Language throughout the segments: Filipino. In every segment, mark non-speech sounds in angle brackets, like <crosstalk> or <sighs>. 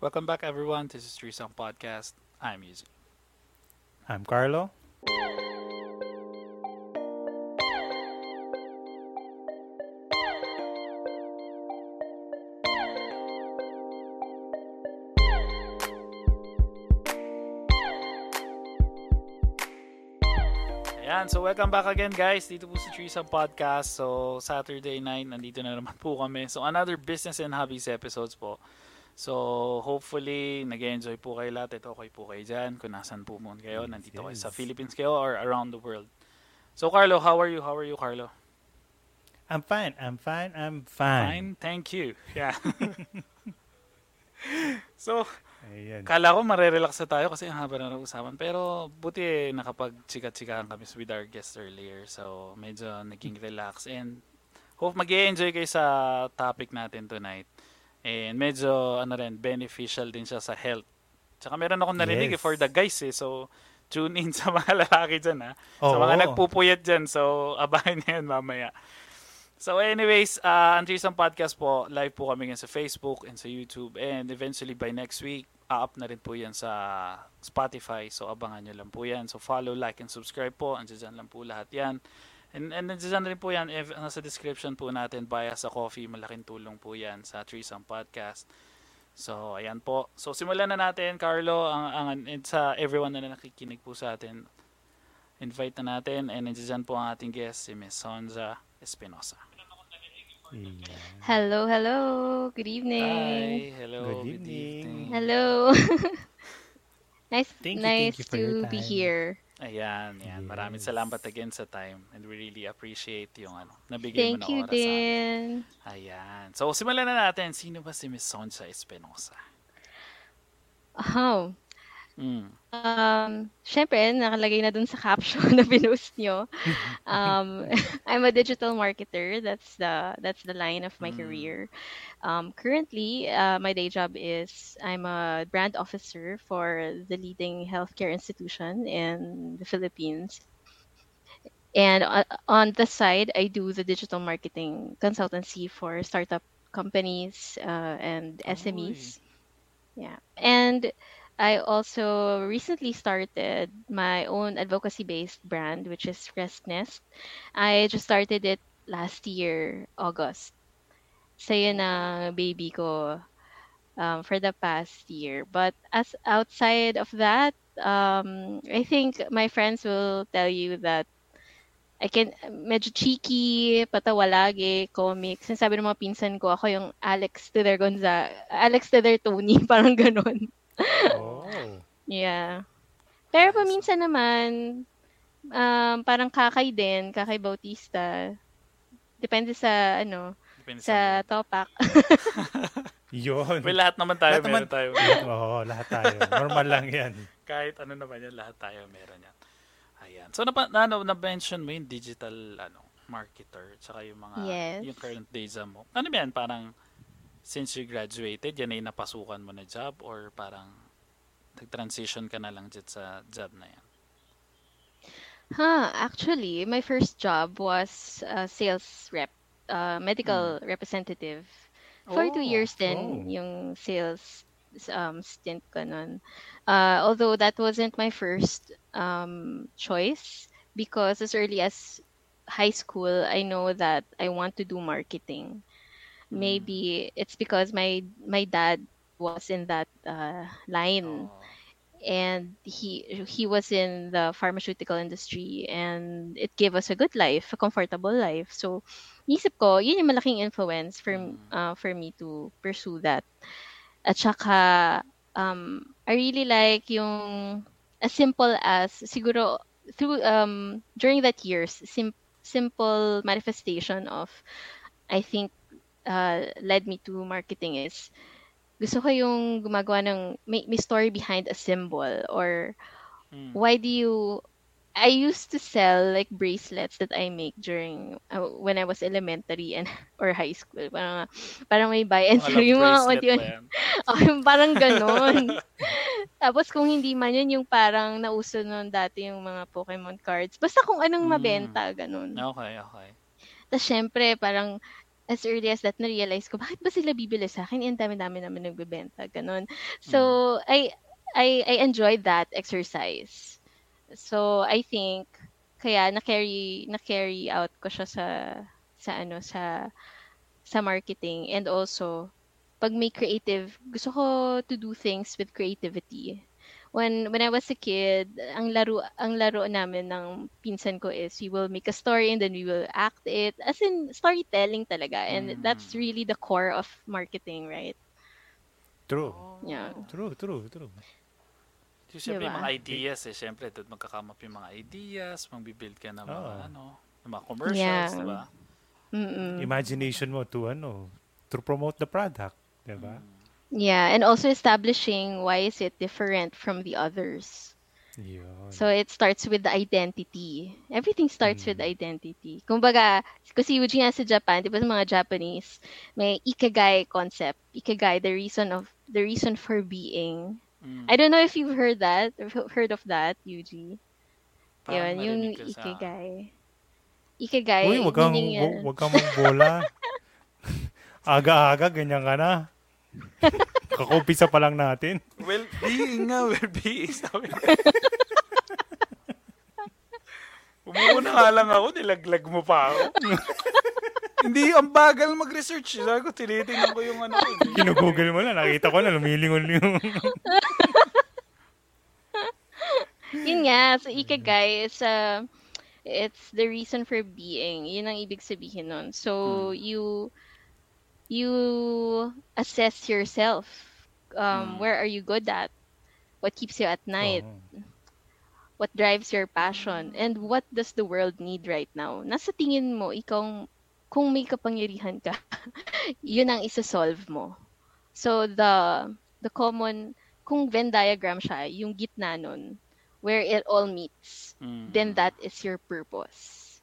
Welcome back, everyone. This is Threesome Podcast. I'm Yuzi. I'm Carlo. Ayan, so welcome back again guys dito po sa Threesome Podcast. So Saturday night, nandito na naman po kami. So another business and hobbies episodes po. So hopefully nag-enjoy po kayo lahat. Ito okay po kayo dyan. Kung nasan po mo kayo, nandito kayo sa Yes. Philippines kayo or around the world. So Carlo, how are you? How are you, Carlo? I'm fine. I'm fine. I'm fine. Fine, thank you. Yeah. <laughs> so, Ayan. Kala ko marerelax na tayo kasi ang haba na ng usapan. Pero buti eh, nakapag-chika-chikahan kami with our guest earlier. So medyo naging relax. And hope mag enjoy kayo sa topic natin tonight. And medyo ano rin, beneficial din siya sa health. Tsaka meron akong narinig eh, Yes. for the guys eh. So tune in sa mga <laughs> lalaki dyan ha. Sa Oo. mga nagpupuyat dyan. So abangan nyo yan mamaya. So anyways, uh, ang Threesome Podcast po, live po kami ngayon sa Facebook and sa YouTube. And eventually by next week, a-up na rin po yan sa Spotify. So abangan nyo lang po yan. So follow, like, and subscribe po. Andiyan lang po lahat yan. And, and nandiyan rin po yan, if, nasa description po natin, via sa coffee, malaking tulong po yan sa Threesome Podcast. So, ayan po. So, simulan na natin, Carlo, ang, ang, and sa everyone na nakikinig po sa atin. Invite na natin, and nandiyan po ang ating guest, si Miss Sonza Espinosa. Ayan. Hello, hello. Good evening. Hi, hello, Good good, evening. evening. Hello. <laughs> nice Thank you, nice thank you to be here. Ayan, ayan. Maraming Yes. salamat again sa time and we really appreciate yung ano, nabigay Thank mo na you oras sa amin. din. Ayan. So, simulan na natin. Sino ba si Miss Sonja Espinosa? Oh. Mm. Um, syempre, nakalagay na dun sa caption <laughs> na pinost nyo. Um, <laughs> I'm a digital marketer. That's the that's the line of my Mm. career. Um, currently, uh, my day job is I'm a brand officer for the leading healthcare institution in the Philippines. And uh, on the side, I do the digital marketing consultancy for startup companies uh, and SMEs. Yeah. And I also recently started my own advocacy based brand, which is Rest Nest. I just started it last year, August. So yun ang baby ko um, for the past year. But as outside of that, um, I think my friends will tell you that I can, medyo cheeky, patawa lagi, comics. Sinasabi ng mga pinsan ko, ako yung Alex to their Gonzaga, Alex to their Tony, <laughs> parang ganun. Oh. Yeah. Pero paminsan naman, um, parang kakay din, kakay Bautista. Depende sa, ano, Depende sa topak. <laughs> Yun. Well, lahat naman tayo, Lahat naman- meron tayo. <laughs> Oo, lahat tayo. Normal lang yan. Kahit ano naman yan, lahat tayo meron yan. Ayan. So, napa, na, na, na-mention mo yung digital ano, marketer, tsaka yung mga, Yes. yung current days mo. Ano ba yan? Parang, since you graduated, yan ay napasukan mo na job or parang nag-transition ka na lang dyan sa job na yan? Huh, actually, my first job was a sales rep, uh, medical representative. For two Oh, years din oh. yung sales um, stint ko nun. Uh, although that wasn't my first um, choice because as early as high school, I know that I want to do marketing. Maybe it's because my my dad was in that uh, line Oh. and he he was in the pharmaceutical industry and it gave us a good life, a comfortable life. So, isip ko, yun yung malaking influence for Mm. uh, for me to pursue that. At saka, um, I really like yung as simple as siguro through um during that years sim- simple manifestation of I think uh, led me to marketing is gusto ko yung gumagawa ng may, may story behind a symbol or Mm. why do you I used to sell like bracelets that I make during uh, when I was elementary and <laughs> or high school. Parang parang may buy and sell yung mga unti-? <laughs> Oh, parang ganon. <laughs> Tapos kung hindi man yun, yung parang nauso nun dati yung mga Pokemon cards. Basta kung anong Mm. mabenta, ganon. Okay, okay. Tapos syempre, parang as early as that, na-realize ko, bakit ba sila bibili sa akin? Ang dami-dami naman nagbebenta, ganun. So, I, I, I enjoyed that exercise. So, I think, kaya na-carry, na-carry out ko siya sa, sa ano, sa, sa marketing. And also, pag may creative, gusto ko to do things with creativity. When when I was a kid, ang laro ang laro namin ng pinsan ko is we will make a story and then we will act it as in storytelling talaga. And that's Mm. really the core of marketing, right? True. Yeah. True, true, true. So, Siyempre, Diba? yung mga ideas eh. Siyempre, doon magkakamap yung mga ideas, magbibuild ka ng mga, Oo. ano, ng mga commercials, Yeah. di ba? Mm-mm. Imagination mo to ano, to promote the product, 'di ba? Yeah, and also establishing why is it different from the others. Yun. So it starts with the identity. Everything starts with identity. Kumbaga, kasi Eugene sa Japan, di ba sa mga Japanese, may ikigai concept. Ikigai, the reason of the reason for being. Mm. I don't know if you've heard that, or heard of that, Yuji. Yun, yung ko sa- ikigai. Ikigai, Uy, wag kang wag kang magbola. <laughs> Aga-aga ganyan ka na. <laughs> Kakumpisa pa lang natin. Well-being nga, well-being. Sabi. Umuna nga lang ako, nilaglag mo pa ako. <laughs> Hindi, ang bagal mag-research. Sabi ko, tinitingnan ko yung ano. hindi. Kinugoogle mo na, nakita ko na lumilingon yung <laughs> Yun nga, so ikigai is uh, it's the reason for being. Yun ang ibig sabihin nun. So you you assess yourself. Um, Where are you good at? What keeps you at night? Oo. What drives your passion? And what does the world need right now? Nasa tingin mo, ikaw, kung may kapangyarihan ka, <laughs> yun ang isa-solve mo. So the the common, kung Venn diagram siya, yung gitna nun, where it all meets, Mm. then that is your purpose.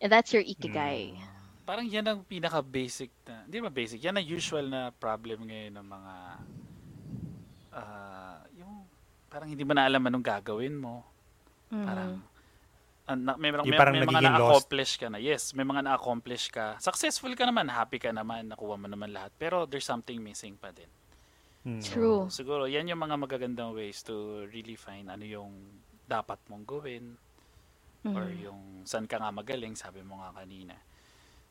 And that's your ikigai. Parang yan ang pinaka-basic na, hindi ba basic, yan ang usual na problem ngayon ng mga, ah, yung, parang hindi mo na alam anong gagawin mo. Mm. Parang, ah, na, may, may, parang may mga lost. na-accomplish ka na. Yes, may mga na-accomplish ka. Successful ka naman, happy ka naman, nakuha mo naman lahat. Pero there's something missing pa din. Hmm. True. Siguro, yan yung mga magagandang ways to really find ano yung dapat mong gawin or Mm. yung saan ka nga magaling, sabi mo nga kanina.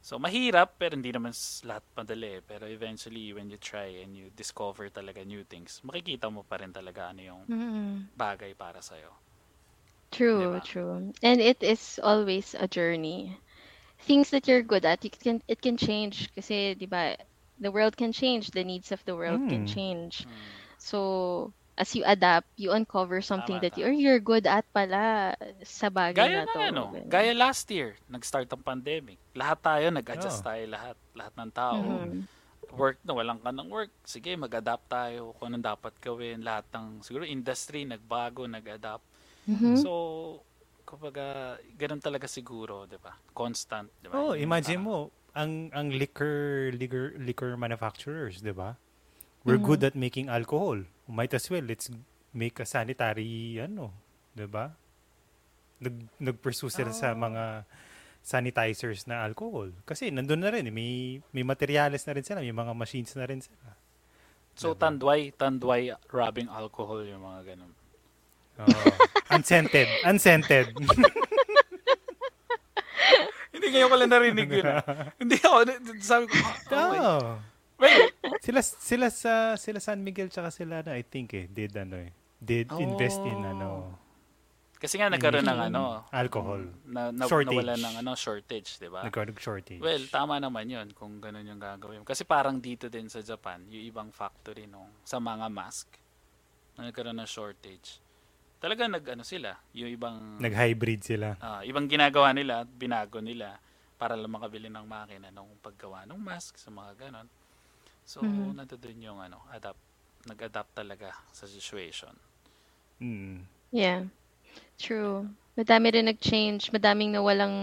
So, mahirap, pero hindi naman lahat madali. Pero eventually, when you try and you discover talaga new things, makikita mo pa rin talaga ano yung Mm. bagay para sa'yo. True, Diba? true. And it is always a journey. Things that you're good at, you can it can change kasi 'di ba, the world can change, the needs of the world can Mm. change. Mm. So, as you adapt, you uncover something Tama, that you're, you're good at pala sa bagay Gaya na to. na ano, Ganun. gaya last year, nag-start ang pandemic. Lahat tayo, nag-adjust Oo. tayo lahat. Lahat ng tao. Mhm. Work na, walang ka ng work. Sige, mag-adapt tayo kung anong dapat gawin. Lahat ng, siguro, industry, nagbago, nag-adapt. Mhm. So, kumbaga, ganun talaga siguro, di ba? Constant, di ba? Oh, Yung imagine parang- mo ang ang liquor liquor liquor manufacturers, 'di ba? We're Mhm. good at making alcohol. Might as well let's make a sanitary ano, 'di ba? Nag nag-pursue sila sa mga sanitizers na alcohol kasi nandun na rin eh, may may materials na rin sila, may mga machines na rin sila. So, Diba? tandway, tandway rubbing alcohol, yung mga ganun. Oo. <laughs> unscented, unscented. <laughs> Hindi ngayon ko lang narinig yun. ah. <laughs> Hindi ako, sabi ko, okay. oh. Wait, <laughs> Sila sila sa sila San Miguel tsaka sila na I think eh did ano eh did invest in Oh. ano kasi nga nagkaroon ng ano, alcohol. na, na, Shortage. nawala ng ano, shortage, di ba? Nagkaroon ng shortage. Well, tama naman yun kung ganun yung gagawin. Kasi parang dito din sa Japan, yung ibang factory nung sa mga mask, na nagkaroon ng shortage. Talaga nag ano sila, yung ibang Nag-hybrid sila. ah, ibang ginagawa nila, binago nila para lang makabili ng makina ng paggawa ng mask sa mga ganon. So, Mhm. nandoon yung ano, adapt, nag-adapt talaga sa situation. Mm. Yeah. True. Madami rin nag-change. Madaming nawalang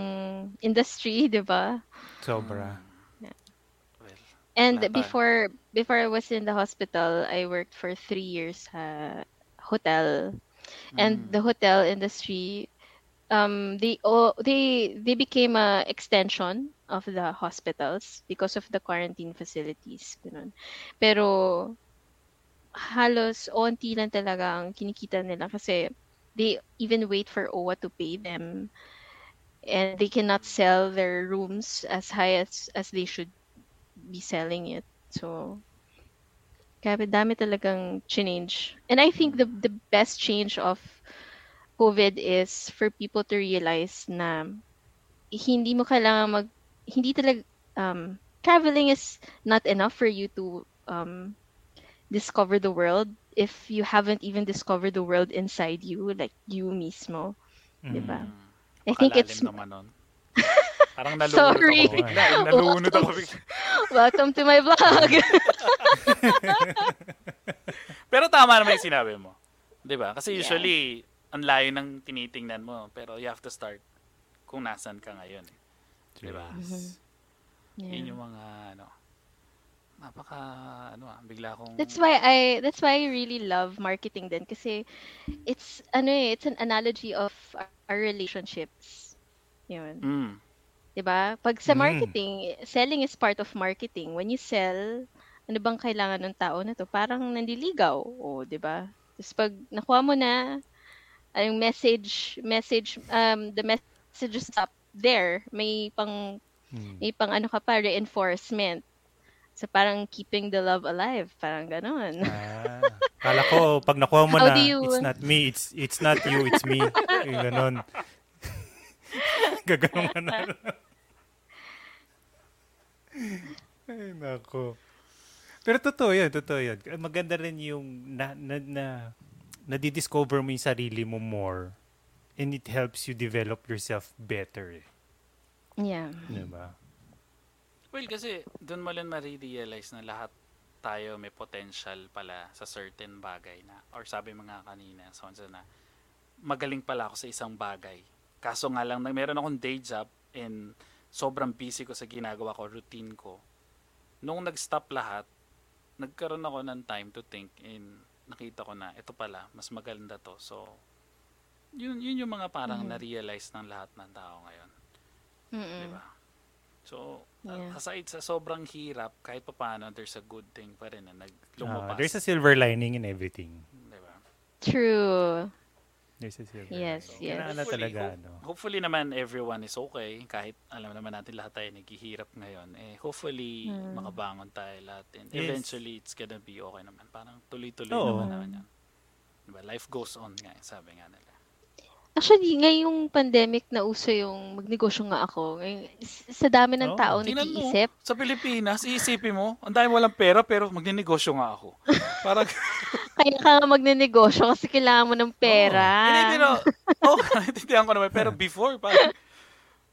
industry, <laughs> di ba? Sobra. Well, And Wala pa. before before I was in the hospital, I worked for three years sa hotel. And mm, the hotel industry, um they oh they they became a extension of the hospitals because of the quarantine facilities ganun. Pero halos onti lang talaga ang kinikita nila kasi they even wait for OWA to pay them and they cannot sell their rooms as high as as they should be selling it. So grabe dami talagang change. And I think the the best change of COVID is for people to realize na hindi mo kailangan mag hindi talaga um traveling is not enough for you to um discover the world if you haven't even discovered the world inside you like you mismo Mm. Diba? Mm. I think it's naman nun. <laughs> Parang nalunod Sorry. ako bigla. Nalunod ako bigla. <laughs> welcome to my vlog <laughs> Pero tama naman yung sinabi mo. 'Di ba? Kasi Yeah. Ang layo ng tinitingnan mo. Pero you have to start kung nasan ka ngayon. Eh. 'Di ba? Yeah. Yun yung mga, ano, napaka, ano ah, bigla akong... That's why I that's why I really love marketing din kasi it's ano eh, it's an analogy of our, our relationships. Yun. Mm. 'Di ba? Pag sa Mm. marketing, selling is part of marketing. When you sell, ano bang kailangan ng tao na to? Parang nandiligaw, o 'di ba? Tapos pag nakuha mo na ang message message um the message is up there, may pang Mm. may pang ano ka pa reinforcement. So parang keeping the love alive, parang gano'n. Ah, kala ko, pag nakuha mo How na, you- it's not me, it's it's not you, it's me. Yung ganon. <laughs> Gaganon ka na. Ay, nako. Pero totoo yun, totoo yun. Maganda rin yung na, na, na, nadidiscover mo yung sarili mo more and it helps you develop yourself better. Eh. Yeah. Diba? Well, kasi doon mo lang ma-realize na lahat tayo may potential pala sa certain bagay na, or sabi mga kanina, so na, magaling pala ako sa isang bagay. Kaso nga lang, na- meron akong day job and sobrang busy ko sa ginagawa ko, routine ko. Nung nag-stop lahat, nagkaroon ako ng time to think and nakita ko na ito pala, mas maganda to. So, yun, yun yung mga parang Mhm. na-realize ng lahat ng tao ngayon. Mm-mm. Di ba? So, uh, Yeah. aside sa sobrang hirap, kahit pa paano, there's a good thing pa rin na naglumabas. there's a silver lining in everything. Di ba? True. Silver Yes, lining. yes. Kailangan na Hopefully, talaga, ho- ano. hopefully naman everyone is okay. Kahit alam naman natin lahat tayo naghihirap ngayon. Eh, hopefully, Hmm. makabangon tayo lahat. And Yes. eventually, it's gonna be okay naman. Parang tuloy-tuloy Oo. naman naman yan. Diba? Life goes on nga, sabi nga nila. Actually, ngayong pandemic na uso yung magnegosyo nga ako. Ngayon, s- sa dami ng Oo. tao mo, nag-iisip. sa Pilipinas, iisipin mo, ang dami walang pera pero magninegosyo nga ako. Parang, <laughs> Kaya ka nga magnenegosyo kasi kailangan mo ng pera. Hindi, pero, oh, <laughs> naintindihan ko naman. Pero before, parang,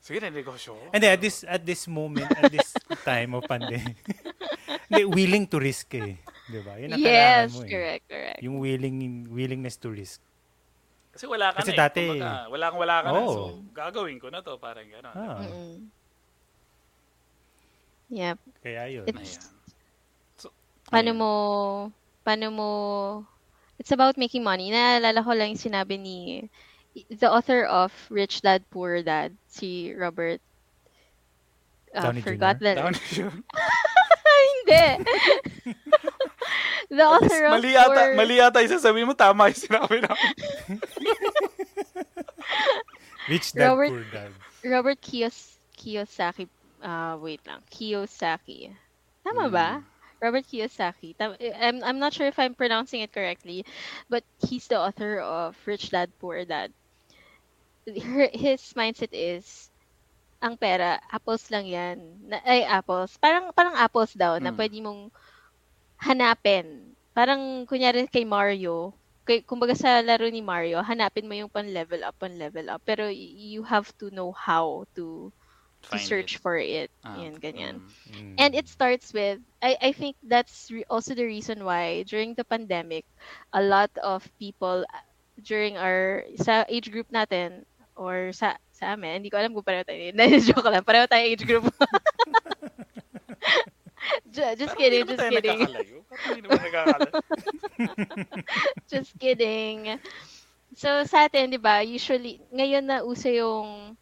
sige, negosyo ko. And at this at this moment, at this time of pandemic, <laughs> hindi, willing to risk eh. Di ba? Yun ang yes, mo eh. correct, correct. Yung willing willingness to risk. Kasi wala ka Kasi na eh. dati- Kumbaga, wala kang wala ka na. Oo. So, gagawin ko na to. Parang gano'n. Ah, Mm-mm. Yep. kaya yun. It's- Ayan. Paano Ayan. mo, paano mo, it's about making money. Naalala ko lang yung sinabi ni, the author of Rich Dad, Poor Dad, si Robert, uh, Downey forgot Jr.? that. Down yun. Hindi. <laughs> the author of mali yata, Poor, mali yata yung sasabihin mo. Tama yung sinabi namin. <laughs> Rich dad, Robert- poor dad. Robert Kiyos, Kiyosaki, uh, wait lang, Kiyosaki. Tama ba? Robert Kiyosaki. I'm, I'm not sure if I'm pronouncing it correctly, but he's the author of Rich Dad, Poor Dad. His mindset is, ang pera, apples lang yan. Na, ay, apples. Parang, parang apples daw, na Mm. pwede mong hanapin. Parang, kunyari kay Mario, kay, kumbaga sa laro ni Mario, hanapin mo yung pan level up, pan level up. Pero you have to know how to, to search it. for it. Ah, Yan, ganyan. mm. Mm. And it starts with, I, I think that's re- also the reason why during the pandemic, a lot of people uh, during our, sa age group natin, or sa, sa amin, hindi ko alam kung pareho tayo. <laughs> Joke lang. Pareho tayo age group. <laughs> Ju- just Parang kidding, just kidding. nagkakalayo. Parang hindi naman nagkakalayo. <laughs> just kidding. So sa atin, 'di ba, usually ngayon na uso yung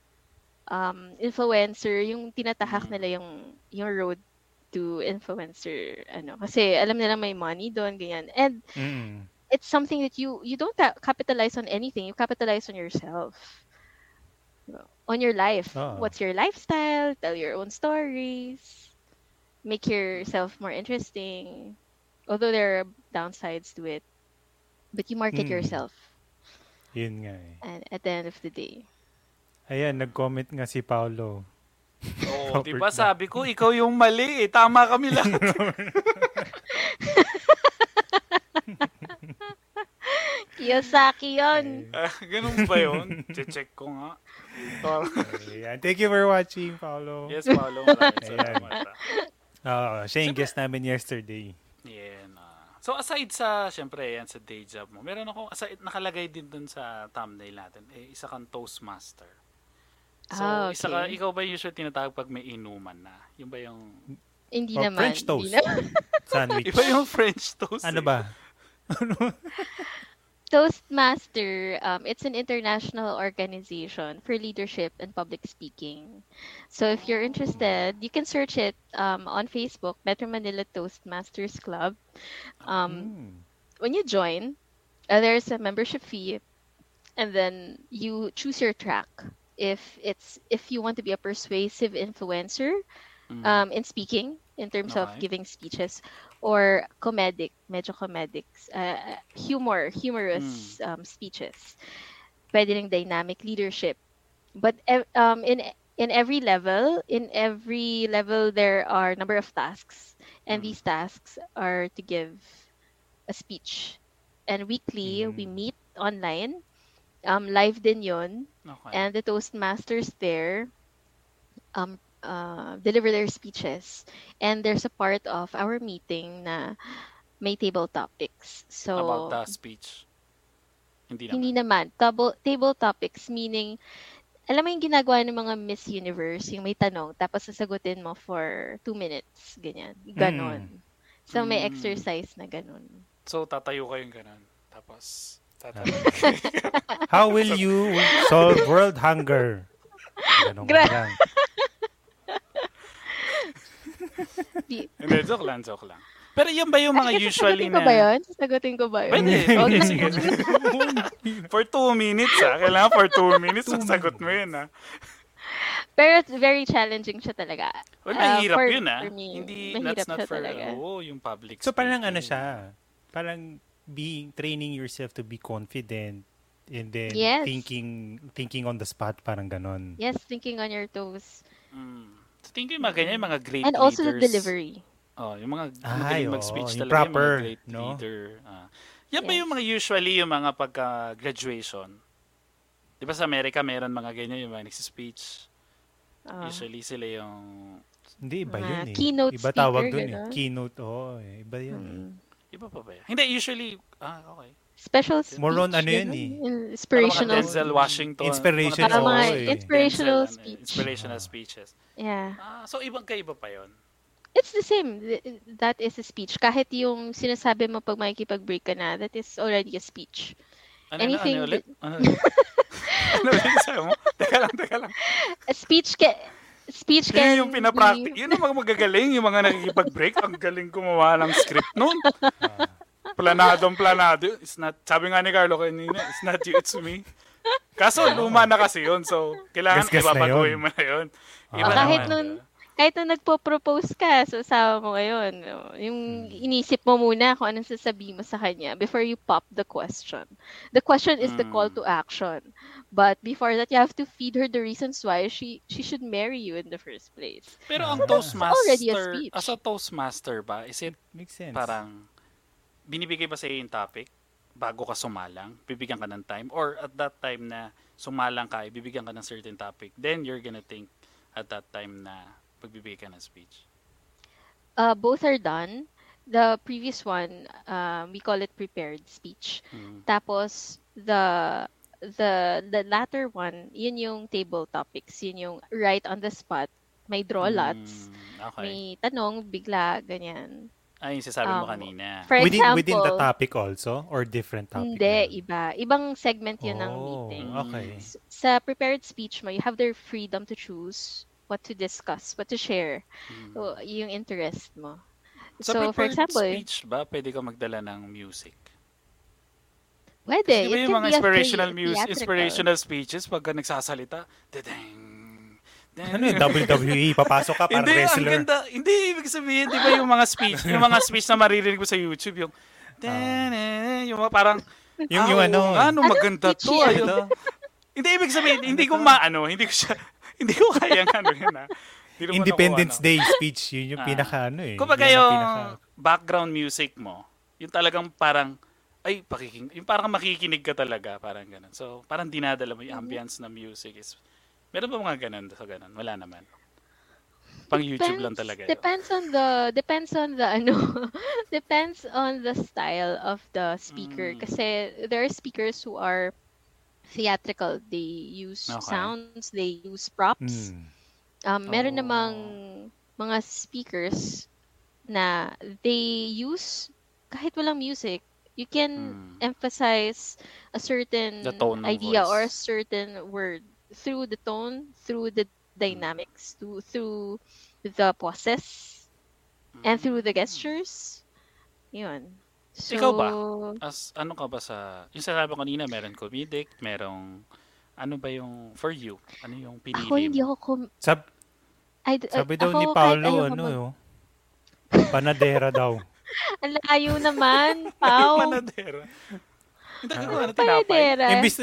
um, influencer, yung tinatahak Mm. nila yung yung road to influencer ano kasi alam nila may money doon ganyan. And Mm. it's something that you you don't ca- capitalize on anything, you capitalize on yourself. On your life. Oo. What's your lifestyle? Tell your own stories. Make yourself more interesting. Although there are downsides to it. But you market Mm. yourself Yun nga eh. and at the end of the day. Ayan, nag-comment nga si Paolo. Oo, <laughs> di ba sabi ko, ikaw yung mali eh. Tama kami lahat. <laughs> <laughs> Kiyosaki yun. Ah, Ganun ba yun? Che-check ko nga. Oh, Ayan. Thank you for watching, Paolo. yes, Paolo. Maraming Ayan. salamat. Ah. Oo, siya yung guest namin yesterday. Yan. ah. so, aside sa, syempre, yan sa day job mo, meron ako, aside, nakalagay din dun sa thumbnail natin, eh, isa kang Toastmaster. So, Ah, isa ka, okay. ikaw ba yung usually tinatawag pag may inuman na? Yung ba yung, Hindi Or naman. French toast. Hindi naman. Sandwich. iba yung French toast? Ano eh. ba? <laughs> Toastmaster, um, it's an international organization for leadership and public speaking. So if you're interested, you can search it um, on Facebook, Metro Manila Toastmasters Club. Um, Mm. when you join, uh, there's a membership fee, and then you choose your track. If it's if you want to be a persuasive influencer Mm. um, in speaking, in terms of giving speeches, or comedic, medyo comedics, uh, humor, humorous um, speeches. Pwede dynamic leadership. But um, in in every level, in every level, there are number of tasks, and Mm. these tasks are to give a speech. And weekly, we Mm. meet online. Um, live din yun. Okay. And the Toastmasters there um, uh, deliver their speeches. And there's a part of our meeting na may table topics. So, About the speech. Hindi naman. hindi naman. Table, table topics meaning, alam mo yung ginagawa ng mga Miss Universe, yung may tanong, tapos sasagutin mo for two minutes. Ganyan. Ganon. So, may Mm. exercise na ganon. So, tatayo kayong ganun. Tapos, tatayo. <laughs> How will you solve world hunger? Ganun ka <laughs> Gra- Hindi, joke lang, joke lang. Pero yan ba yung mga Ay, usually sasagutin ko na... ba yun? Sasagutin ko ba yun? Pwede. Na- sige. for two minutes, ah. Kailangan for two minutes, sasagot mo yun, ah. Pero it's very challenging siya talaga. Well, Ah, mahirap for- yun, ah. for me, Hindi, mahirap that's not siya for, talaga. oo, yung public So parang speaking. ano siya, parang being training yourself to be confident and then Yes. thinking thinking on the spot parang ganon. Yes, thinking on your toes. Mm. So, tingin ko yung mga ganyan, yung mga great And also the leaders. delivery. Oh, yung mga magaling oo, mag-speech yung talaga, proper, yung mga great no? leader. Ah. yan ba Yes. yung mga usually yung mga pagka-graduation? Di ba sa Amerika meron mga ganyan, yung mga nagsispeech. Ah. Usually sila yung... Hindi iba yun eh. keynote iba tawag speaker, dun eh. Keynote, oo, eh. iba yun. eh. Mm. Iba pa ba yan? Hindi, usually... Ah, okay. Special speech. More on ano yun eh. Inspirational. mga Denzel Washington. Inspiration, Parang oo, mga eh. inspirational Denzel, ano, speech. Inspirational speeches. Yeah. Ah, so ibang kaiba pa yon. It's the same. Th- That is a speech. Kahit yung sinasabi mo pag makikipag-break ka na, that is already a speech. Ano, Anything ano, ano <laughs> ulit? Ano ulit? ano ulit sabi mo? Teka lang, teka lang. A speech can... Speech can... Yun yung pinapractice. Yun ang mga magagaling, yung mga nakikipag-break. Ang galing gumawa ng script nun. <laughs> Planadong planado. It's not, sabi nga ni Carlo kanina, it's not you, it's me. Kaso luma na kasi yun. So, kailangan Gas-gas yun. mo na yun. Ah, Iba Oh, kahit nun, kahit nung nagpo-propose ka sa asawa mo ngayon, yung Hmm. inisip mo muna kung anong sasabihin mo sa kanya before you pop the question. The question is the call Mm. to action. But before that, you have to feed her the reasons why she she should marry you in the first place. Pero ang Toastmaster, as a Toastmaster ba, is it Makes sense. parang binibigay ba sa iyo yung topic bago ka sumalang? Bibigyan ka ng time? Or at that time na sumalang ka, bibigyan ka ng certain topic, then you're gonna think at that time na pagbibigay ka ng speech? Uh, both are done. The previous one, um, we call it prepared speech. Mm. Tapos the the the latter one, yun yung table topics, yun yung right on the spot. May draw lots, Mm, okay. may tanong bigla ganyan. Ay, yung sasabi mo Um, kanina. For within, example, within the topic also? Or different topic? hindi, na? iba. Ibang segment yun ng Oh, meeting. okay. Sa prepared speech mo, you have their freedom to choose what to discuss, what to share, Mm. o, yung interest mo. Sa So, for prepared example, speech ba, pwede ka magdala ng music? pwede. Kasi ba It yung mga inspirational music, theatrical. inspirational speeches, pagka nagsasalita, dedeng, Ano yung WWE? Papasok ka parang hindi, ang wrestler. ganda. Hindi, ibig sabihin, di ba yung mga speech, yung mga speech na maririnig mo sa YouTube, yung, yung mga parang, Yung, ah, yung ano, nga, no, maganda to. ito. hindi, ibig sabihin, hindi ko maano, hindi ko siya, <laughs> hindi ko kaya ano yun, ha. Ako, Independence ano. Day speech, yun yung Ah. pinaka ano eh. Kumbaga Yun ang yung background music mo, yung talagang parang, ay, pakiking, yung parang makikinig ka talaga, parang ganun. So, parang dinadala mo yung ambience ng music is, meron ba mga ganun sa ganun? Wala naman. Pang YouTube lang talaga. yun. Depends on the depends on the ano <laughs> depends on the style of the speaker Mm. kasi there are speakers who are theatrical they use Okay. sounds they use props Mm. um meron Oh. namang mga speakers na they use kahit walang music you can Mm. emphasize a certain idea or a voice. certain word through the tone through the dynamics through through the poses and through the gestures yun so Ikaw ba? As ano ka ba sa yung sinabi ko kanina, meron comedic, merong ano ba yung for you? Ano yung pinili ako hindi mo? ako com- Sab- I, d- sabi ako daw ni Paolo, ano mag- yun? Panadera daw. <laughs> ang layo naman Pao Manadera. Hindi ko ano tinapay. Panadera. Imbis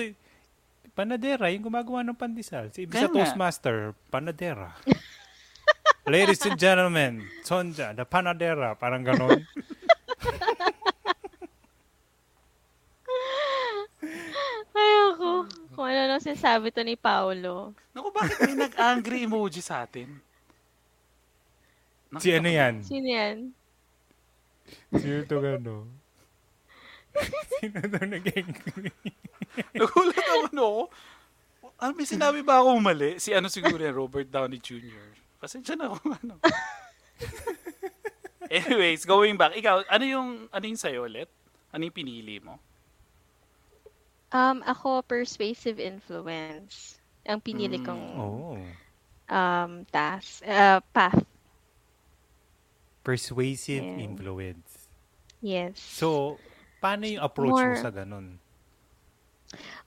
Panadera, yung gumagawa ng pandesal. Si Ibis Kaya. Toastmaster, Panadera. <laughs> Ladies and gentlemen, Sonja, the Panadera. Parang ganon. <laughs> Ayoko. Kung ano lang sinasabi to ni Paolo. Naku, bakit may nag-angry emoji sa atin? Naku, si ano yan? Sino yan? Sino to gano? <laughs> Sino to nag-angry? <laughs> Nagulat ako, no? Ano, may sinabi ba ako mali? Si ano siguro yan, Robert Downey Jr. Pasensya na ako, ano. <laughs> Anyways, going back. Ikaw, ano yung, ano yung sa'yo ulit? Ano yung pinili mo? Um, ako, persuasive influence. Ang pinili Mm. kong Oh. um, task, uh, path. Persuasive Yeah. influence. Yes. So, paano yung approach mo More- sa ganun?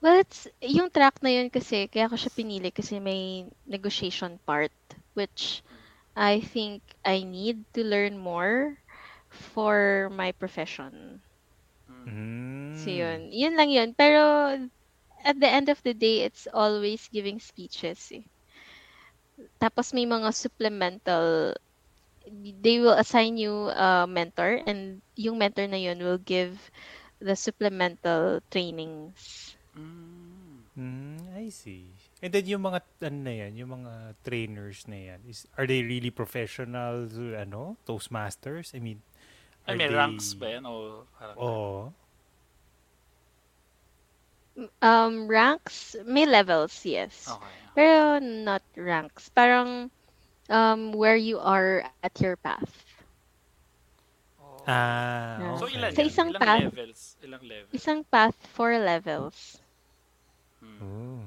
Well, it's, yung track na yun kasi, kaya ko siya pinili kasi may negotiation part, which I think I need to learn more for my profession. Mm. So yun, yun lang yun. Pero at the end of the day, it's always giving speeches eh. Tapos may mga supplemental, they will assign you a mentor and yung mentor na yun will give the supplemental trainings. Mm. I see. And then yung mga ano na yan, yung mga trainers na yan, is are they really professional ano, Toastmasters? I mean, are may they- ranks ba yan? O parang, Oo. Um, ranks, may levels, yes. Okay. Pero not ranks. Parang um, where you are at your path. Oh. Ah, Yeah. So, okay. ilan Sa yan? isang Ilang path. levels? Ilang levels? Isang path, four levels. Hmm. Oh.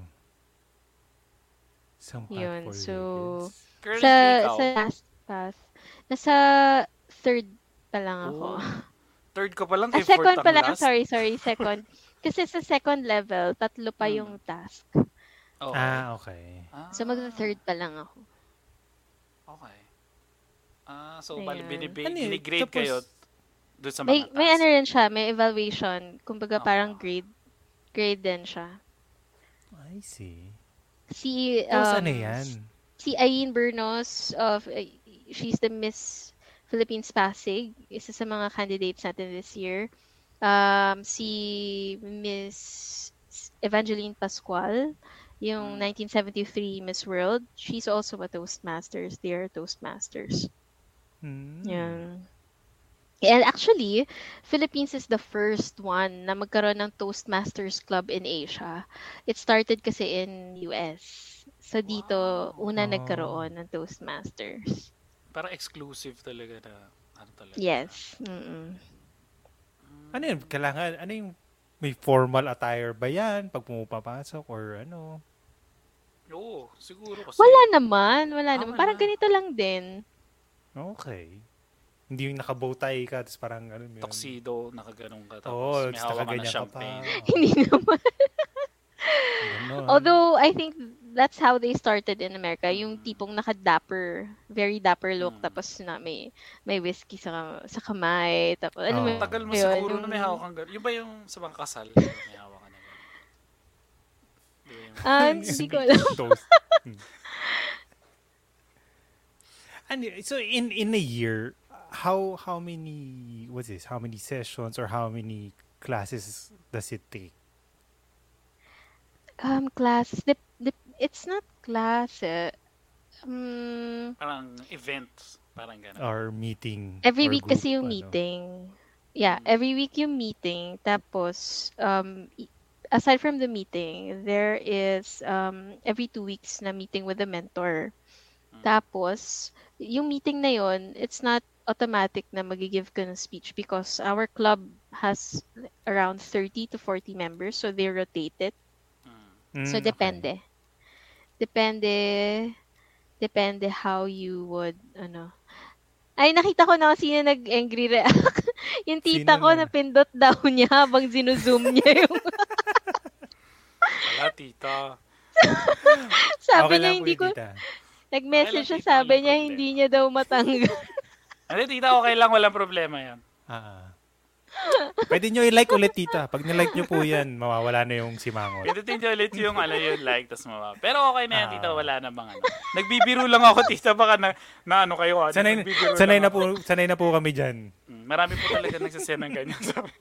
Isang Yun, path for so- levels. Currently, sa ikaw, sa last path, nasa third pa lang ako. Oh, <laughs> third ka pa lang, Ah, eh, fourth second pa lang. last. Sorry, sorry, second. <laughs> Kasi sa second level, tatlo pa Hmm. yung task. Oo. Ah, okay. Ah, So magta-third pa lang ako. Okay. Ah, so bali Ayun. binibi- Ano binigrade Tapos- kayo doon sa mga May, may task. ano rin siya, may evaluation. Kumbaga Oo. parang grade. Grade din siya. I see. Si, Tapos um, ano yan? si Aileen Bernos of uh, she's the Miss Philippines Pasig, isa sa mga candidates natin this year. Um, si Miss Evangeline Pascual, yung 1973 Miss World, she's also a Toastmasters. They are Toastmasters. Hmm. Yeah. And actually, Philippines is the first one na magkaroon ng Toastmasters Club in Asia. It started kasi in US. So dito, una Oh. nagkaroon ng Toastmasters. Parang exclusive talaga na ano talaga. Yes. Mm-mm. Ano yun? Kailangan, ano yung may formal attire ba yan pag pumapasok or ano? Oo, siguro kasi. Wala naman. Wala Ah, naman. wala. Parang ganito lang din. Okay. Hindi yung nakabow tie ka, tapos parang ano yun. Tuxedo, nakaganong ka, tapos Oo, may hawak ka na nakaganyan ka pa. champagne. <laughs> Hindi naman. Although, I think that's how they started in America. Yung tipong naka-dapper, very dapper look, Mm. tapos na may, may whiskey sa, sa kamay. Tapos, alam mo, Oo. Tagal mo yun, siguro na yung- may hawak kang gano'n. Yung ba yung sa mga kasal? may hawak ka na gano'n? Ah, hindi ko alam. <laughs> Hmm. And so in in a year, how how many what's this? How many sessions or how many classes does it take? Um, class, dip, dip, it's not class. eh. Um, Parang event. Parang gano'n. Or meeting? every or week kasi group, yung ano? meeting. Yeah, Mm. every week yung meeting. Tapos, um, aside from the meeting, there is um, every two weeks na meeting with the mentor. Mm. Tapos, yung meeting na yon, it's not automatic na magigive ka ng speech because our club has around 30 to 40 members, so they rotate it. Mm. So, Mm, okay. depende. Depende, depende how you would, ano. Ay, nakita ko na yung nag-angry react. <laughs> yung tita Sino ko, na? napindot daw niya <laughs> habang zinuzoom niya yung... <laughs> Wala, tita. sabi Okay niya, hindi ko... tita. Nag-message Okay lang, siya, tita, sabi niya, problema. hindi niya daw matanggal. Hindi, tita, okay lang. Walang problema yan. Ah, ah. Pwede nyo i-like ulit, tita. Pag nilike nyo po yan, mawawala na yung simangot. Pindutin niyo ulit yung ano yung like, tas mababa. Pero okay na yan, Ah. tita. Wala na bang ano. Nagbibiro lang ako, tita. Baka na, na ano kayo. Ano, Sanay, nagbibiro sanay lang na po, sanay na po kami dyan. Mm, Marami po talaga nagsasend ng ganyan sa amin.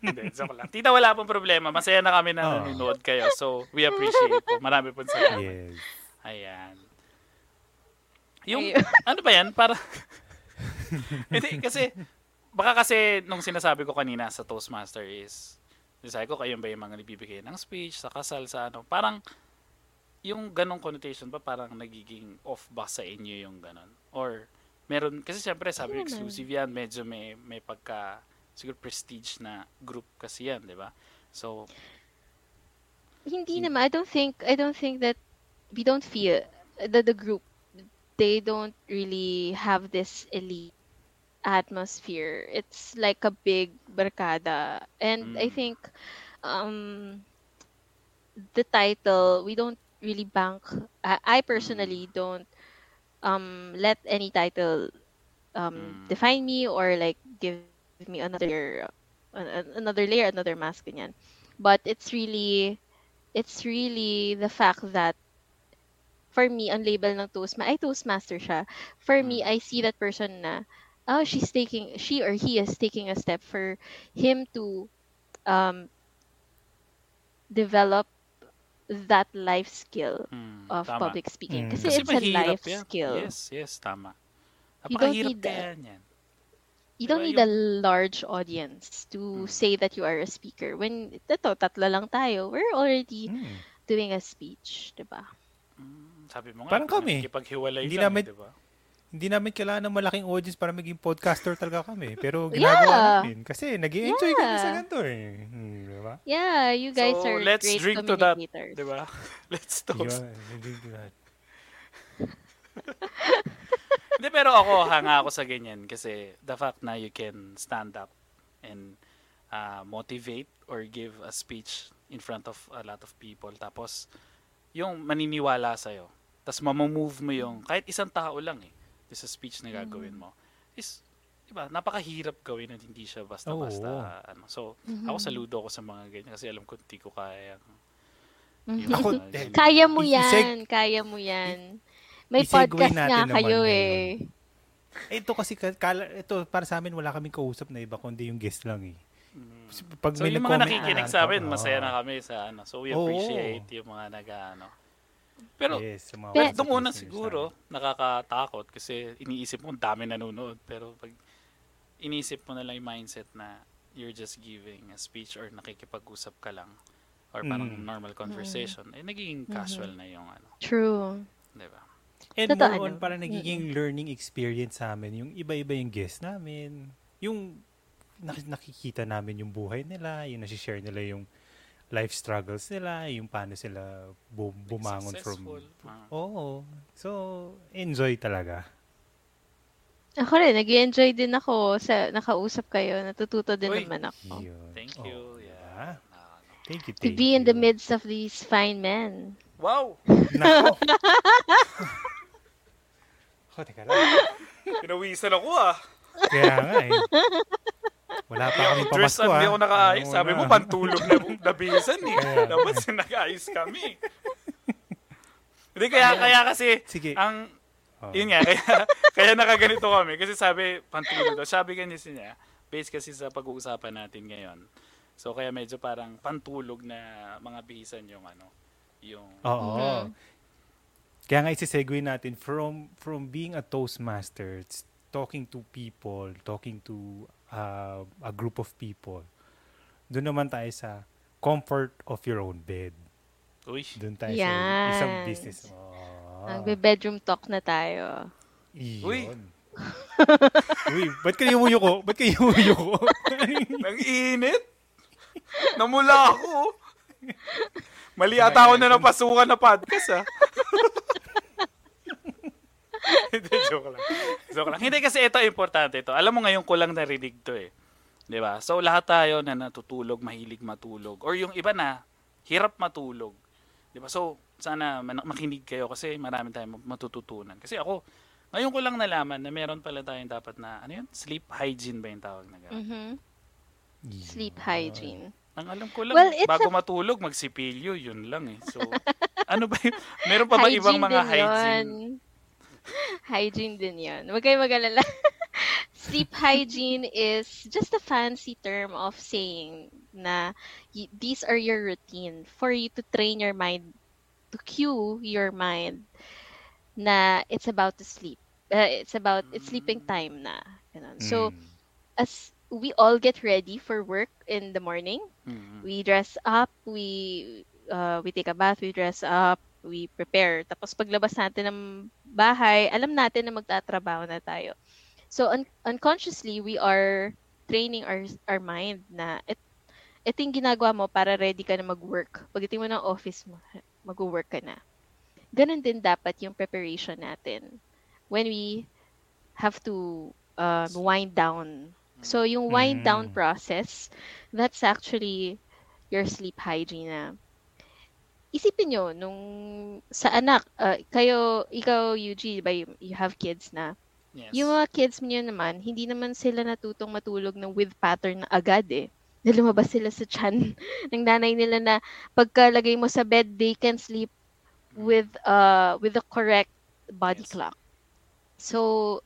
Hindi, joke lang. Tita, wala pong problema. Masaya na kami na Oo. nanonood kayo. So, we appreciate po. Marami po salamat. Yes. Ayan. Yung, Ayun. ano ba yan? Para, <laughs> hindi, kasi, baka kasi nung sinasabi ko kanina sa Toastmaster is, sabi ko, kayo ba yung mga nagbibigay ng speech, sa kasal, sa ano, parang, yung ganong connotation ba parang nagiging off ba sa inyo yung ganon? Or, meron, kasi siyempre sabi Hindi naman. exclusive yan, medyo may, may pagka, siguro prestige na group kasi yan, di ba? So, Hindi Hin- naman. I don't think I don't think that we don't feel the the group they don't really have this elite atmosphere. It's like a big barkada. And I Mm. think um the title we don't really bank I, I personally don't um let any title um Mm. define me or like give me another layer an- an- another layer another mask ganyan. but it's really it's really the fact that for me on label ng Toastma ay Toastmaster siya for me Mm. I see that person na oh she's taking she or he is taking a step for him to um develop that life skill mm, of tama. public speaking Mm. kasi, Kasi it's a life yan. skill Yes, yes, tama. You don't need that. kaya yan. you don't Diba, need a large audience to Mm. say that you are a speaker when ito tatlo lang tayo we're already Hmm. doing a speech diba Mm, sabi mo nga, Parang kami. nakikipaghiwalay Hindi lang, namin- eh, di ba? Hindi namin kailangan ng malaking audience para maging podcaster talaga kami. Pero <laughs> ginagawa Yeah. namin. Kasi nag enjoy kami sa Yeah. ganito eh. Hmm, di ba? Yeah, you guys So, are let's great drink to that, communicators. Di ba? <laughs> Let's toast. Yun, hindi ko na- Hindi, pero ako, hanga ako sa ganyan kasi the fact na you can stand up and uh, motivate or give a speech in front of a lot of people tapos yung maniniwala sa'yo tapos mamamove mo yung kahit isang tao lang eh sa speech na gagawin mo is di ba napakahirap gawin at hindi siya basta-basta Oo. ano so Mhm. ako saludo ako sa mga ganyan kasi alam ko hindi ko kaya Mhm. Ako, Yung- Kaya mo yan, iseg- kaya mo yan. May podcast nga kayo ngayon. eh. Ito kasi, ka- kala, ito para sa amin wala kaming kausap na iba kundi yung guest lang eh. Mm. Pag So may yung mga nakikinig na, sa amin, oo. masaya na kami sa ano. So we appreciate yung mga nag-ano. Pero yes, sa mga Pe- well, basic nung una siguro, nakakatakot kasi iniisip mo dami nanonood. Pero pag iniisip mo na lang yung mindset na you're just giving a speech or nakikipag-usap ka lang or parang Mm. normal conversation, eh nagiging casual na yung ano. True. Di ba? And Totoo, more on ano? parang nagiging learning experience sa amin. Yung iba-iba yung guest namin. Yung nak- nakikita namin yung buhay nila, yung nasi-share nila yung life struggles nila, yung paano sila bu- bumangon Successful. from... Ah. Oo. So, enjoy talaga. Ako rin, nag enjoy din ako sa nakausap kayo. Natututo din Uy. naman ako. Yun. Thank you. diba? Yeah. Ah, Thank you, To thank be in the you. midst of these fine men. Wow! Nako. <laughs> oh, teka lang. Pinawisan ako ah. Kaya nga eh. <laughs> Wala pa kami Dress pamasko up, ah. hindi ako nakaayos. Sabi na. mo, pantulog na nabisan eh. Kaya. Dapat nag-ayos kami. <laughs> Hindi, kaya, kaya kasi, Sige. ang, Oh. yun nga, kaya, <laughs> kaya nakaganito kami. Kasi sabi, pantulog daw. Sabi kasi niya, based kasi sa pag-uusapan natin ngayon. So, kaya medyo parang pantulog na mga bihisan yung ano, yung, Oo. Kaya nga isi-segue natin from from being a toastmaster, talking to people, talking to uh, a group of people. Doon naman tayo sa comfort of your own bed. uy, Doon tayo sa Yan. isang business. Oh. Magbe-bedroom talk na tayo. Uy. Iyon. Uy, <laughs> ba't kayo umuyuko? Ba't kayo umuyuko? <laughs> nang init. Namula ako. <laughs> Mali ata ako na napasukan na podcast ah. <laughs> Hindi, joke lang. Joke lang. Hindi kasi ito importante ito. Alam mo ngayon ko lang narinig to eh. 'Di ba? So lahat tayo na natutulog, mahilig matulog or yung iba na hirap matulog. 'Di ba? So sana makinig kayo kasi marami tayong matututunan. Kasi ako ngayon ko lang nalaman na meron pala tayong dapat na ano yun? Sleep hygiene ba yung tawag na gano'n? Mhm. Iyon. Sleep hygiene. Ang alam ko lang, Well, bago a- matulog, magsipilyo, yun lang eh. So, <laughs> ano ba yun? Meron pa ba ibang mga hygiene? yun. <laughs> hygiene din yun. Huwag kayo mag-alala. <laughs> Sleep hygiene is just a fancy term of saying na y- these are your routine for you to train your mind, to cue your mind na it's about to sleep. Uh, it's about, it's sleeping time na. Ganun. So, Mm. as we all get ready for work in the morning, Mhm. we dress up, we uh, we take a bath, we dress up, we prepare. Tapos paglabas natin ng bahay, alam natin na magtatrabaho na tayo. So un- unconsciously, we are training our our mind na it, ito yung ginagawa mo para ready ka na mag-work. Pagdating mo ng office mo, mag-work ka na. Ganun din dapat yung preparation natin when we have to uh, wind down. So yung wind down Mm. process, that's actually your sleep hygiene na. Isipin nyo, nung sa anak, uh, kayo, ikaw, Yuji, ba, you, you have kids na. Yes. Yung mga kids nyo naman, hindi naman sila natutong matulog ng with pattern na agad eh. Na lumabas sila sa chan <laughs> ng nanay nila na pagkalagay mo sa bed, they can sleep with uh with the correct body Yes. clock. So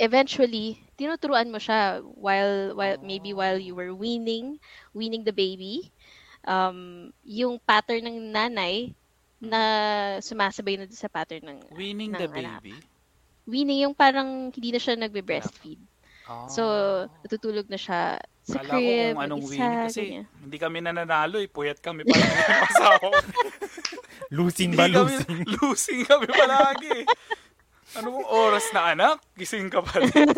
eventually, tinuturuan mo siya while while maybe while you were weaning, weaning the baby. Um, yung pattern ng nanay na sumasabay na sa pattern ng Winning ng the anak. baby? weaning yung parang hindi na siya nagbe-breastfeed. Oh. So, natutulog na siya sa Kala ko crib, kung anong mag-isa, winning kasi ganyan. hindi kami nananalo eh. Puyat kami pa ng asawa ko. <laughs> Losing ba? Hindi kami, Losing? <laughs> losing kami palagi eh. Ano bang oras na anak? Gising ka pa rin. <laughs>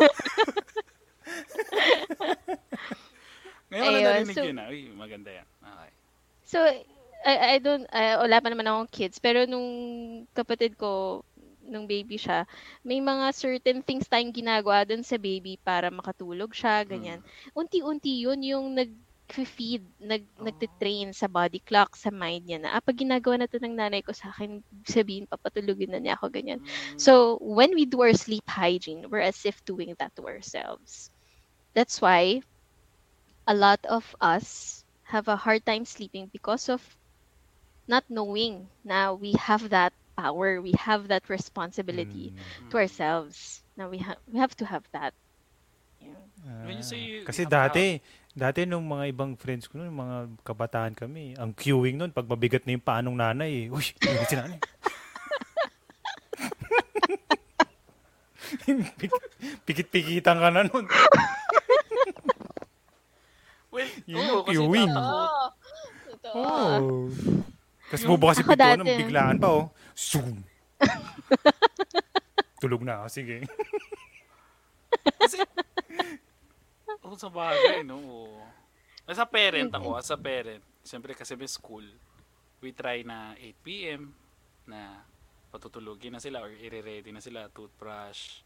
Ngayon ko Ayun, narinig so- yun ah. Uy, maganda yan. So, I, I don't, uh, wala pa naman akong kids, pero nung kapatid ko, nung baby siya, may mga certain things tayong ginagawa dun sa baby para makatulog siya, ganyan. Unti-unti yun yung nag-feed, nag, nagtitrain sa body clock, sa mind niya na, ah, pag ginagawa na to ng nanay ko sa akin, sabihin, papatulugin na niya ako, ganyan. Mm, So, when we do our sleep hygiene, we're as if doing that to ourselves. That's why a lot of us have a hard time sleeping because of not knowing na we have that power, we have that responsibility Mm. to ourselves. Now we have we have to have that. Yeah. When you say you Kasi dati, dati nung mga ibang friends ko, nung mga kabataan kami, ang queuing nun, pag mabigat na yung paanong nanay, eh. Uy, <laughs> yun si nanay. Pik- <laughs> Pikit-pikitan ka na nun. Well, Yun oo, yung kasi queuing. tatakot. Ito. Oh. Tapos bubukas yung Ako pintuan, dati. biglaan pa, oh. Zoom. <laughs> tulog na. Sige. Kasi, oh, sa bagay, no? Oo. As a parent ako, as a parent, siyempre kasi may school, we try na 8 p.m. na patutulugin na sila or i-ready na sila, toothbrush,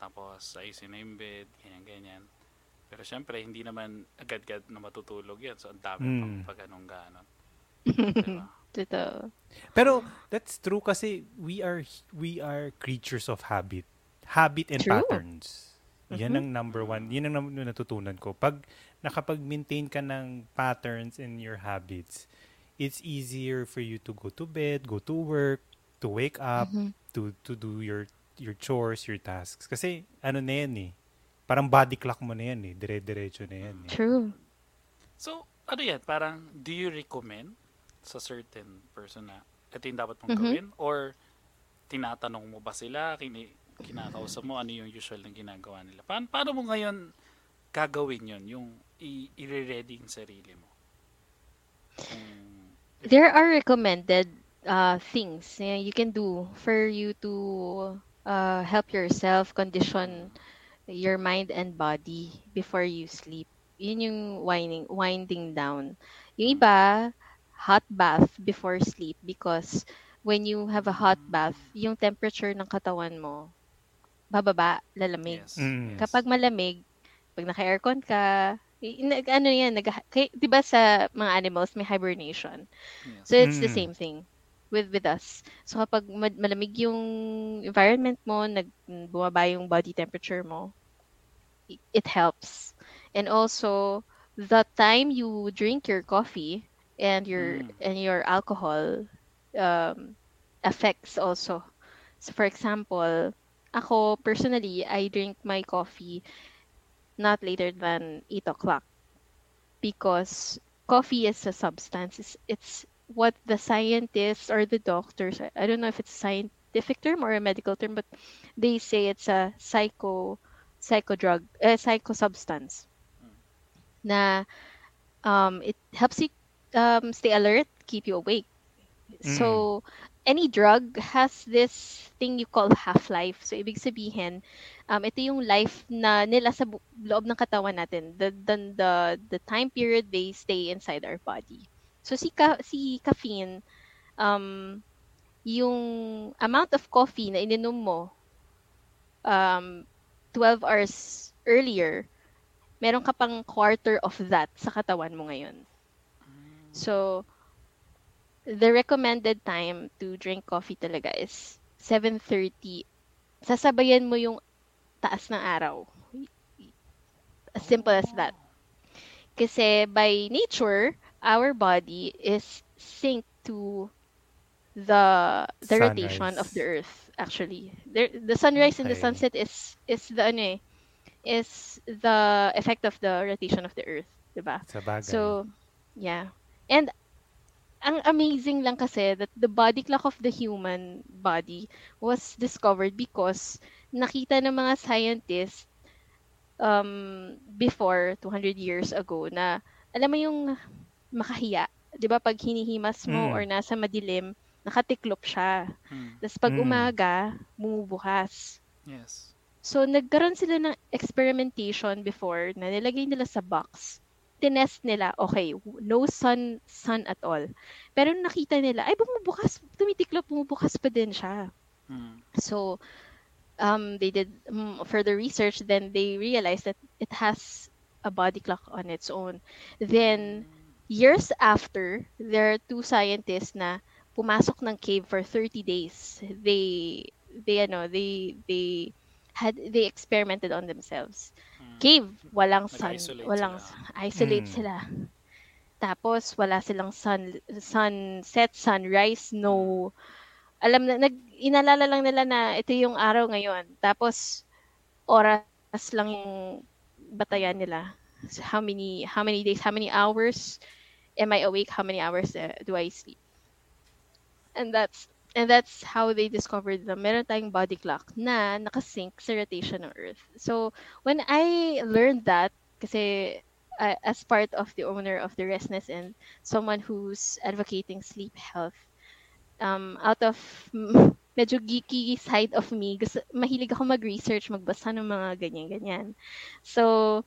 tapos ayusin na yung bed, ganyan-ganyan. Pero syempre, hindi naman agad-agad na matutulog yan. So, ang dami Mm. pang pag anong ganon. <laughs> Diba? Totoo. Pero that's true kasi we are we are creatures of habit. Habit and True. patterns. Yan ang number one. Yan ang natutunan ko. Pag nakapag-maintain ka ng patterns in your habits, it's easier for you to go to bed, go to work, to wake up, Mhm. to to do your your chores, your tasks. Kasi ano na yan eh. Parang body clock mo na yan eh. Dire-diretso na yan eh. True. So, ano yan? Parang, do you recommend sa certain person na ito yung dapat mong Mhm. gawin? Or tinatanong mo ba sila? Kini, kinakausap mo? Ano yung usual na ginagawa nila? Paano, paano mo ngayon gagawin yon Yung i- i-ready yung sarili mo? Kung- There are recommended uh, things you can do for you to uh, help yourself condition your mind and body before you sleep. Yun yung winding, winding down. Yung iba, hot bath before sleep because when you have a hot bath, yung temperature ng katawan mo, bababa, lalamig. yes. Mm. yes. Kapag malamig, pag naka-aircon ka, ano yan, nag, kay, di ba sa mga animals may hibernation? Yes. So it's the Mm. same thing with with us. So kapag ma- malamig yung environment mo, nag bumaba yung body temperature mo, it helps. And also the time you drink your coffee and your Mm. and your alcohol um, affects also. So for example, ako personally, I drink my coffee not later than 8 o'clock because coffee is a substance. It's, it's what the scientists or the doctors, I- don't know if it's a scientific term or a medical term, but they say it's a psycho psycho drug, uh, psycho substance. Na um, it helps you um, stay alert, keep you awake. So any drug has this thing you call half-life. So ibig sabihin, um, ito yung life na nila sa bu- loob ng katawan natin. The, the, the, the time period they stay inside our body. So si, ka, si caffeine, um, yung amount of coffee na ininom mo um, 12 hours earlier, meron ka pang quarter of that sa katawan mo ngayon. So, the recommended time to drink coffee talaga is 7.30. Sasabayan mo yung taas ng araw. As simple as that. Kasi by nature, our body is synced to the the rotation of Sunrise. the earth actually. The, the sunrise and the Okay. sunset is is the ano eh, is the effect of the rotation of the earth, 'di ba? Sa bagay. So, yeah. And ang amazing lang kasi that the body clock of the human body was discovered because nakita ng mga scientists um, before 200 years ago na alam mo yung makahiya, 'di ba pag hinihimas mo Mm. or nasa madilim, nakatiklop siya. Hmm. Tapos pag Mm. umaga, bumubukas. Yes. So, nagkaroon sila ng experimentation before na nilagay nila sa box. Tinest nila, okay, no sun, sun at all. Pero nakita nila, ay bumubukas, tumitiklop, bumubukas pa din siya. Hmm. So, um, they did mm, further research, then they realized that it has a body clock on its own. Then, years after, there are two scientists na pumasok ng cave for 30 days. They, they, ano, they, they had, they experimented on themselves. Hmm. Cave, walang sun, Nag-isolate walang, sila. isolate Mm. sila. Tapos, wala silang sun, sunset, sunrise, no, alam na, nag, inalala lang nila na ito yung araw ngayon. Tapos, oras lang yung batayan nila. How many, how many days, how many hours am I awake? How many hours uh, do I sleep? And that's, and that's how they discovered the tayong body clock na nakasync sa rotation ng Earth. So, when I learned that, kasi uh, as part of the owner of the Restness and someone who's advocating sleep health, um, out of <laughs> medyo geeky side of me. Gusto, mahilig ako mag-research, magbasa ng mga ganyan-ganyan. So,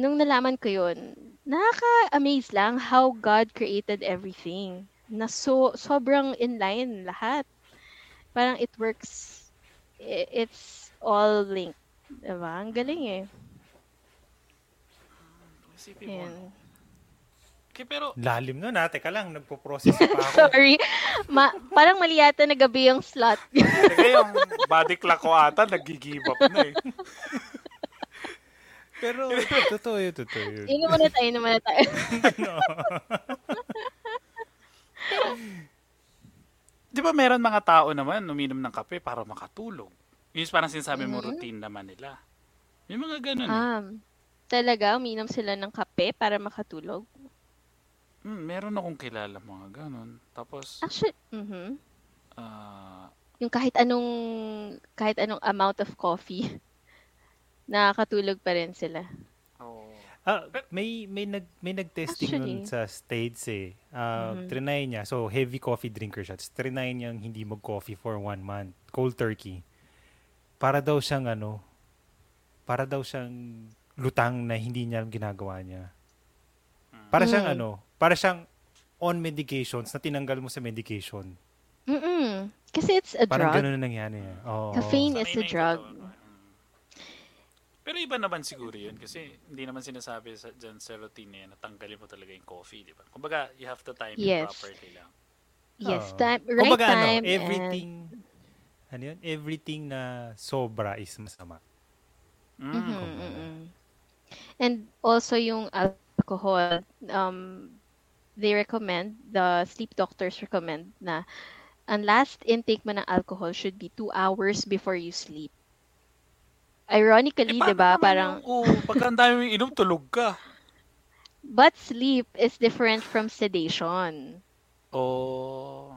nung nalaman ko yun, nakaka-amaze lang how God created everything. Na so, sobrang in line lahat. Parang it works, it's all linked. Diba? Ang galing eh. Isipin mo. Okay, pero Lalim nun ha. Teka lang, nagpo-process pa ako. <laughs> Sorry. Ma- parang mali yata na gabi yung slot. Teka, yung body clock ko ata, nag-give up na eh. <laughs> Pero, <laughs> totoo yun, totoo yun. Inom muna tayo, inom muna tayo. <laughs> Di ba meron mga tao naman uminom ng kape para makatulog? Yun yung parang sinasabi mo Mhm. routine naman nila. May mga ganun. eh. um, talaga, uminom sila ng kape para makatulog? Hmm, meron akong kilala mga ganun. Tapos, Actually, mhm. ah, yung kahit anong kahit anong amount of coffee, nakakatulog pa rin sila. oh, Ah, may may nag may nag-testing nun sa States eh. Ah, Mhm. Trinay niya. So heavy coffee drinker siya. Trinay niyang hindi mag-coffee for one month. Cold turkey. Para daw siyang ano, para daw siyang lutang na hindi niya ginagawa niya. Para siyang Mm. ano, para siyang on medications na tinanggal mo sa medication. Mm-mm. Kasi it's a Parang drug. gano'n na nangyari. eh. Oo. Caffeine is a drug. Pero iba naman siguro yun kasi hindi naman sinasabi sa, dyan sa routine na tanggalin mo talaga yung coffee, di ba? Kumbaga, you have to time Yes. it properly lang. Yes, Oo. time, right Kumbaga, ano, time. and- everything, ano yun? Everything na sobra is masama. Mm. Mhm, mhm. And also yung alcohol, um, they recommend, the sleep doctors recommend na ang last intake mo ng alcohol should be two hours before you sleep. Ironically, Eh, di ba, parang, Oo, pagka ang dami mong inom, tulog ka. <laughs> but sleep is different from sedation. Oh.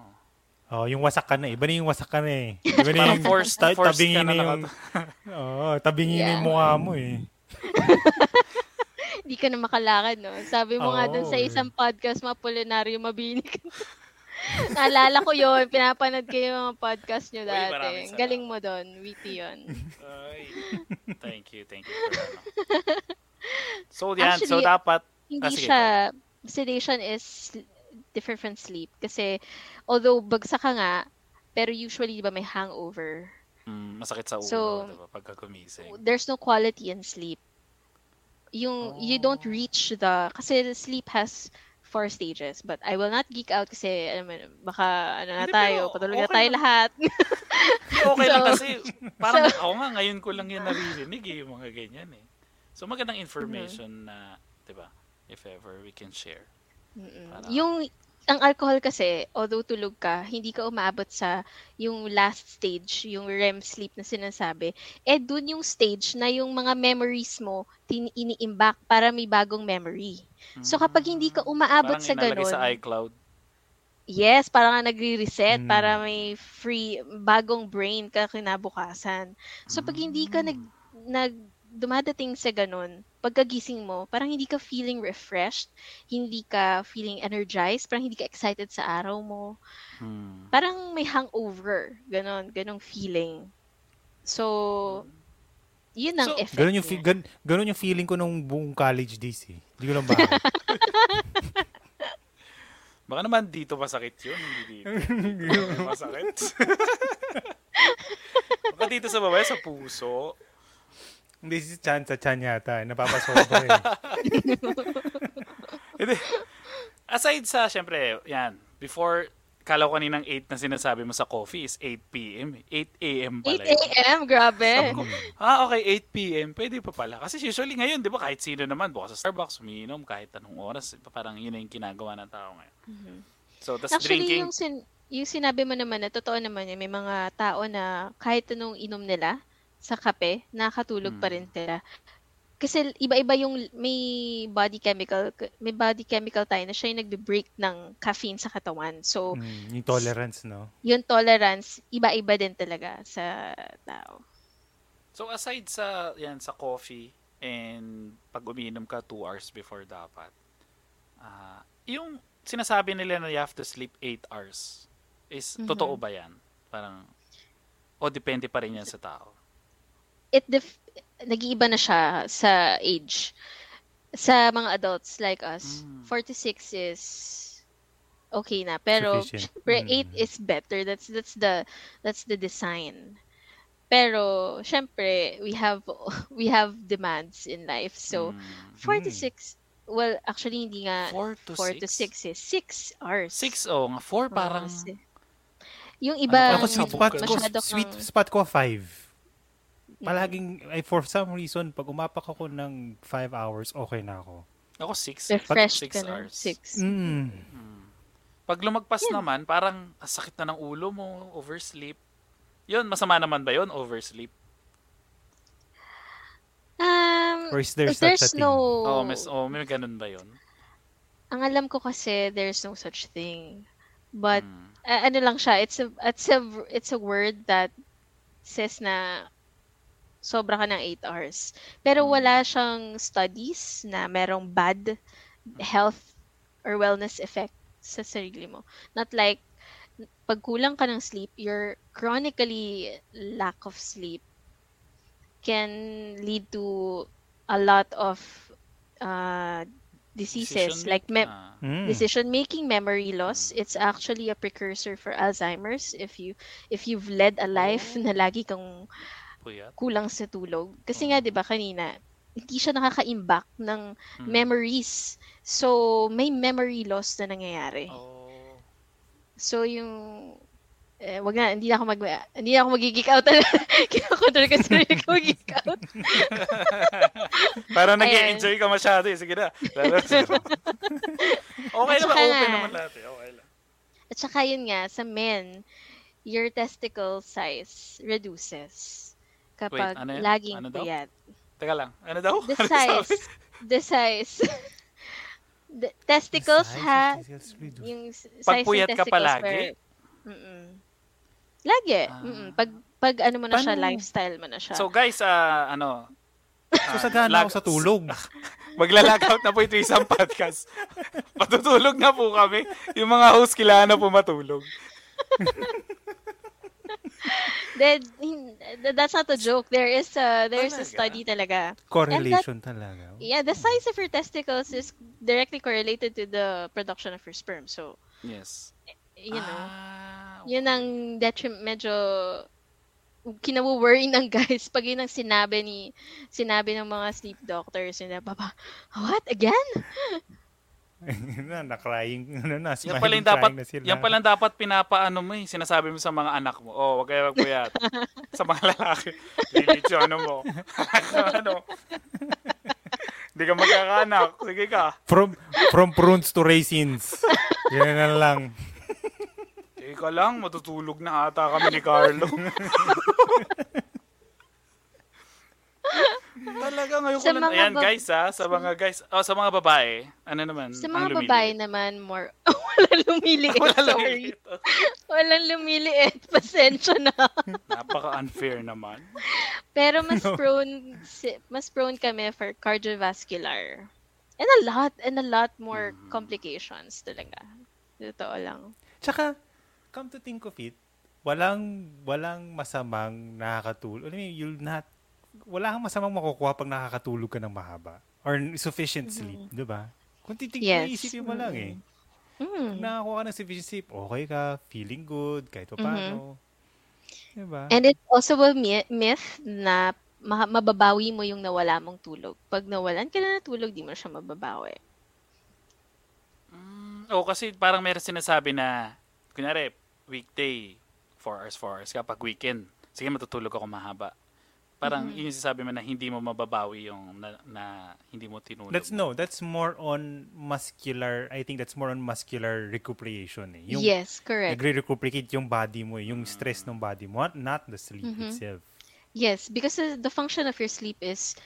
Oh, yung wasak ka na. Iba na yung wasak ka na eh. <laughs> Iba na yung forced, ta- forced tabingin na na yung... <laughs> Oo, tabingin na yung Yeah. mukha mo eh. Hindi ka na makalakad, no? Sabi mo nga dun sa isang podcast, Mapulinaryo Mabini ka. <laughs> Naalala ko yon pinapanood ko yung mga podcast nyo Uy, dati. salamat. Galing mo doon, witty yun. Ay. Thank you, thank you. <laughs> So, yan. so, Actually, dapat, Hindi Ah, siya, sedation is different from sleep. Kasi, although bagsak ka nga, pero usually, di ba, may hangover. mm, masakit sa ulo, So, diba, pagka gumising. There's no quality in sleep. Yung, you don't Oh. reach the, kasi sleep has four stages. But I will not geek out kasi, alam mo, baka, ano na Hindi, tayo, pero patulog na okay tayo lang. lahat. <laughs> okay lang So- kasi, parang ako nga, ngayon ko lang yan naririnig eh, yung mga ganyan eh. So, magandang information na, di ba, if ever we can share. Mm-mm. Para- Yung ang alcohol kasi, although tulog ka, hindi ka umabot sa yung last stage, yung REM sleep na sinasabi. Eh, dun yung stage na yung mga memories mo tin ini-imbak para may bagong memory. So, kapag hindi ka umaabot Parang sa ganun, sa iCloud. yes, parang nga nagre-reset Mm. para may free, bagong brain ka kinabukasan. So, pag hindi ka nag, nag dumadating sa ganun, pagkagising mo, parang hindi ka feeling refreshed, hindi ka feeling energized, parang hindi ka excited sa araw mo. Hmm. Parang may hangover, ganon, ganong feeling. So, yun ang So, effect Ganun yung, niya. fi- gan- ganun yung feeling ko nung buong college days eh. Hindi ko lang ba. <laughs> Baka naman dito masakit yun, hindi dito. <laughs> masakit. <laughs> Baka dito sa babae, sa puso. Hindi si Chan sa Chan yata. eh. Napapasobra eh. <laughs> Hindi. Aside sa, syempre, yan, before, kala ko kaninang 8 na sinasabi mo sa coffee is 8 p.m. 8 a.m. 8 pala yun. a.m., grabe. Ah, okay, 8 p.m. Pwede pa pala. Kasi usually ngayon, di ba, kahit sino naman, bukas sa Starbucks, umiinom kahit anong oras. Parang yun na yung ginagawa ng tao ngayon. So, tas Actually, drinking, yung, sin- yung sinabi mo naman na totoo naman yun, may mga tao na kahit anong inom nila sa kape, nakatulog pa Mm. rin sila. Kasi iba-iba yung may body chemical, may body chemical tayo na siya yung nagbe-break ng caffeine sa katawan. So, Mm, yung tolerance, no? yung tolerance, iba-iba din talaga sa tao. so aside sa, yan, sa coffee, and pag umiinom ka 2 hours before dapat, ah yung sinasabi nila na you have to sleep 8 hours, is Mhm. totoo ba yan? Parang, o depende pa rin yan sa tao. It def- nag-iiba na siya sa age. Sa mga adults like us, Mm. 4 to 6 is okay na. Pero syempre, Mm. 8 is better. That's that's the that's the design. Pero syempre, we have <laughs> we have demands in life. So, Mm. 4 to Mm. 6 well, actually hindi nga 4 to 4 to 6? 6 is 6 hours. 6, oh, nga 4 Oo, parang, si- yung iba, Ako Parang sweet spot ko, sweet spot ko 5. Palaging, ay, for some reason, pag umapak ako ng 5 hours, okay na ako. ako 6. refreshed 6 ka na. hours. 6. Mm. Mm. Pag lumagpas naman, parang ang sakit na ng ulo mo, oversleep. Yun, masama naman ba yun, oversleep? Um, Or is there if such a there's thing? no... Oh, mas, oh, may ganun ba yun? Ang alam ko kasi, there's no such thing. But, Mm. uh, ano lang siya, it's a, it's a, it's a word that says na sobra ka ng 8 hours. Pero Mm. wala siyang studies na merong bad health or wellness effect sa sarili mo. Not like, pag kulang ka ng sleep, your chronically lack of sleep can lead to a lot of uh, diseases Decision like me- Mm. decision making memory loss it's actually a precursor for alzheimer's if you if you've led a life Oh. na lagi kang puyat. kulang sa tulog kasi nga 'di ba kanina hindi siya nakaka-imbak ng Mm. memories so may memory loss na nangyayari Oh. so yung eh, wag na, hindi na ako mag, hindi na ako magigik out. Kinakontrol ko sarili ko mag-geek out. <laughs> <laughs> Parang Ayan. nag-enjoy ka masyado eh. Sige na. <laughs> okay saka open naman lahat eh. Okay lang. At saka yun nga, sa men, your testicle size reduces kapag ano yun? laging Ano daw? puyat. Teka lang. Ano daw? <laughs> The Ano sabi? size, the size, <laughs> the testicles Size of ha, yung s- Pag size puyat ng ka testicles palagi? where- Mm-mm. Lagi. Ah. Mm-mm. Pag, pag ano mo na siya, Paano? lifestyle mo na siya. So guys, ah, ano, <laughs> So, sagana ako sa tulog. Magla-log out na po ito isang podcast. Patutulog na po kami. Yung mga host kailangan na po matulog. Then, that's not a joke. There is a, there's a Talaga? study talaga. Correlation talaga. Yeah, the size of your testicles is directly correlated to the production of your sperm. So, Yes. you know, Ah, yun ang detrim medyo kinawo-worry ng guys pag yun ang sinabi ni sinabi ng mga sleep doctors nila baba what again na, na-crying. <laughs> Ano na, Yan smiling, pala yung dapat, crying na sila. yan pala yung dapat pinapaano mo eh. Sinasabi mo sa mga anak mo. Oh, wag kayo magpuyat. <laughs> sa mga lalaki. Lilit yung ano mo. <laughs> ano? Hindi ka magkakaanak. Sige ka. From, from prunes to raisins. Yan na lang. Teka lang, matutulog na ata kami ni Carlo. Talaga ngayon ko Sa lang. mga Ayan bab- guys ha, sa mga guys, oh, sa mga babae, ano naman? sa mga babae naman more <laughs> walang lumiliit <laughs> Wala lang sorry lumiliit. walang lumiliit <laughs> pasensya na Napaka-unfair naman. pero mas prone si- mas prone kami for cardiovascular and a lot and a lot more Mhm. complications talaga totoo lang Tsaka, come to think of it, walang walang masamang nakakatulog. I mean, you'll not wala kang masamang makukuha pag nakakatulog ka ng mahaba or sufficient sleep, 'di ba? Kung titignan Yes. isipin mo lang eh. Mm. Pag nakakuha ka ng sufficient sleep, okay ka, feeling good, kahit pa paano. 'Di ba? And it's also a myth na ma- mababawi mo yung nawala mong tulog. Pag nawalan ka na ng tulog, di mo siya mababawi. Mm, oh, kasi parang meron sinasabi na, kunyari, weekday, 4 hours, 4 hours. Kapag weekend, sige matutulog ako mahaba. Parang Mhm. yun yung sinasabi mo na hindi mo mababawi yung na, na hindi mo tinulog. That's no, that's more on muscular, I think that's more on muscular recuperation eh. Yung yes, correct. nagre-recuperate yung body mo, eh, yung stress ng body mo, not- the sleep Mhm. itself. Yes, because the the function of your sleep is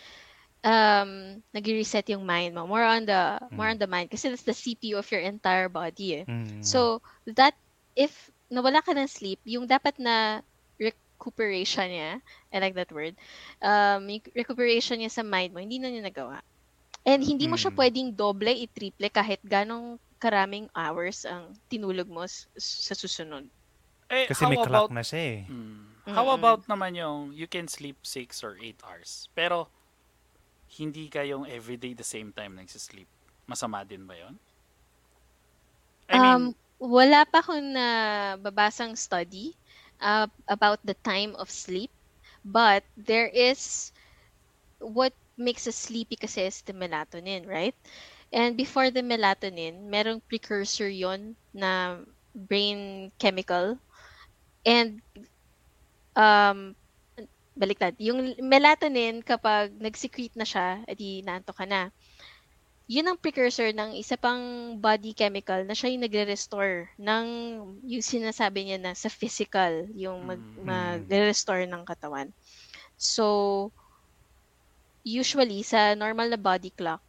um nag-reset yung mind mo. More on the more on the mind kasi that's the CPU of your entire body. Eh. Mm. So that if nawala ka ng sleep, yung dapat na recuperation niya, I like that word. Um yung recuperation niya sa mind mo, hindi na niya nagawa. And hindi mo siya Mm. pwedeng doble, i-triple kahit ganong karaming hours ang tinulog mo sa susunod. Eh, Kasi how may clock about, na siya eh. Hmm. How about naman yung you can sleep 6 or 8 hours, pero hindi kayong everyday the same time nagsisleep. Masama din ba yon? I mean, um, wala pa akong nababasang study uh, about the time of sleep, but there is what makes us sleepy kasi is the melatonin, right? And before the melatonin, merong precursor yon na brain chemical. And um, baliktad, yung melatonin kapag nag-secrete na siya, edi naantok ka na. Yun ang precursor ng isa pang body chemical na siya yung nagre-restore ng yung sinasabi niya na sa physical, yung mag, Mm. magre-restore ng katawan. So, usually sa normal na body clock,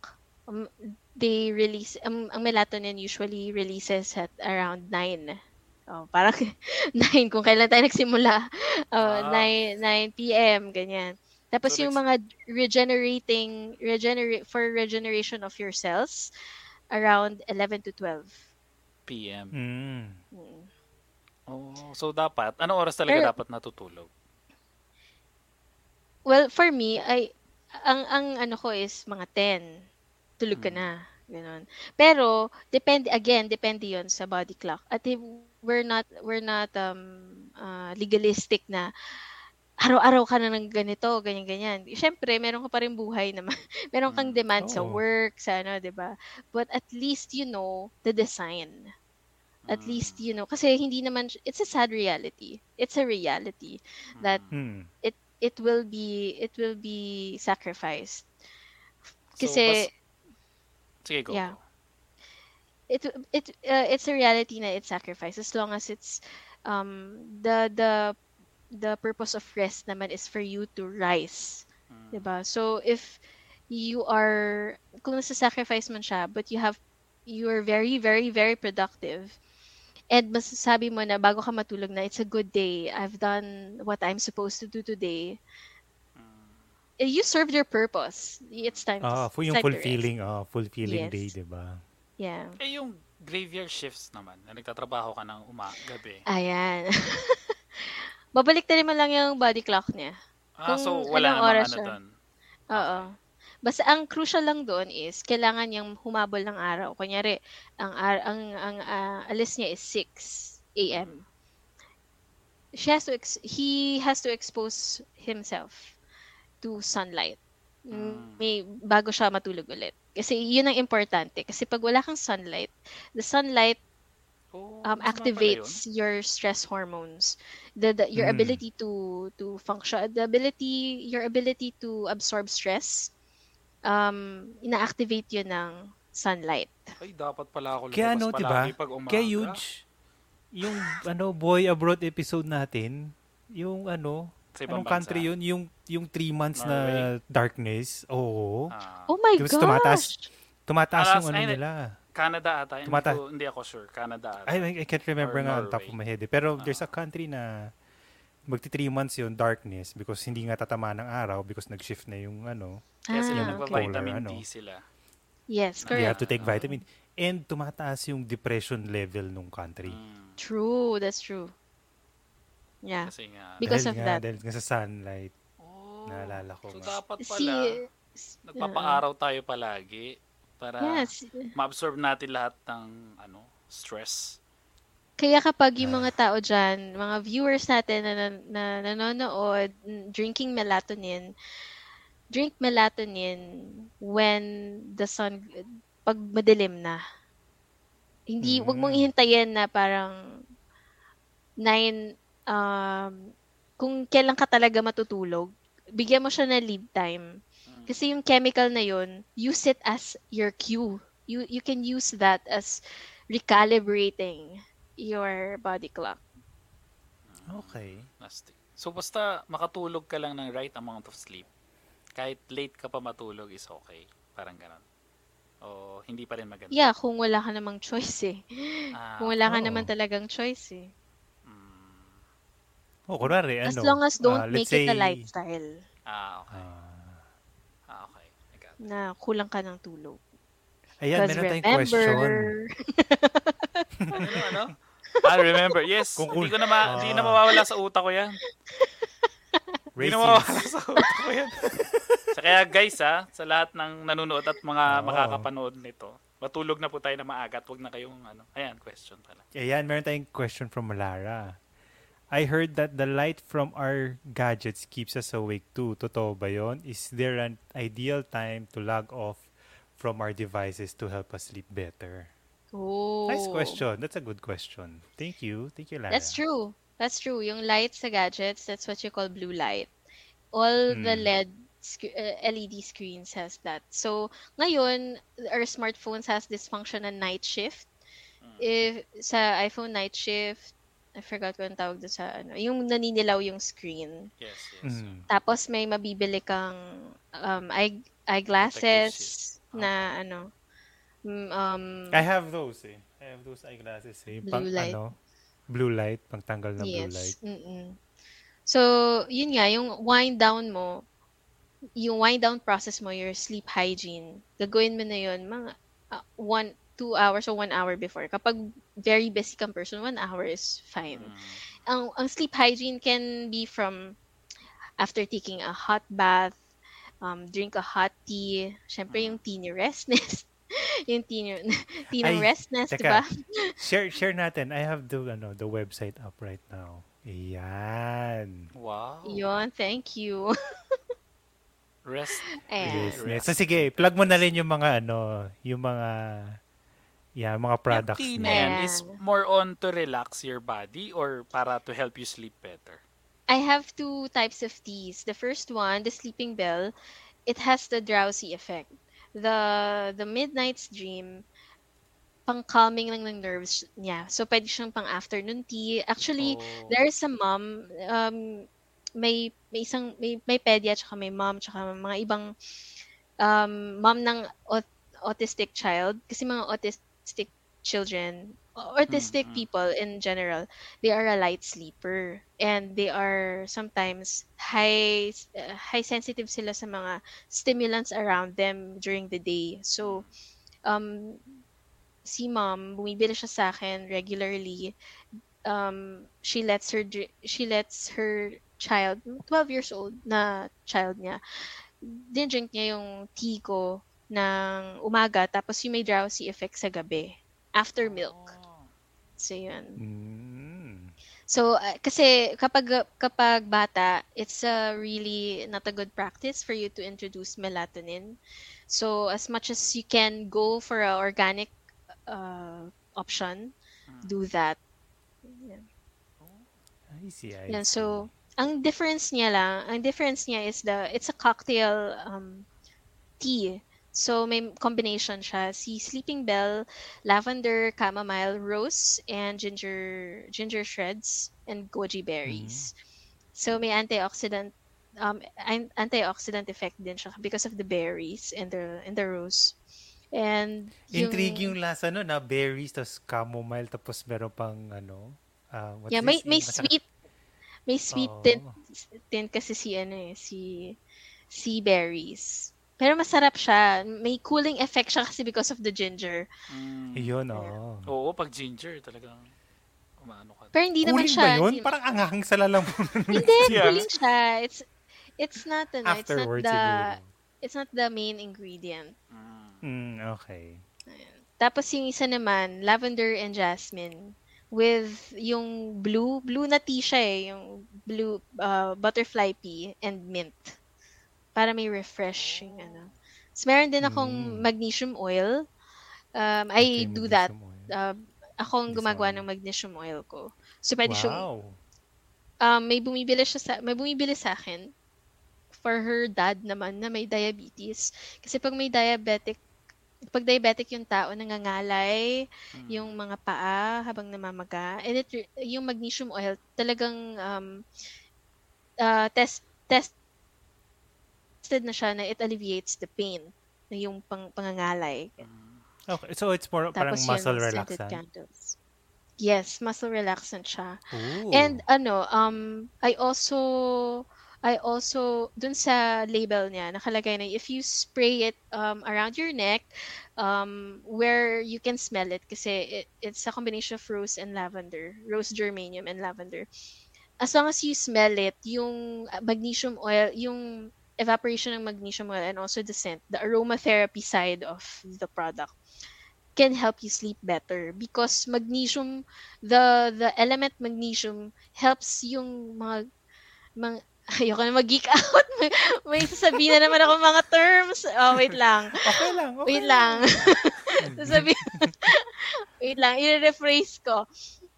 um, they release, um, ang melatonin usually releases at around 9. Oh, parang <laughs> 9 kung kailan tayo nagsimula. Uh, Ah. 9, 9 p.m. ganyan. Tapos So, yung mga regenerating regenerate for regeneration of your cells around 11 to 12. PM. Mm. Mm. Oh, so dapat, anong oras talaga Pero- dapat natutulog? Well, for me, ay ang ang ano ko is mga 10. Tulog ka Mm. na. Ganun. Pero depende again, depende 'yon sa body clock. At if we're not we're not um uh, legalistic na araw-araw ka na ng ganito, ganyan-ganyan. Siyempre, meron ka pa rin buhay naman. <laughs> meron kang Mm. demand sa Oo. work, sa ano, 'di ba? But at least you know the design. At Mm. least you know kasi hindi naman it's a sad reality. It's a reality that Mm. Mm. it will be it will be sacrificed. So, Kasi bas- sige, go. yeah. it it uh, it's a reality na it's sacrifice as long as it's um the the the purpose of rest naman is for you to rise, Mm. 'di ba? So if you are kung nasa-sacrifice man siya but you have you are very very very productive and masasabi mo na bago ka matulog na it's a good day I've done what I'm supposed to do today Mm. eh, you served your purpose it's time to, Ah, it's yung fulfilling, ah, fulfilling Yes. day, 'di ba? yeah Eh, yung graveyard shifts naman, na nagtatrabaho ka ng uma, gabi. ayan <laughs> babalik na naman lang yung body clock niya Ah, Kung so wala namang oras ano siya. doon. Oo. Basta ang crucial lang doon is kailangan niyang humabol ng araw. Kunyari, ang ar- ang ang ah, alis niya is 6 a.m. She has to ex- he has to expose himself to sunlight. Mm, Mm. May bago siya matulog ulit. Kasi yun ang importante. Kasi pag wala kang sunlight, the sunlight Oh, um, activates your stress hormones the, the your Mm. ability to to function the ability your ability to absorb stress um ina-activate yun ng sunlight. Ay, dapat pala ako Kaya ano, palagi 'di ba? pag umaga. Kaya huge yung ano boy abroad episode natin, yung ano, Sa anong country bansa. yun? Yung yung 3 months na darkness. Oo. Ah, oh my Di ba gosh tumataas? Tumataas Alas, yung ano ay, nila. Canada ata. Hindi, Tumata- ko, hindi ako sure. Canada ata. I, I can't remember Or nga on top Norway. of my head. eh. Pero there's a Ah. country na magti 3 months yun darkness because hindi nga tatama ng araw because nag-shift na yung ano. Kaya sila Ah, okay. nagpa-vitamin Polar, ano. D sila. yes They correct have to take Ah. vitamin. And tumataas yung depression level nung country. Mm. true that's true yeah Kasi nga. Because dahil of nga, that. Dahil nga sa sunlight. Oh, Naalala ko So nga. dapat si pala, nagpapaaraw tayo palagi para yes ma-absorb natin lahat ng ano, stress. Kaya kapag yung mga tao dyan, mga viewers natin na, na, na nanonood, mm, drinking melatonin, drink melatonin when the sun, pag madilim na. Hindi, wag mong Mm. ihintayin na parang nine, um, kung kailan ka talaga matutulog, bigyan mo siya ng lead time. Kasi yung chemical na yun, use it as your cue. You you can use that as recalibrating your body clock. Okay. Nasty. So basta makatulog ka lang ng right amount of sleep. Kahit late ka pa matulog is okay. Parang ganon. O hindi pa rin maganda. Yeah, kung wala ka namang choice eh. Ah, Kung wala ka oo. naman talagang choice eh. mm, O, kunwari, As ano. long as don't ah, make let's it a say, lifestyle ah, okay. ah, Ah, okay. I got it. Na kulang ka ng tulog. ayan, meron tayong remember, question. ano, ano? I remember. Yes. Kung- Hindi ko na, ma- hindi na Ah. mawawala sa utak ko yan. Hindi na mawawala sa utak ko yan. so, kaya guys ha, sa lahat ng nanonood at mga Oo. makakapanood nito, matulog na po tayo na maaga at huwag na kayong ano. Ayan, question pala. Ayan, meron tayong question from Lara. I heard that the light from our gadgets keeps us awake too. Totoo ba yun? Is there an ideal time to log off from our devices to help us sleep better? Oh. Nice question. That's a good question. Thank you. Thank you, Lara. That's true. That's true. Yung light sa gadgets, that's what you call blue light. All the Hmm. LED sc- uh, LED screens has that. So, ngayon, our smartphones has this function na night shift. If sa iPhone night shift, I forgot ko ang tawag doon sa ano, yung naninilaw yung screen. Yes, yes. Mm. Tapos may mabibili kang um, eye, eyeglasses na ano, mm, um, I have those eh. I have those eyeglasses eh. Blue pang, light. Ano, blue light. Pangtanggal ng blue yes. light. Mm-mm. So, yun nga, yung wind down mo, yung wind down process mo, your sleep hygiene, gagawin mo na yun mga uh, one, two hours or one hour before. Kapag very busy kang person, one hour is fine. Mm. Ang, ang sleep hygiene can be from after taking a hot bath, um, drink a hot tea, syempre <laughs> yung tea ni restness. yung tea, ni- tea Ay, restness, di teka. ba? <laughs> Share share natin. I have the ano, the website up right now. Ayan. Wow. Yun, thank you. Rest. <laughs> Ayan. Yes, yes. So sige, plug mo na rin yung mga ano, yung mga yeah, mga products Yung Ayan. is more on to relax your body or para to help you sleep better? I have two types of teas. The first one, the sleeping bell, it has the drowsy effect. The the midnight's dream, pang calming lang ng nerves niya. So pwede siyang pang afternoon tea. Actually, Oh. there's a mom, um, may, may isang, may, may pedia, tsaka may mom, tsaka mga ibang um, mom ng aut- autistic child. Kasi mga autistic children, autistic Mm, mm. people in general, they are a light sleeper. And they are sometimes high, uh, high sensitive sila sa mga stimulants around them during the day. So, um, si mom, bumibili siya sa akin regularly. Um, she lets her she lets her child, 12 years old na child niya, din-drink niya yung tea ko ng umaga tapos yung may drowsy effect sa gabi after milk. Oh. So yun. Mm. So uh, kasi kapag kapag bata, it's a really not a good practice for you to introduce melatonin. So as much as you can go for a organic uh, option, Mm. do that. I see, I Yan, see. so ang difference niya lang, ang difference niya is the it's a cocktail um, tea. So may combination siya. Si Sleeping Bell, lavender, chamomile, rose, and ginger ginger shreds and goji berries. So may antioxidant um an- antioxidant effect din siya because of the berries and the and the rose. And Intrigue yung lasa no na berries tapos chamomile tapos meron pang ano ah, what's Yeah, may may masaka- sweet may sweet Oo. din, din kasi si ano eh, si si berries. Pero masarap siya. May cooling effect siya kasi because of the ginger. Mm. Yun, oo. Oo, pag ginger talagang umano ka. Pero hindi naman Cooling siya. ba yun? Hindi, Parang anghang sa lalamunan. hindi Yeah. cooling siya. It's it's not ano, it's not the siguro. it's not the main ingredient. Mm. Mm, okay. Tapos yung isa naman, lavender and jasmine with yung blue, blue na tea siya eh, yung blue uh, butterfly pea and mint. Para may refreshing ano. So, meron din akong Mm. magnesium oil. Um, I Okay, do that. oil. Uh, akong This gumagawa one. ng magnesium oil ko. So, pwede siyang, wow. um, may bumibili siya sa, may bumibili sa akin for her dad naman na may diabetes. Kasi pag may diabetic, pag diabetic yung tao, nangangalay, Mm. yung mga paa habang namamaga. And it, yung magnesium oil, talagang um, uh, test, tested na siya na it alleviates the pain na yung pang, pangangalay. Mm. Okay, so it's more parang Tapos muscle yun, scented relaxant. candles. Yes, muscle relaxant siya. Ooh. And ano, um, I also I also, dun sa label niya, nakalagay na if you spray it um, around your neck, um, where you can smell it, kasi it, it's a combination of rose and lavender, rose germanium and lavender. As long as you smell it, yung magnesium oil, yung evaporation ng magnesium oil and also the scent, the aromatherapy side of the product can help you sleep better because magnesium the the element magnesium helps yung mga mga <laughs> ayoko na mag-geek out. May, may sasabihin na naman ako mga terms. Oh, wait lang. Okay lang. Okay Wait lang. <laughs> Sasabihin. <laughs> wait lang. I-rephrase ko.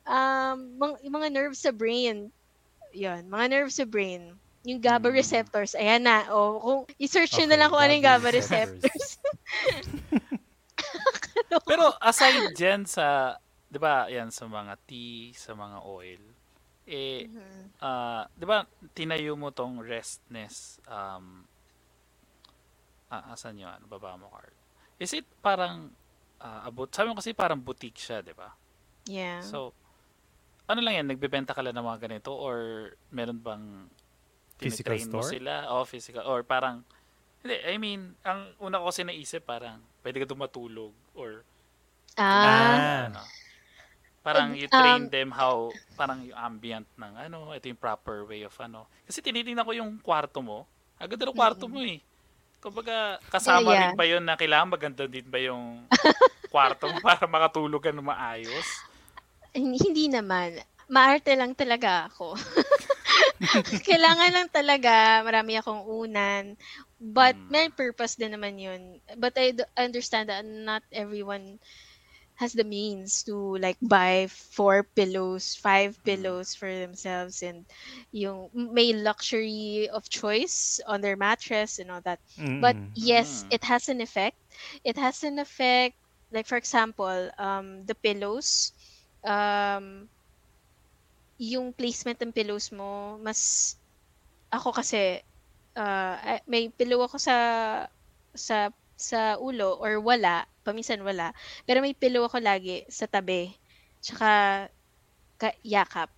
Um, mga, mga nerves sa brain. Yun. Mga nerves sa brain. Yung GABA Mm. receptors. Ayan na. O, kung i-search nyo Okay, na lang kung ano yung GABA receptors. <laughs> Pero aside dyan sa, di ba, yan sa mga tea, sa mga oil, eh, Mhm. ah, di ba, tinayo mo tong restness, um, ah, asan yun? Ano, baba mo card. Is it parang, ah, about, sabi mo kasi parang boutique siya, di ba? Yeah. So, ano lang yan, nagbebenta ka lang ng mga ganito or meron bang Physical tinitrain mo store? sila? O, physical. Or parang, hindi, I mean, ang una ko kasi naisip parang, pwede ka tumatulog or ah. ano, parang you Um, train them how, parang yung ambient ng ano, ito yung proper way of ano. Kasi tinitingnan ko yung kwarto mo, ang ganda ng kwarto mo eh. Kumbaga, kasama Yeah. rin ba yun na kailangan maganda din ba yung kwarto mo <laughs> para makatulog ka na maayos? Hin- Hindi naman. Maarte lang talaga ako. <laughs> <laughs> Kailangan lang talaga, marami akong unan. But Mm. may purpose din naman yun. But I d- understand that not everyone has the means to like buy four pillows, five pillows for themselves and yung may luxury of choice on their mattress and all that. But Mm-mm. yes, Mm. it has an effect. It has an effect. Like for example, um, the pillows, um, yung placement ng pillows mo, mas ako kasi uh, may pillow ako sa sa sa ulo or wala, paminsan wala. Pero may pillow ako lagi sa tabi. Tsaka ka, yakap.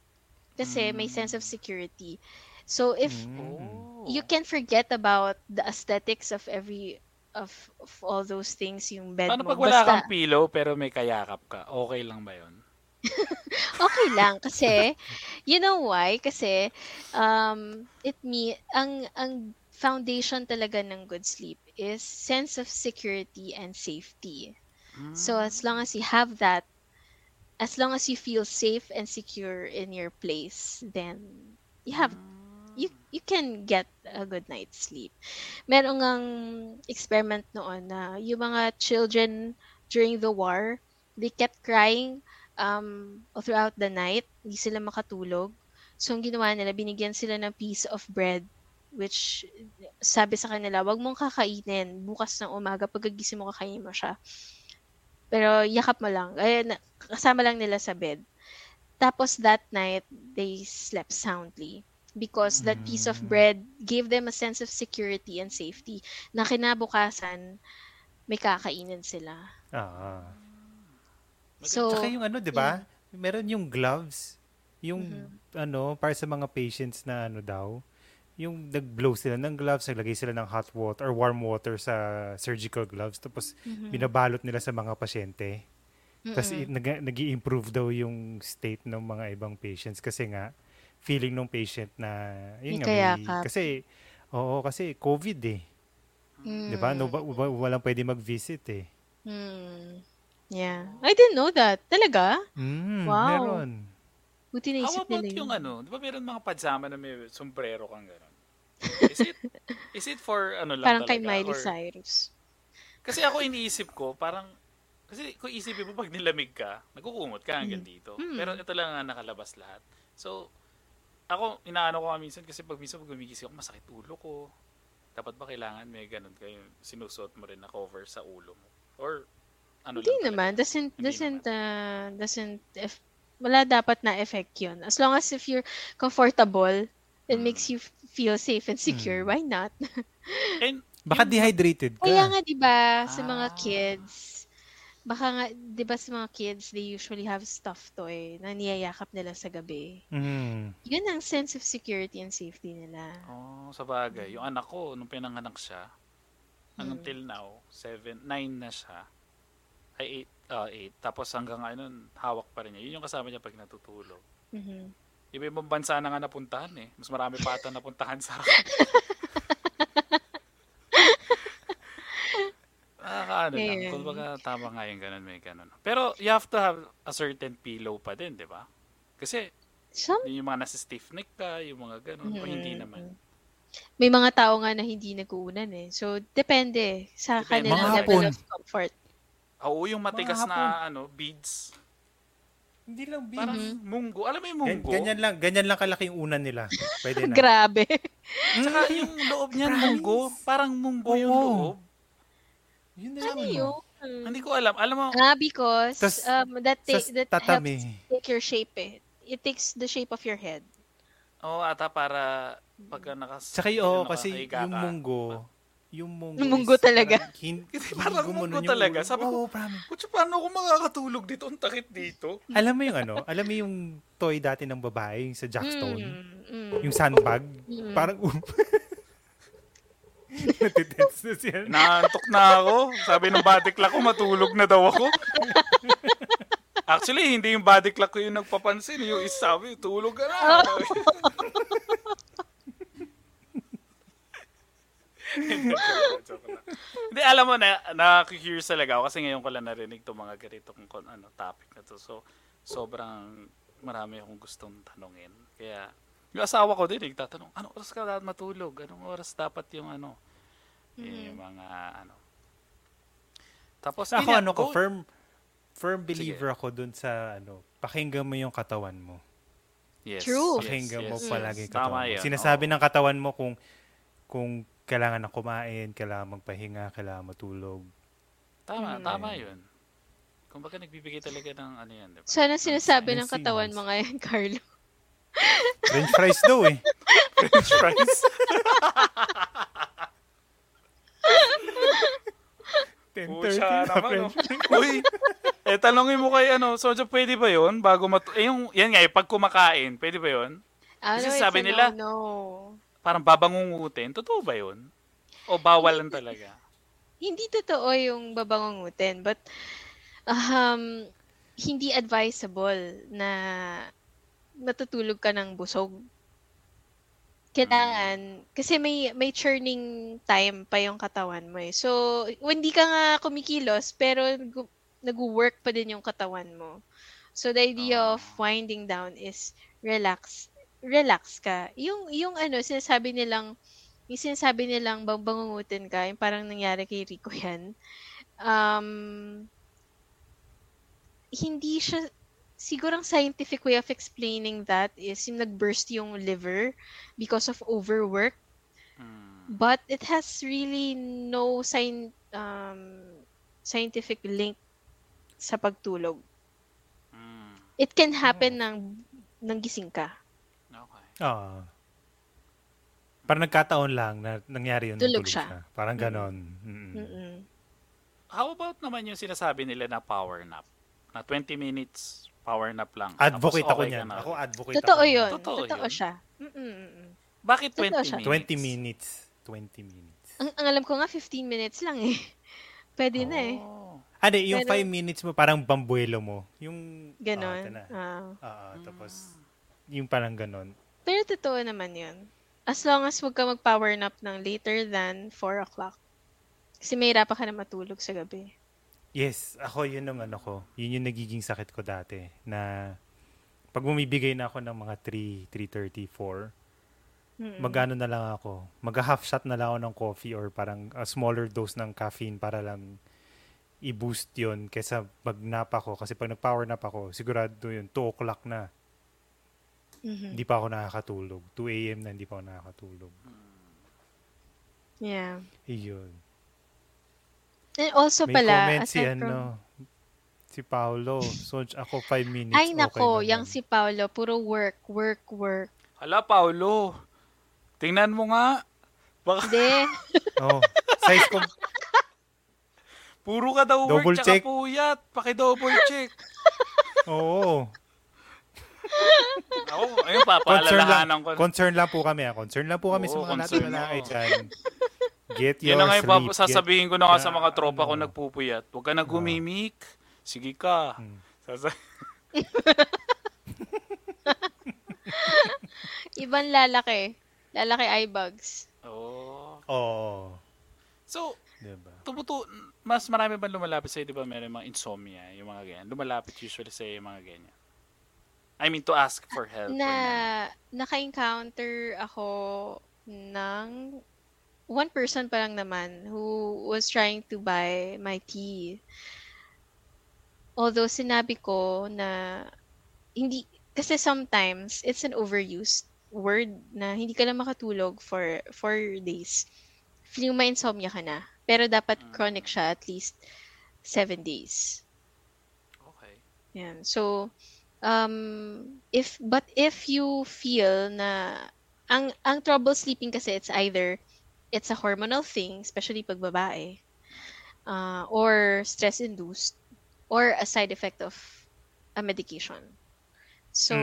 Kasi may sense of security. So if Mm. Oh. you can forget about the aesthetics of every of, of all those things yung bed Paano mo. pag wala Basta, kang pillow pero may kayakap ka? Okay lang ba yun? Okay lang kasi you know why? Kasi um it me ang ang foundation talaga ng good sleep is sense of security and safety. So as long as you have that as long as you feel safe and secure in your place, then you have you you can get a good night's sleep. Meron ngang experiment noon na yung mga children during the war, they kept crying um, throughout the night. Hindi sila makatulog. So, ang ginawa nila, binigyan sila ng piece of bread which sabi sa kanila, wag mong kakainin. Bukas ng umaga, pagkagising mo, kakainin mo siya. Pero yakap mo lang. Na- kasama lang nila sa bed. Tapos that night, they slept soundly because that piece of Mm. bread gave them a sense of security and safety na kinabukasan may kakainin sila. Ah. So, Tsaka yung ano, 'di ba? Meron yung gloves, yung Mhm. ano, para sa mga patients na ano daw, yung nag-blow sila ng gloves, naglagay sila ng hot water or warm water sa surgical gloves tapos Mhm. binabalot nila sa mga pasyente. Tapos Mm-mm. i- nag- nag-i-improve daw yung state ng mga ibang patients kasi nga feeling ng patient na yun nga, may, kasi oo kasi COVID eh. 'Di ba? No, wa- wa- walang pwede mag-visit eh. Mm. Yeah. I didn't know that. Talaga? Mm, Wow. meron. Buti How naisip about nila yung yun. ano, di ba meron mga pajama na may sombrero kang gano'n? <laughs> Is it, is it for ano lang Parang kay talaga? Miley Or- Cyrus. Kasi ako iniisip ko, parang, kasi kung isipin mo pag nilamig ka, nagkukumot ka hanggang dito. Mm. Pero ito lang ang nakalabas lahat. So, ako, inaano ko nga minsan kasi pag minsan pag gumigising ako, masakit ulo ko. Dapat ba kailangan may ganun kayo, sinusuot mo rin na cover sa ulo mo? Or, ano Hindi lang naman. Doesn't, Hindi doesn't, uh, doesn't, if, wala dapat na effect yun. As long as if you're comfortable, it Mm. makes you f- feel safe and secure, Mm. why not? <laughs> And, Baka dehydrated ka. Kaya nga, di ba, sa mga Ah. kids, baka nga, di ba sa mga kids, they usually have stuffed toy na niyayakap nila sa gabi. Mm. Yun ang sense of security and safety nila. Oh, sa bagay. Yung anak ko, nung pinanganak siya, Mm. until now, 7, 9 na siya. Ay, 8, uh, 8. Tapos hanggang ngayon, hawak pa rin niya. Yun yung kasama niya pag natutulog. Mhm. Iba-ibang bansa na nga napuntahan eh. Mas marami pa ata napuntahan sa akin. <laughs> Nakakaano lang. Ayun. Kung baga, tama nga yung ganun, may ganun. Pero you have to have a certain pillow pa din, di ba? Kasi Some, yung mga nasa stiff neck ka, yung mga ganun, o hindi Mhm. naman. may mga tao nga na hindi nag-uunan eh. So, depende sa Depende. kanilang Mga level of comfort. Oo, yung matigas Mga na ano, beads. Hindi lang big. Parang Mhm. munggo. Alam mo yung Gan- munggo? ganyan lang, ganyan lang kalaki yung unan nila. Pwede <laughs> na. Grabe. Tsaka yung loob niyan, Promise. munggo. Parang munggo yung Oo. loob. Yun na ano yun? Hindi ko alam. Alam mo, Ah, because Tas- um, that, ta- Sa that tatami. helps take your shape eh. It takes the shape of your head. oo ata para pagka nakas... Tsaka yung, oo, ano, kasi yung ka. munggo, yung munggo, Yung munggo talaga. parang hin- <laughs> Parang gumanon munggo yung talaga. ulo. Sabi ko, promise. Kutsa, paano ako makakatulog dito? Ang takit dito. Alam mo yung ano? Alam mo yung toy dati ng babae, yung sa Jackstone? Mm, mm. Yung sandbag? Mm. Parang, um, <laughs> natitense na siya. Naantok na ako. Sabi ng body clock ko, matulog na daw ako. <laughs> Actually, hindi yung body clock ko yung nagpapansin. Yung isa sabi, tulog ka na. Joke lang. Hindi, alam mo na, na-curious talaga ako kasi ngayon ko lang narinig itong mga ganitong ano, topic na to. So, sobrang marami akong gustong tanungin. Kaya, yung asawa ko din, nagtatanong, anong oras ka dapat matulog? Anong oras dapat yung ano? Yung mga ano. Tapos, Ako yun ano ko, go- firm firm believer ako dun sa ano, pakinggan mo yung katawan mo. Yes, True. yes, Pakinggan mo yes. palagi Tama katawan mo. yun, Sinasabi oo. ng katawan mo kung kung kailangan na kumain, kailangan magpahinga, kailangan matulog. Tama, Mm. tama yun. Kumbaga nagbibigay talaga ng ano yan, di ba? Sana sinasabi Ng ng katawan mo ngayon, <laughs> Carlo. French fries daw eh. French fries. 10.30 Pucha na naman, French oh. Uy, eh tanongin mo kay ano, Sojo, pwede ba yun? Bago mat... Eh, yung, yan nga, eh, pag kumakain, pwede ba yun? Ano, Kasi it's sabi nila- no-no. Parang babangungutin. Totoo ba yun? O bawal lang talaga? Hindi totoo yung babangungutin, but um, hindi advisable na natutulog ka ng busog. Kailangan, kasi may may churning time pa yung katawan mo eh. So, hindi ka nga kumikilos, pero nag- nag-work pa din yung katawan mo. So, the idea of Ah. winding down is relax. Relax ka. Yung, yung ano, sinasabi nilang, yung sinasabi nilang bang bangungutin ka, yung parang nangyari kay Rico <laughs> yan, um, hindi siya, siguro ang scientific way of explaining that is yung nag-burst yung liver because of overwork. Hmm. But it has really no sign, um, scientific link sa pagtulog. Hmm. It can happen ng, ng gising ka. Ah. Parang nagkataon lang na nangyari yun. Tulog tulog siya. siya. Parang ganon. Mm. Mm-mm. How about naman yung sinasabi nila na power nap? Na 20 minutes power nap lang. Tapos Advocate ako okay ka niyan. na Ako advocate Totoo ako. yun. Totoo Totoo, yun. siya. Mm-mm. Bakit 20 Totoo siya. minutes? 20 minutes. 20 minutes. Ang, ang alam ko nga, 15 minutes lang eh. <laughs> Pwede na eh. Oh. Ano, yung Pero- 5 minutes mo, parang bambuelo mo. Yung, Ganon. Ah, na. Ah. Ah, tapos, yung parang ganon. Pero totoo naman yun. As long as huwag ka mag-power nap ng later than 4 o'clock. Kasi may hirapan ka na matulog sa gabi. Yes, ako yun ang ano ko. Yun yung nagiging sakit ko dati. Na, pag bumibigay na ako ng mga 3, 3.30, 4, Mm-mm. magano na lang ako. Mag-half shot na lang ako ng coffee or parang a smaller dose ng caffeine para lang i-boost yun kaysa mag-nap ako. Kasi pag nag-power nap ako, sigurado yun, 2 o'clock na. Mhm. Hindi pa ako nakakatulog. 2 a.m. na hindi pa ako nakakatulog. Yeah. Iyon. And also May pala, comment si aside from... ano, si Paolo. So, ako 5 minutes. Ay nako, okay yung si Paolo, puro work, work, work. Hala, Paulo. Tingnan mo nga. Baka, Hindi. <laughs> Oh, size ko. Puro ka daw Double work tsaka check. puyat. Paki-double check. Oo. <laughs> Ako, ayun, Concern lang, papaalalahanan ko. concern lang po kami. Ah. Concern lang po kami sa Oo, mga concern natin lalaki ako. dyan. Get Yun your na nga yung sleep. pap- sasabihin ko na nga sa mga tropa ko ano. nagpupuyat. Huwag ka na gumimik. Sige ka. Hmm. Sasa- <laughs> Ibang lalaki. Lalaki eye bugs. oh. Oo. So, Diba? tumutu mas marami ba lumalapit sa'yo, di ba? Meron mga insomnia, yung mga ganyan. Lumalapit usually sa'yo yung mga ganyan. I mean, to ask for help. Na naka-encounter ako ng one person pa lang naman who was trying to buy my tea. Although sinabi ko na hindi kasi sometimes it's an overused word na hindi ka lang makatulog for four days. Feeling mo insomnia ka na. Pero dapat chronic siya at least seven days. Okay. Yan. So, um, if, but if you feel na, ang, ang trouble sleeping kasi it's either, it's a hormonal thing, especially pag babae, uh, or stress-induced, or a side effect of a medication. So,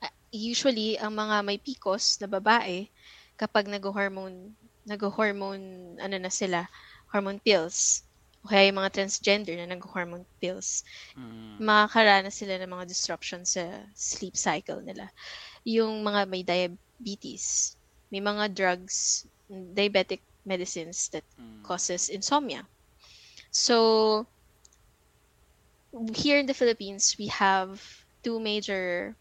uh, usually, ang mga may PCOS na babae, kapag nag-hormone, nag-hormone, ano na sila, hormone pills, o kaya yung mga transgender na nag-hormone pills, Mm. makakaranas sila ng mga disruption sa sleep cycle nila. Yung mga may diabetes, may mga drugs, diabetic medicines that Mm. causes insomnia. So, here in the Philippines, we have two major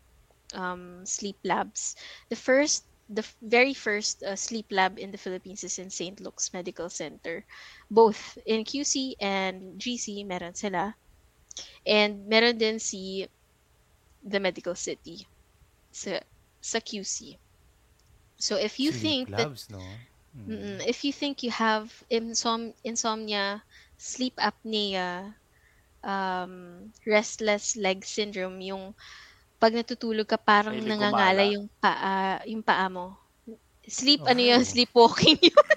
um, sleep labs. The first, the very first uh, sleep lab in the Philippines is in St. Luke's Medical Center. Both in QC and GC, meron sila. And meron din si the Medical City sa, sa QC. So if you Sleep think that labs, no? Mm. If you think you have insom- insomnia, sleep apnea, um, restless leg syndrome, yung pag natutulog ka parang Mahilig nangangala yung paa, yung paa mo. Sleep, Oh. ano yun? Sleepwalking <laughs> yun.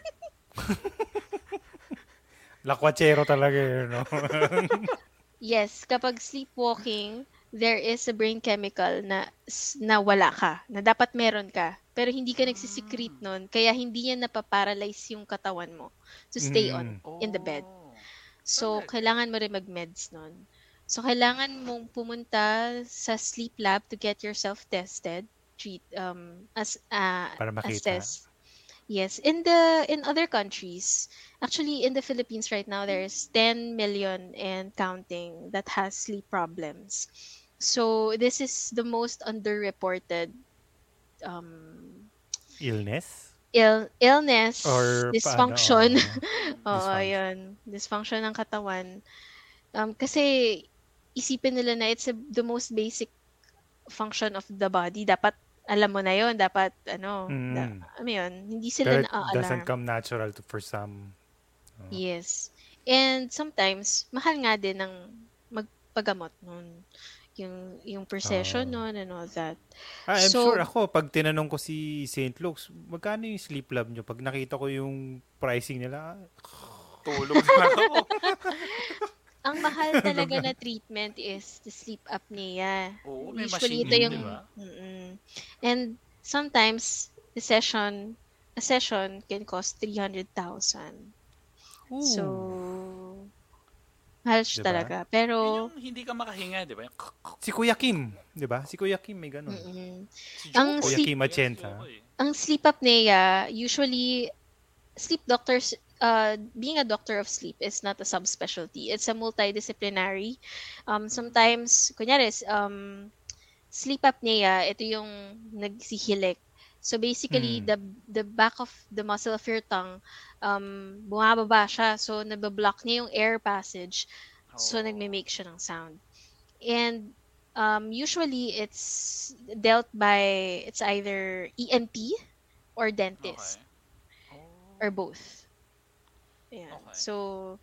Lakwachero talaga yun, no? <laughs> yes, kapag sleepwalking, there is a brain chemical na s- na wala ka, na dapat meron ka, pero hindi ka nagsisecrete nun, kaya hindi yan napaparalyze yung katawan mo to stay on in the bed. So, kailangan mo rin mag-meds nun. So, kailangan mong pumunta sa sleep lab to get yourself tested, treat, um, as, uh, Para makita. assess. Yes, in the in other countries, actually in the Philippines right now, there's 10 million and counting that has sleep problems. So this is the most underreported um, Illness? ill illness, Or dysfunction. paano, <laughs> Oo, Dysfunction. yun. Dysfunction ng katawan. Um, kasi isipin nila na it's a, the most basic function of the body. Dapat alam mo na yun. Dapat, ano, da, Mm. ano yun, hindi sila it doesn't na-alarm. come natural to, for some. Oh. Yes. And sometimes, mahal nga din ng magpagamot nun. Yung, yung per session Oo. nun and all that. Ah, I'm So- sure ako, pag tinanong ko si St. Luke's, magkano yung sleep lab nyo? Pag nakita ko yung pricing nila, ah, <sighs> Tulog na ako. <laughs> Ang mahal <laughs> talaga na treatment is the sleep apnea. Oo, may Usually, machine ito yun, yung... di ba? Mm-mm. And sometimes, the session, a session can cost 300,000. So, mahal siya Diba? talaga. Pero, yung hindi ka makahinga, di ba? Si Kuya Kim, di ba? Si Kuya Kim may ganun. mm-mm. Si Ang Kuya sleep- Kim eh. ang sleep apnea, usually, sleep doctors, uh, being a doctor of sleep is not a subspecialty. It's a multidisciplinary. Um, sometimes, kunyari, um, sleep apnea, ito yung nagsihilik. So basically, Mm. the the back of the muscle of your tongue, um, bumababa siya. So nabablock niya yung air passage. So Oo. nagme-make siya ng sound. And um, usually, it's dealt by, it's either ENT or dentist Okay. Oh. or both. Yeah. Okay. So,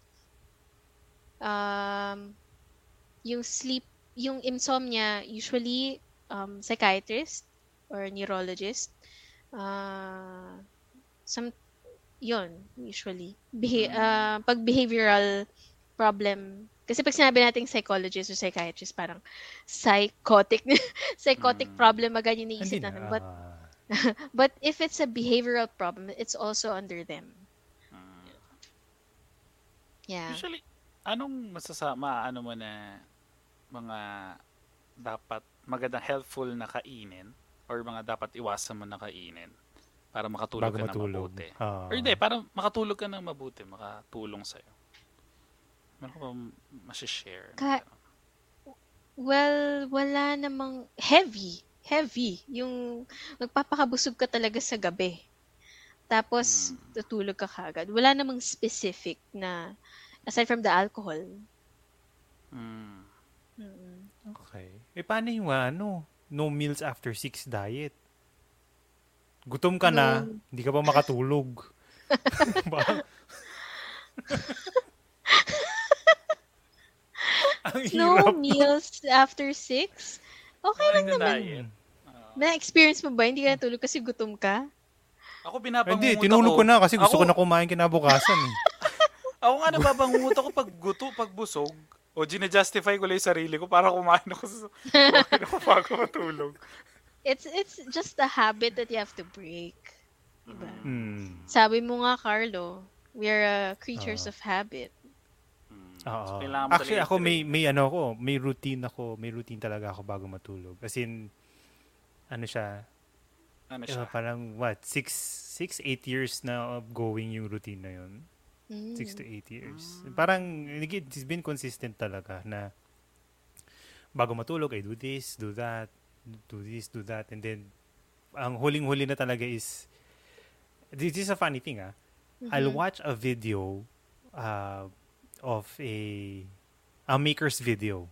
um, yung sleep, yung insomnia, usually, um, psychiatrist or neurologist, uh, some, Yun, usually. Beha- uh, pag behavioral problem, kasi pag sinabi nating psychologist or psychiatrist, parang psychotic <laughs> psychotic Mm. problem agad yung Hindi iniisip na. natin. But, <laughs> but if it's a behavioral problem, it's also under them. Yeah. Usually, anong masasama, ano mo na mga dapat magandang helpful na kainin or mga dapat iwasan mo na kainin para makatulog bago ka ng matulog. mabuti. Ah. Or hindi, para makatulog ka ng mabuti, makatulong sa'yo. Meron ka ba masishare? Ka- Well, wala namang heavy. Heavy. Yung magpapakabusog ka talaga sa gabi. Tapos, Hmm. tutulog ka kagad. Wala namang specific na, aside from the alcohol. Mm. Mm-mm. Okay. Eh, paano yung ano, no meals after six diet? Gutom ka na, No. hindi ka pa makatulog. <laughs> <laughs> No meals after six? Okay lang naman. Ah. Na-experience mo ba? Hindi ka natulog kasi gutom ka? ako binabangungot Hindi, tinulog ko na kasi gusto Ako- ko na kumain kinabukasan. Eh. Ako nga nababangungot ako pag guto, pag busog. O gina-justify ko lang yung sarili ko para kumain ako, sa, kumain ako bago matulog. It's it's just a habit that you have to break. Diba? Hmm. Sabi mo nga, Carlo, we are uh, creatures Oo. of habit. Mm. Oo. So, Actually, ako may may ano ako, may routine ako, may routine talaga ako bago matulog. As in ano siya, ano uh, siya? parang what, six, six, eight years na of going yung routine na yun. Mm. Six to eight years. Mm. Parang, it's been consistent talaga na bago matulog, I do this, do that, do this, do that, and then, ang huling-huli na talaga is, this is a funny thing ah, I'll Mhm. watch a video uh, of a a maker's video.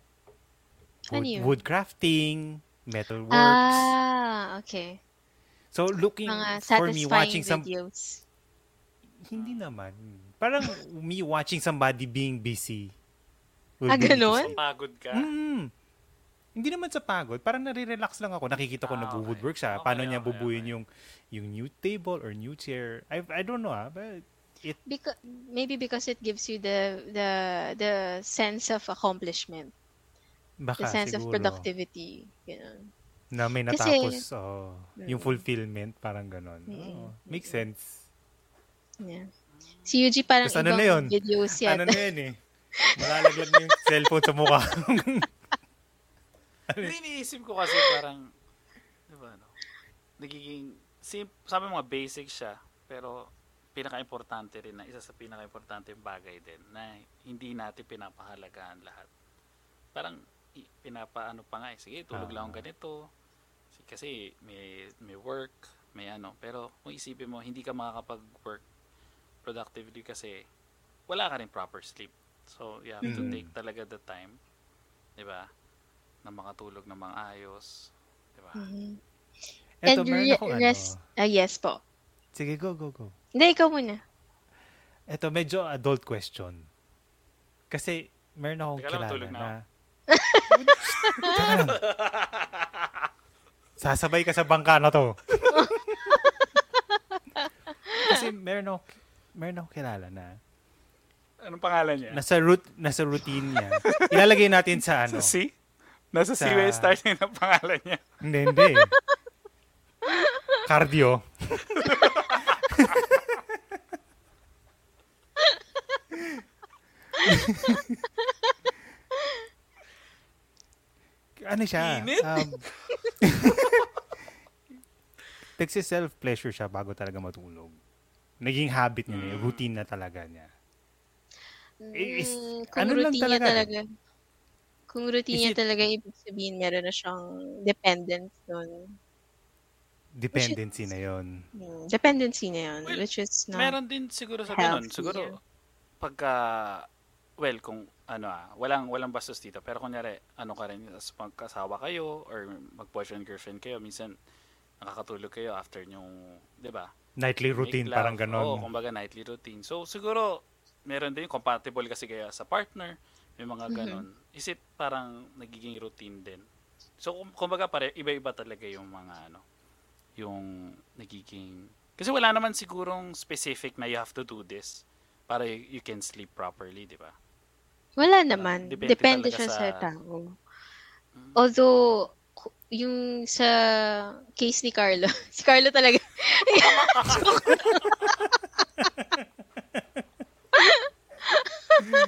Ano Wood, yun? wood crafting, metalworks. Ah, okay. so looking Mga for me watching satisfying some videos. hindi naman. Parang me watching somebody being busy. will Ah, sleep. Pagod ka? Mm. Hindi naman sa pagod. Parang nare-relax lang ako. Nakikita ko Ah, nag-woodwork okay. siya. Okay, Paano niya okay, bubuin okay. yung yung new table or new chair. I I don't know ah. But Because maybe because it gives you the the the sense of accomplishment, baka the sense of siguro. productivity, ganun. na may Kasi- natapos oh, yung Mm. fulfillment parang ganon. Mm. Oo. makes sense. Yeah. Si Yuji parang Tas ano ibang na yun? videos Ano yata. na yun eh. Malalaglag na yung cellphone sa mukha. <laughs> Hindi, iniisip ko kasi parang, di ba, ano, nagiging, sim, sabi mo nga basic siya, pero pinaka-importante rin na, isa sa pinaka-importante bagay din, na hindi natin pinapahalagaan lahat. Parang, pinapaano pa nga eh, sige, tulog lang Ah. ganito, kasi may, may work, may ano, pero kung isipin mo, hindi ka makakapag-work productively kasi wala ka rin proper sleep. So, you have to Mhm. take talaga the time, di ba? Na makatulog ng mga ayos, di ba? Mhm. Eto, And meron re- akong rest, ano. ah yes po. Sige, go, go, go. Hindi, ikaw muna. Eto, medyo adult question. Kasi, meron akong Teka lang, kilala tulog na na... Lang. <laughs> Sasabay ka sa bangka na to. <laughs> Kasi meron ako, meron akong kilala na Anong pangalan niya? nasa root nasa routine niya. <laughs> Ilalagay natin sa ano. Sa C? Nasa Sa- way start niya ng pangalan niya. Hindi, hindi. Cardio. <laughs> ano siya? Init? Um, <laughs> Nagsi-self-pleasure siya bago talaga matulog. Naging habit niya, Mm. routine na talaga niya. Eh, is- Mm, kung ano lang routine niya talaga? talaga. Kung routine Is niya it- talaga, ibig sabihin meron na siyang dependence nun. Dependency na yon. Hmm, dependency na yun, Well, which is not Meron din siguro sa ganun. Siguro, pagka, well, kung ano ah, walang, walang bastos dito. Pero kunyari, ano ka rin, as magkasawa kayo or mag-boyfriend, girlfriend kayo, minsan nakakatulog kayo after yung, di ba? Nightly routine, Make love. parang ganon. Oo, kumbaga nightly routine. So, siguro, meron din compatible kasi kayo sa partner. May mga Mhm. ganon. Is it parang nagiging routine din? So, kum- kumbaga pare, iba-iba talaga yung mga ano, yung nagiging... Kasi wala naman sigurong specific na you have to do this para you, you can sleep properly, di ba? Wala naman. depende Depende, talaga siya sa, sa- tao. Although, ku- yung sa case ni Carlo, <laughs> si Carlo talaga, <laughs>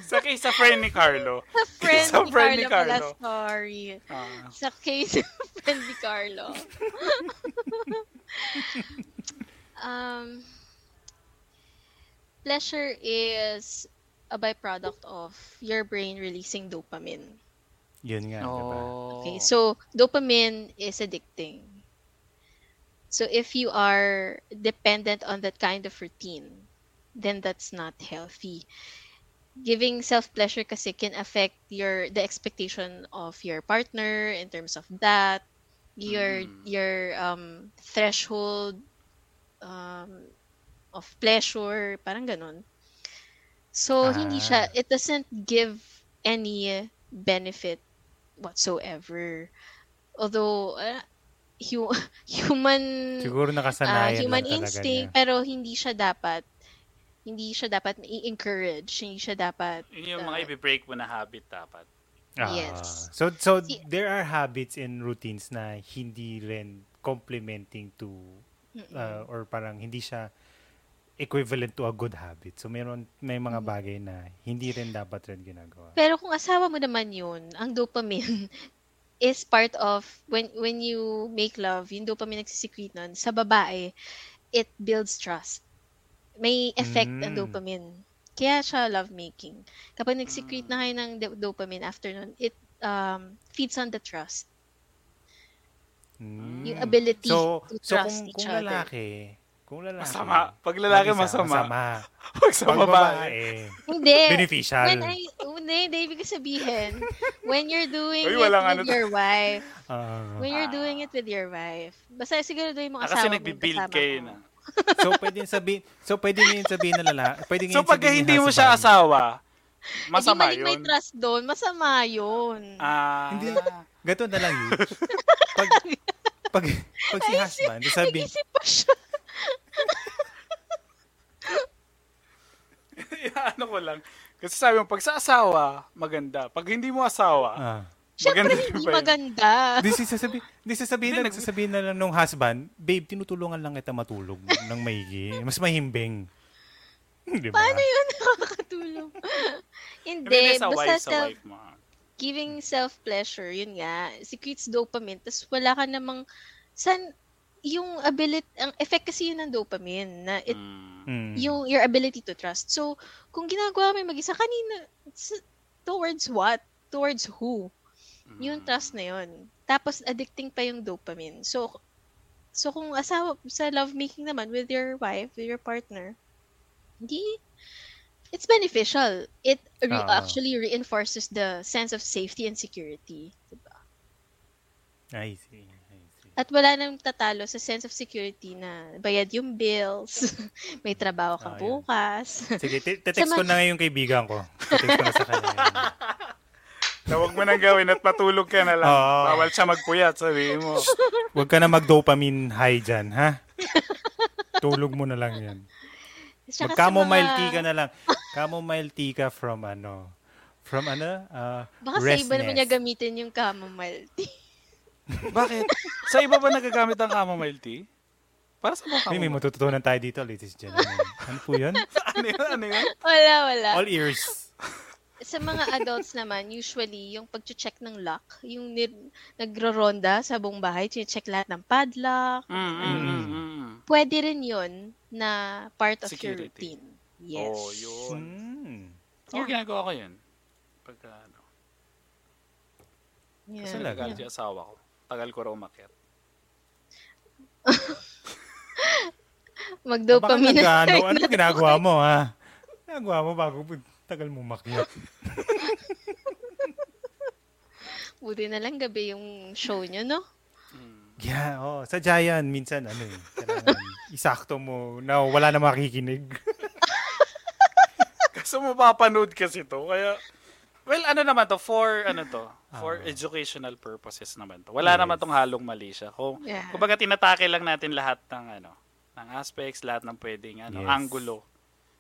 sa case sa friend ni Carlo. sa friend, Sa ni, friend ni Carlo pala, Carlo. sorry. ah, Sa case <laughs> ng friend ni Carlo. um, pleasure is a byproduct of your brain releasing dopamine. Yun nga, oh. Okay, so dopamine is addicting. So if you are dependent on that kind of routine, then that's not healthy. Giving self-pleasure kasi can affect your the expectation of your partner in terms of that, your Mm. your um threshold um of pleasure, parang ganun. So hindi siya Ah. it doesn't give any benefit whatsoever. Although uh, hu- <laughs> human Siguro nakasanayan human lang talaga instinct niya. pero hindi siya dapat hindi siya dapat i-encourage, hindi siya dapat Yun yung uh, mga i-break mo na habit dapat. Ah, Yes. So, so Si- there are habits and routines na hindi rin complementing to uh, or parang hindi siya equivalent to a good habit. So meron may mga bagay na hindi rin dapat rin ginagawa. Pero kung asawa mo naman yun, ang dopamine <laughs> is part of when when you make love, yung dopamine nagsisecrete nun, sa babae, it builds trust. May effect ang Mm. dopamine. Kaya siya lovemaking. Kapag nagsecrete na kayo ng do- dopamine after nun, it um, feeds on the trust. Mm. Yung ability So, to so trust kung, each kung other. Kung lalaki, Masama. Pag lalaki, masama. masama. <laughs> Pag sa babae. Hindi. beneficial. When I, hindi, hindi, ibig ko sabihin, when you're doing Uy, it with ano your wife, Ah. when you're doing it with your wife, basta siguro doon yung mga kasi asawa mo, nagbibuild kasama kayo na. so pwede sabihin, so pwede niyo sabihin na lalaki, pwede So pag hindi mo siya asawa, Eh, masama may yun. trust doon, masama yun. Ah, Hindi. Gato na lang yun. <laughs> Pag, pag, pag si husband, sabi, Nag-isip pa siya. <laughs> ano ko lang. Kasi sabi mo, pag sa asawa, maganda. Pag hindi mo asawa, ah, Siyempre, Maganda hindi maganda. Di sasabi, di sasabihin na, nag- sasabihin na lang nung husband, babe, tinutulungan lang kita matulog ng maigi. Mas mahimbing. <laughs> Di ba? Paano yun <laughs> nakakatulong? hindi hindi, sa basta wife, sa self, wife mo. giving self-pleasure, yun nga, secretes dopamine, tapos wala ka namang, san, yung ability, ang effect kasi yun ng dopamine, na it, Mm. Mm. yung, your ability to trust. So, kung ginagawa mo yung mag-isa, kanina, towards what? Towards who? Yung Mm. trust na yun. Tapos, addicting pa yung dopamine. So, so kung asawa, sa lovemaking naman, with your wife, with your partner, hindi, it's beneficial. It re- Oo. actually reinforces the sense of safety and security. Diba? I see. At wala nang tatalo sa sense of security na bayad yung bills, <laughs> may trabaho ka yun. bukas. Sige, te- te-text Sa ko na ngayon yung kaibigan ko. Te-text ko na sa kanya. <laughs> Na huwag mo nang gawin at matulog ka na lang. Oo. Bawal siya magpuyat, sabihin mo. <laughs> Huwag ka na mag-dopamine high dyan, ha? Tulog mo na lang yan. Tsaka sa Mag-chamomile mga- tea ka na lang. Chamomile tea ka from ano? From ano? Uh, Baka sa iba naman niya gamitin yung chamomile tea. Bakit? Sa iba ba nagagamit ang chamomile tea? Para sa mga May, may matututunan tayo dito, ladies and gentlemen. Ano po yun? <laughs> ano yun? Ano yun? Wala, wala. All ears. sa mga adults naman, usually, yung pag-check ng lock, yung nir- nagro-ronda sa buong bahay, check lahat ng padlock, Mm, mm, mm, mm. pwede rin yun na part of your Security. routine. Yes. Oh, yun. Hmm. Oo, Yeah. ginagawa ko yun. Pagka, ano. Yeah. Kasi nagalit yung asawa ko. Tagal ko raw umakyat. <laughs> Mag-dopamine. Baka nag-ano, ano ba ginagawa mo, ha? Ginagawa mo bago tagal mo makyat. <laughs> Buti na lang gabi yung show nyo, no? Mm. Yeah, oh, sa Giant, minsan, ano eh, <laughs> isakto mo na wala na makikinig. Kasi mapapanood kasi to. Kaya, well, ano naman to, for, ano to, for Ah. educational purposes naman to. Wala Yes. naman tong halong mali siya. Kung, Yeah. kumbaga tinatake lang natin lahat ng, ano, ng aspects, lahat ng pwedeng ano, Yes. angulo.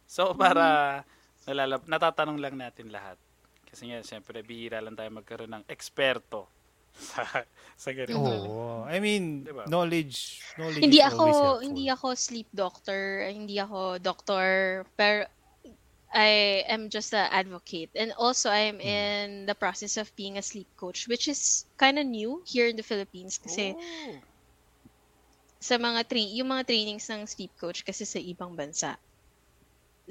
So, para nalalab, natatanong lang natin lahat. Kasi nga, siyempre, bihira lang tayo magkaroon ng eksperto <laughs> sa, sa ganito. Oo. I mean, Diba? knowledge, knowledge hindi ako hindi ako sleep doctor, hindi ako doctor, pero I am just an advocate. And also I'm Hmm. in the process of being a sleep coach, which is kind of new here in the Philippines kasi Oh. sa mga tra- yung mga trainings ng sleep coach kasi sa ibang bansa.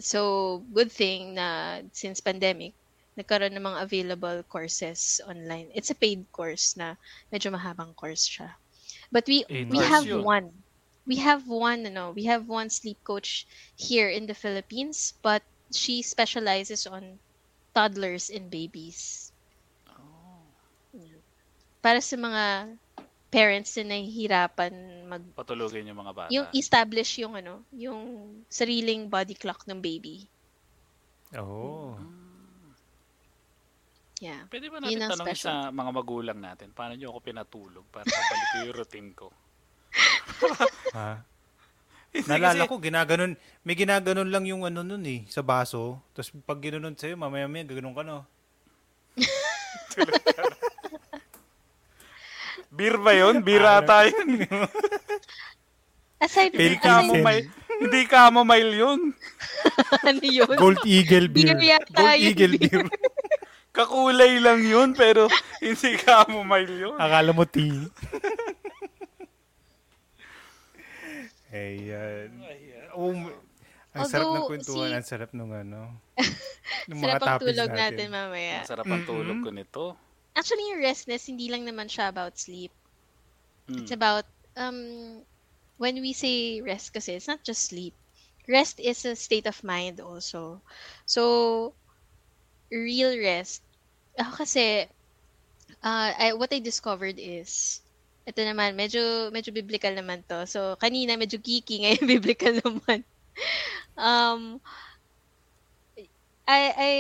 So, good thing na since pandemic, nagkaroon ng mga available courses online. It's a paid course na medyo mahabang course siya. But we Eight we have yun. one. We have one, ano, we have one sleep coach here in the Philippines, but she specializes on toddlers and babies. Oh. Para sa mga parents na nahihirapan mag Patulugin yung mga bata. yung establish yung ano, yung sariling body clock ng baby. Oo. Yeah. Pwede ba natin ang tanongin special. sa mga magulang natin, paano nyo ako pinatulog para mabalik ko yung routine ko? <laughs> <laughs> Ha? <laughs> Nalala ko, ginaganon, may ginaganon lang yung ano nun eh, sa baso. Tapos pag ginanon sa'yo, mamaya-maya, gaganon ka no. <laughs> Beer ba yun? Beer ata <laughs> yun. Aside hindi ka from mo may hindi ka mo mile yun. ano yun, Gold Eagle beer. Beer yata Gold yun, Eagle beer. beer. Kakulay lang yun, pero hindi ka mo mile yun. Akala mo tea. Ayan. Oh, m- ang sarap ng Although, kwentuhan, si- ang sarap nung ano. <laughs> Ng sarap ang tulog natin mamaya. Ang sarap ang tulog ko nito. Actually, yung restness, hindi lang naman siya about sleep. Mm. It's about, um, when we say rest kasi, it's not just sleep. Rest is a state of mind also. So, real rest. Ako kasi, uh, I, what I discovered is, ito naman, medyo, medyo biblical naman to. So, kanina medyo geeky, <laughs> ngayon biblical naman. Um, I, I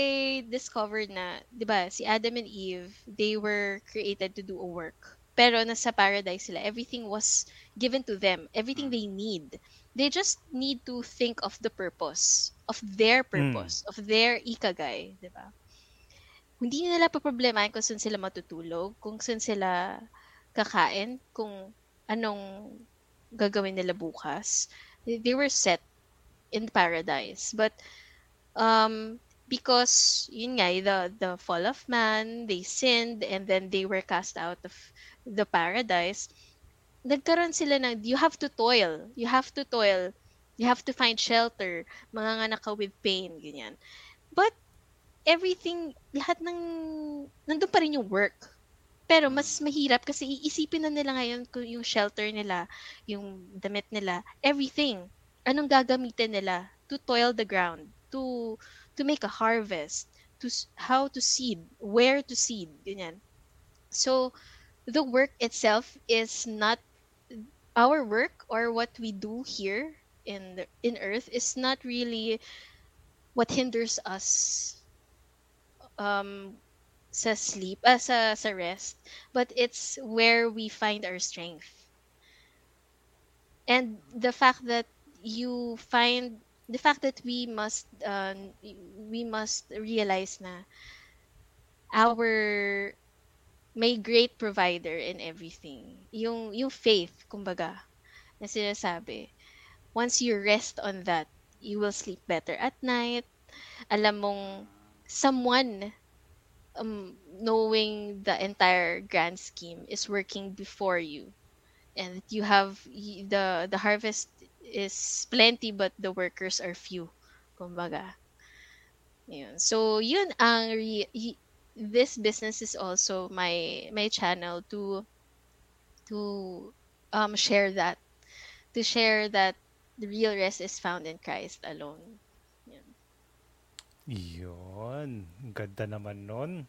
discovered na, di ba, si Adam and Eve, they were created to do a work. Pero nasa paradise sila, everything was given to them. Everything they need. They just need to think of the purpose. Of their purpose. Of their ikagay. Di ba? Hindi nila pa problema kung saan sila matutulog, kung saan sila kakain, kung anong gagawin nila bukas. They, were set in paradise. But um, because yun nga, the the fall of man, they sinned and then they were cast out of the paradise. Nagkaroon sila ng you have to toil. You have to toil. You have to find shelter. Mga ka with pain, ganyan. But everything, lahat ng nandun pa rin yung work. Pero mas mahirap kasi iisipin na nila ngayon kung yung shelter nila, yung damit nila, everything. Anong gagamitin nila to toil the ground, to to make a harvest, to how to seed, where to seed, ganyan. So, the work itself is not our work or what we do here in the, in earth is not really what hinders us um sa sleep uh, sa sa rest but it's where we find our strength. And the fact that you find the fact that we must uh, we must realize na our may great provider in everything. Yung yung faith kumbaga na sinasabi once you rest on that you will sleep better at night. Alam mong someone um, knowing the entire grand scheme is working before you. And you have the the harvest is plenty but the workers are few kumbaga. Yun so yun ang re- this business is also my my channel to to um share that to share that the real rest is found in Christ alone Yun. Ganda naman nun.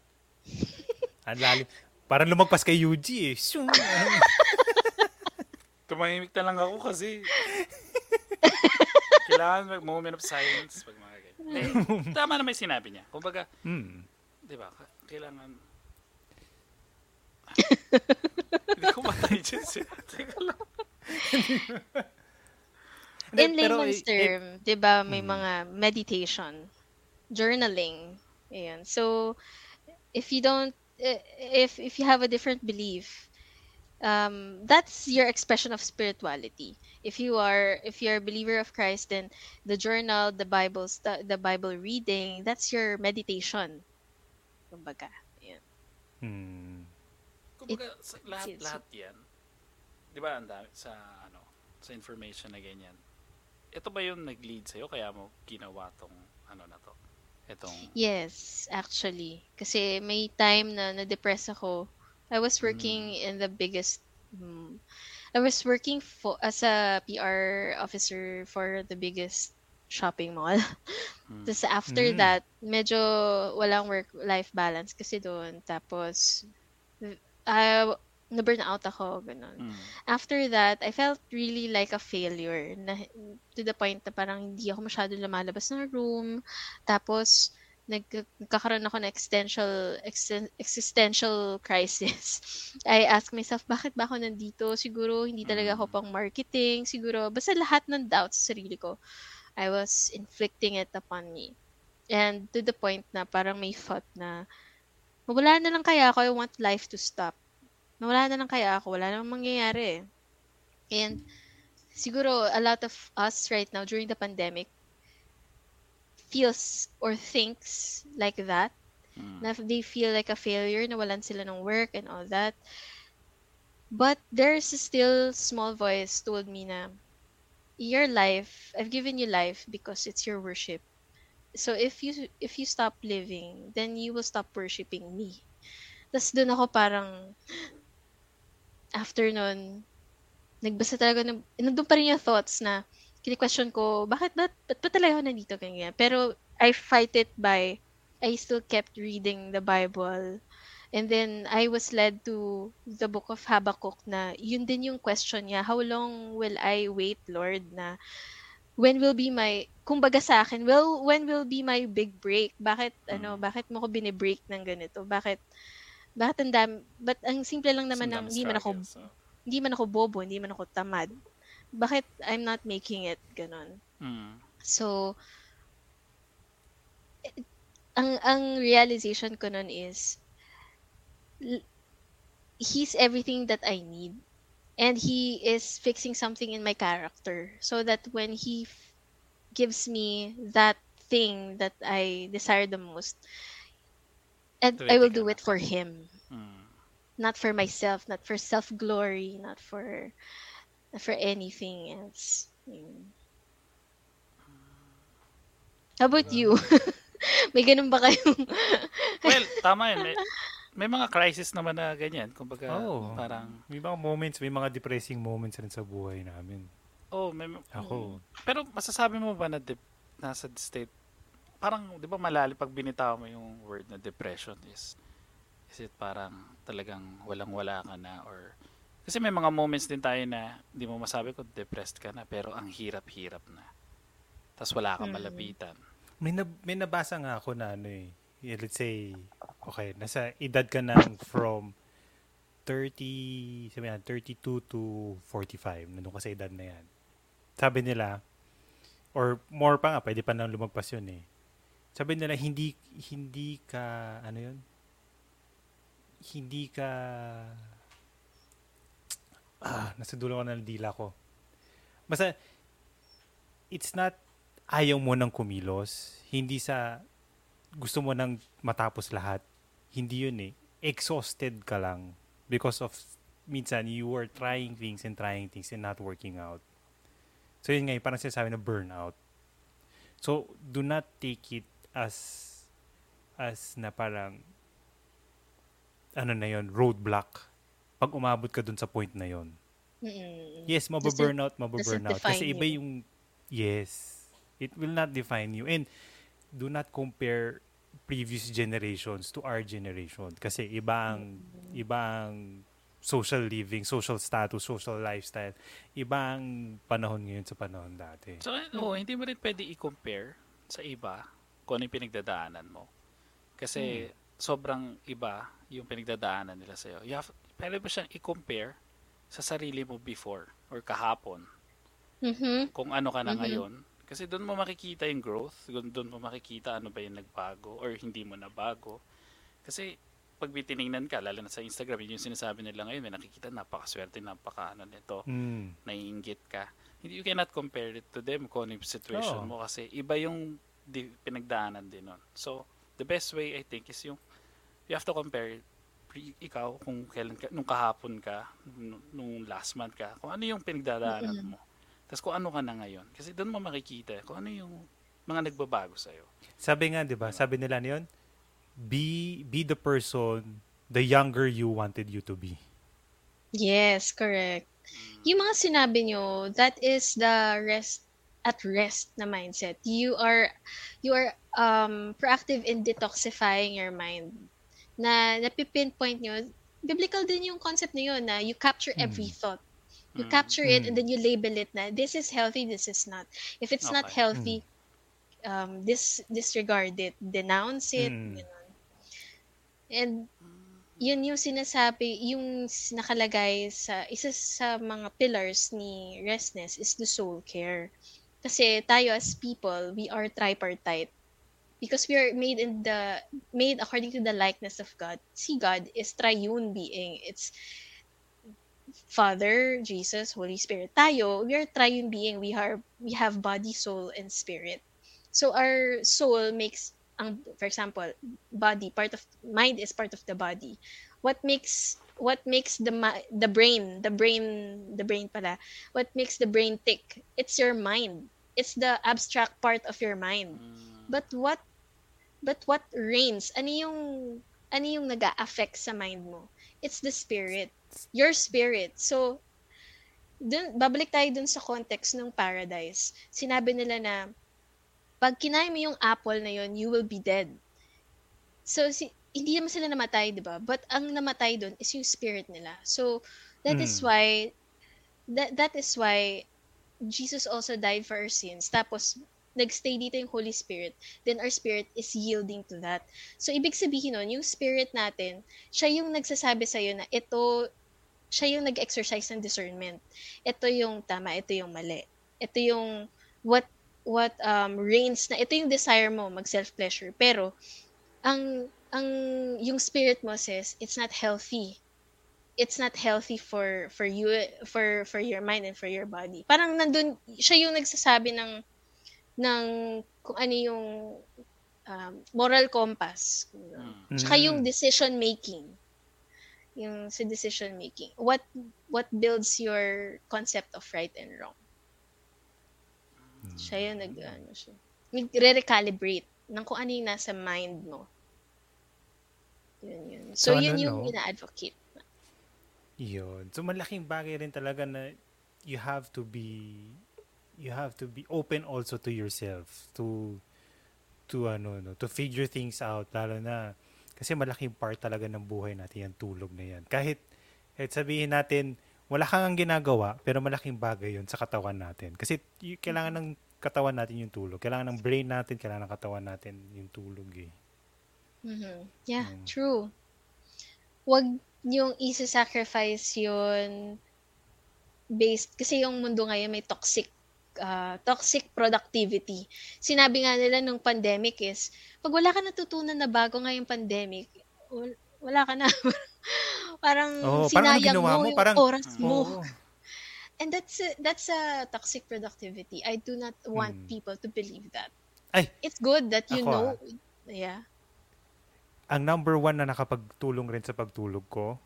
<laughs> Ang lalim. Parang lumagpas kay Yuji eh. Shung. <laughs> Tumahimik na lang ako kasi <laughs> kailangan mag moment of silence pag mga ganyan. Eh, tama na may sinabi niya. Kumbaga, Hmm. di ba, ka- kailangan... Hindi ko matay dyan siya. Teka lang. In layman's term, 'di ba, may Mm. mga meditation, journaling. Ayan. So if you don't if if you have a different belief, um that's your expression of spirituality. If you are if you're a believer of Christ, then the journal, the Bible stu- the Bible reading, that's your meditation. Kumbaga. Ayan. Hmm. Kumbaga, sa lahat, it's- lahat yan. Di ba, ang dami sa, ano, sa information na ganyan. Ito ba yung nag-lead sa'yo, kaya mo ginawa tong, ano na to? Itong, Yes, actually. Kasi may time na na-depress ako. I was working in the biggest mm, I was working for as a PR officer for the biggest shopping mall. Tapos after Mm. that, medyo walang work-life balance kasi doon. Tapos, uh, na-burn out ako, ganun. Mm. After that, I felt really like a failure. Na, to the point na parang hindi ako masyado lumalabas ng room. Tapos, nag, nagkakaroon ako ng existential, existen- existential crisis. <laughs> I ask myself, bakit ba ako nandito? Siguro, hindi talaga ako Mm. pang marketing. Siguro, basta lahat ng doubts sa sarili ko, I was inflicting it upon me. And to the point na parang may thought na, mawala na lang kaya ako, I want life to stop nawala na lang kaya ako, wala namang mangyayari. And siguro a lot of us right now during the pandemic feels or thinks like that. Mm. Na they feel like a failure, nawalan sila ng work and all that. But there's still small voice told me na your life, I've given you life because it's your worship. So if you if you stop living, then you will stop worshiping me. Tapos doon ako parang after nun, nagbasa talaga ng, nandun pa rin yung thoughts na, kini-question ko, bakit ba, ba't ba talaga ako nandito ganyan? Pero, I fight it by, I still kept reading the Bible. And then, I was led to the book of Habakkuk na, yun din yung question niya, how long will I wait, Lord, na, when will be my, kumbaga sa akin, well, when will be my big break? Bakit, ano, Mm. bakit mo ko binibreak ng ganito? Bakit, bakit ang dami, but ang simple lang naman ng, hindi man ako, so. hindi man ako bobo, hindi man ako tamad. Bakit I'm not making it ganon? Mm. So, ang ang realization ko nun is, he's everything that I need. And he is fixing something in my character so that when he f- gives me that thing that I desire the most, and I will do it for him Mm. not for myself, not for self glory, not for not for anything else. Yun. How about you? <laughs> May ganun ba kayong <laughs> Well, tama yun. May, may mga crisis naman na ganyan. Kumbaga, Oo. parang, May mga moments, may mga depressing moments rin sa buhay namin. oh, may, Ako, pero masasabi mo ba na dep- nasa state, parang, di ba malalim pag binitaw mo yung word na depression is, is it parang talagang walang-wala ka na or, kasi may mga moments din tayo na hindi mo masabi kung depressed ka na pero ang hirap-hirap na. Tapos wala kang Mm. malapitan. may, nab- may nabasa nga ako na ano eh. Yeah, let's say, okay, nasa edad ka ng from 30, sabi nga, 32 to 45. Nandun ka sa edad na yan. Sabi nila, or more pa nga, pwede pa nang lumagpas yun eh. Sabi nila, hindi, hindi ka, ano yun? Hindi ka, ah, nasa dulo ko ng dila ko. Basta, it's not, ayaw mo nang kumilos. Hindi sa, gusto mo nang matapos lahat. Hindi yun eh. Exhausted ka lang because of minsan you were trying things and trying things and not working out. So yun nga, parang sinasabi na burnout. So do not take it as as na parang ano na yon roadblock pag umabot ka dun sa point na yon. Mm-mm. Yes, mababurnout, mababurnout. Kasi iba you. yung, yes, it will not define you. And do not compare previous generations to our generation. Kasi iba ang, Mm. iba ang social living, social status, social lifestyle. Iba ang panahon ngayon sa panahon dati. So, oh, hindi mo rin pwede i-compare sa iba kung ano yung pinagdadaanan mo. Kasi sobrang iba yung pinagdadaanan nila sa'yo. You have, pwede mo siyang i-compare sa sarili mo before or kahapon. Mhm. kung ano ka na Mhm. ngayon. Kasi doon mo makikita yung growth, doon, doon mo makikita ano ba yung nagbago or hindi mo nabago. Kasi pag may tinignan ka, lalo na sa Instagram, yun yung sinasabi nila ngayon, may nakikita, napakaswerte, napaka ano nito, Mm. naiingit ka. Hindi, you cannot compare it to them kung ano yung situation Oo. mo kasi iba yung di, pinagdaanan din nun. So, the best way I think is yung you have to compare pre- ikaw kung kailan ka, nung kahapon ka, nung, nung last month ka, kung ano yung pinagdadaanan mo. Tapos kung ano ka na ngayon. Kasi doon mo makikita kung ano yung mga nagbabago sa'yo. Sabi nga, di ba? Sabi nila niyon, be, be the person the younger you wanted you to be. Yes, correct. Yung mga sinabi nyo, that is the rest at rest na mindset. You are you are um proactive in detoxifying your mind. Na napipinpoint nyo, biblical din yung concept na yun na you capture every thought. You Mm. capture it and Mm. then you label it na this is healthy, this is not. If it's not Okay. healthy, um dis disregard it, denounce it, Mm. ganun. And yun yung sinasabi, yung nakalagay sa isa sa mga pillars ni restness is the soul care. Kasi tayo as people, we are tripartite. Because we are made in the made according to the likeness of God. See, God is triune being. It's Father, Jesus, Holy Spirit. Tayo, we are triune being. We are we have body, soul, and spirit. So our soul makes ang for example, body part of mind is part of the body. What makes what makes the the brain, the brain, the brain pala, what makes the brain tick? It's your mind. It's the abstract part of your mind. Mm. But what but what reigns? Ano yung ano yung nag-affect sa mind mo? It's the spirit. Your spirit. So dun, babalik tayo dun sa context ng paradise. Sinabi nila na pag kinain mo yung apple na yun, you will be dead. So si hindi naman sila namatay, 'di ba? But ang namatay dun is yung spirit nila. So that is Mm. why that that is why Jesus also died for our sins. Tapos nagstay dito yung Holy Spirit, then our spirit is yielding to that. So, ibig sabihin nun, yung spirit natin, siya yung nagsasabi sa'yo na ito, siya yung nag-exercise ng discernment. Ito yung tama, ito yung mali. Ito yung what what um reigns na ito yung desire mo mag self pleasure pero ang ang yung spirit mo says it's not healthy it's not healthy for for you for for your mind and for your body parang nandun siya yung nagsasabi ng ng kung ano yung um, moral compass Mm. Tsaka Mm. yung decision making. Yung sa decision making. What what builds your concept of right and wrong. Siya yung nag, ano siya. Nagre-recalibrate ng kung ano yung nasa mind mo. Yun yun. So, So, yun ano, yung no? ina-advocate. Yun. So malaking bagay rin talaga na you have to be you have to be open also to yourself to to ano no to figure things out lalo na kasi malaking part talaga ng buhay natin yung tulog na yan. Kahit kahit sabihin natin wala kang ang ginagawa pero malaking bagay yun sa katawan natin. Kasi y- kailangan ng katawan natin yung tulog. Kailangan ng brain natin, kailangan ng katawan natin yung tulog eh. Mhm. Yeah, Mm. true. Wag yung isa-sacrifice yun based, kasi yung mundo ngayon may toxic uh, toxic productivity. Sinabi nga nila nung pandemic is, pag wala ka natutunan na bago ngayong pandemic, wal- wala ka na. <laughs> parang parang ano sinayang ginawa mo, mo? yung Parang- oras <laughs> mo. Oo. And that's a, that's a toxic productivity. I do not want Mm. people to believe that. Ay, It's good that you ako know. ah. Yeah. Ang number one na nakapagtulong rin sa pagtulog ko,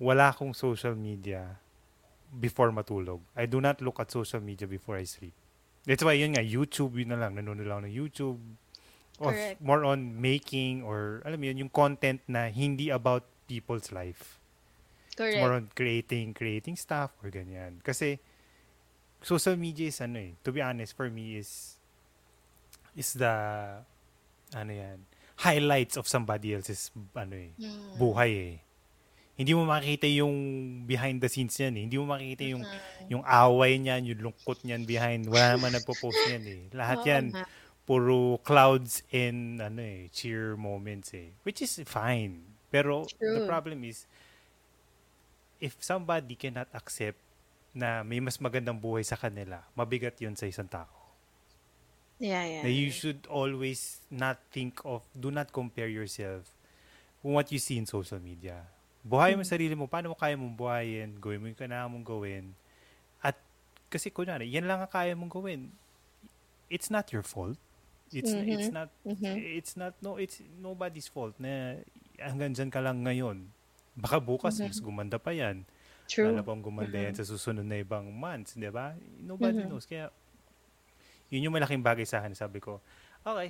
wala akong social media before matulog. I do not look at social media before I sleep. That's why yun nga, YouTube, yun na lang. Nanonood lang ng YouTube. Of more on making or, alam mo yun, yung content na hindi about people's life. It's Correct. more on creating, creating stuff or ganyan. Kasi, social media is ano eh, to be honest, for me is, is the, ano yan, highlights of somebody else's, ano eh, Mm. buhay eh. Hindi mo makikita yung behind the scenes niyan eh. Hindi mo makikita yung Mm. yung away niyan, yung lungkot niyan behind. Wala naman <laughs> nagpo-post niyan eh. Lahat Oo yan nga. puro clouds and ano eh, cheer moments eh. Which is fine. Pero the True. problem is if somebody cannot accept na may mas magandang buhay sa kanila, mabigat yun sa isang tao. Yeah, yeah. You should always not think of, do not compare yourself kung what you see in social media. Buhay mo sarili mo, paano mo kaya mong buhayin, gawin mo yung kailangan mong gawin. At kasi kunwari, yan lang ang kaya mong gawin. It's not your fault. It's it's Mhm. not Mhm. it's not no it's nobody's fault na hanggang dyan ka lang ngayon. Baka bukas Mhm. mas gumanda pa yan. True. Lalo pang gumanda yan sa susunod na ibang months, di ba? Nobody Mhm. knows. Kaya, yun yung malaking bagay sa akin. Sabi ko, okay.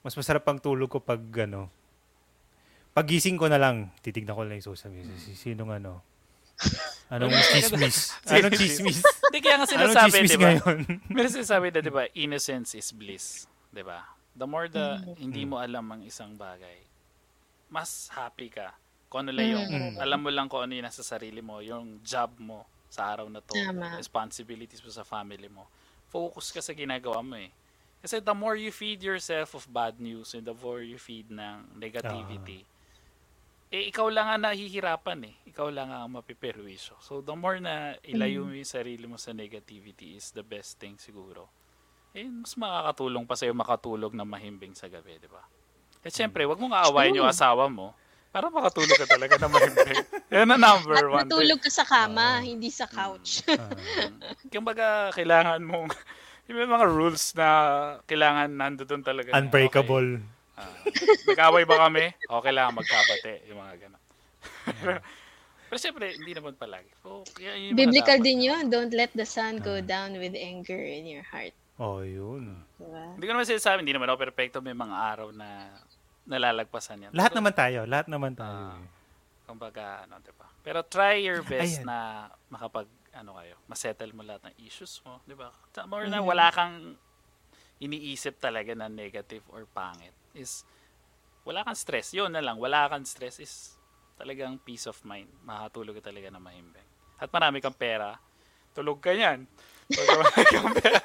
Mas masarap pang tulog ko pag, ano, pagising ko na lang, titignan ko lang yung social media. Si- Sinong ano? Anong chismis? <laughs> Anong chismis? Hindi kaya nga sinasabi, di ba? ngayon? <laughs> Meron sinasabi na, di ba, innocence is bliss. Di ba? The more the Mm. hindi mo alam ang isang bagay, mas happy ka. Kung ano lang yung, Mm. alam mo lang kung ano yung nasa sarili mo, yung job mo sa araw na to, Tama. responsibilities mo sa family mo. Focus ka sa ginagawa mo eh. Kasi the more you feed yourself of bad news and the more you feed ng negativity, eh ikaw lang ang nahihirapan eh. Ikaw lang ang mapiperwisyo. So the more na ilayo mo yung sarili mo sa negativity is the best thing siguro. Eh, mas makakatulong pa sa'yo makatulog na mahimbing sa gabi, di ba? At syempre, wag mong aawayin yung asawa mo para makatulog ka talaga na mahimbing. Yan ang number At one. matulog ka sa kama, Oo. hindi sa couch. Ah, Kumbaga, kailangan mong, <laughs> yung may mga rules na kailangan nandoon talaga. unbreakable. okay, nag-away ba kami? Okay lang, magkabate. Yung mga ganun. <laughs> Pero syempre, hindi naman palagi. So, kaya yun Biblical dapat din na- yun. Don't let the sun go Ah. down with anger in your heart. Oh, yun. Diba? Hindi ko naman sinasabi, hindi naman ako perfecto. May mga araw na nalalagpasan yan. Lahat Pero, naman tayo. Lahat naman tayo. Eh. Kumbaga, ano, diba? Pero try your best Ayan. na makapag, ano kayo, masettle mo lahat ng issues mo, di ba? More na wala kang iniisip talaga na negative or pangit is wala kang stress. Yun na lang, wala kang stress is talagang peace of mind. Makatulog ka talaga na mahimbing. At marami kang pera, tulog ka yan. Pag <laughs> marami kang pera.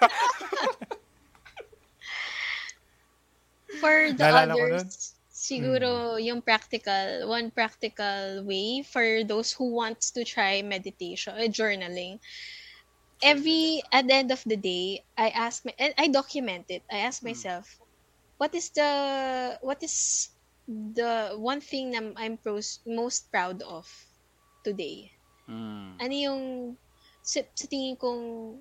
For the nun. others, siguro yung practical, one practical way for those who wants to try meditation, uh, journaling. Every at the end of the day, I ask my, and I document it. I ask Hmm. myself, what is the what is the one thing na I'm pros, most proud of today? Mm. Ano yung sa, sa tingin kong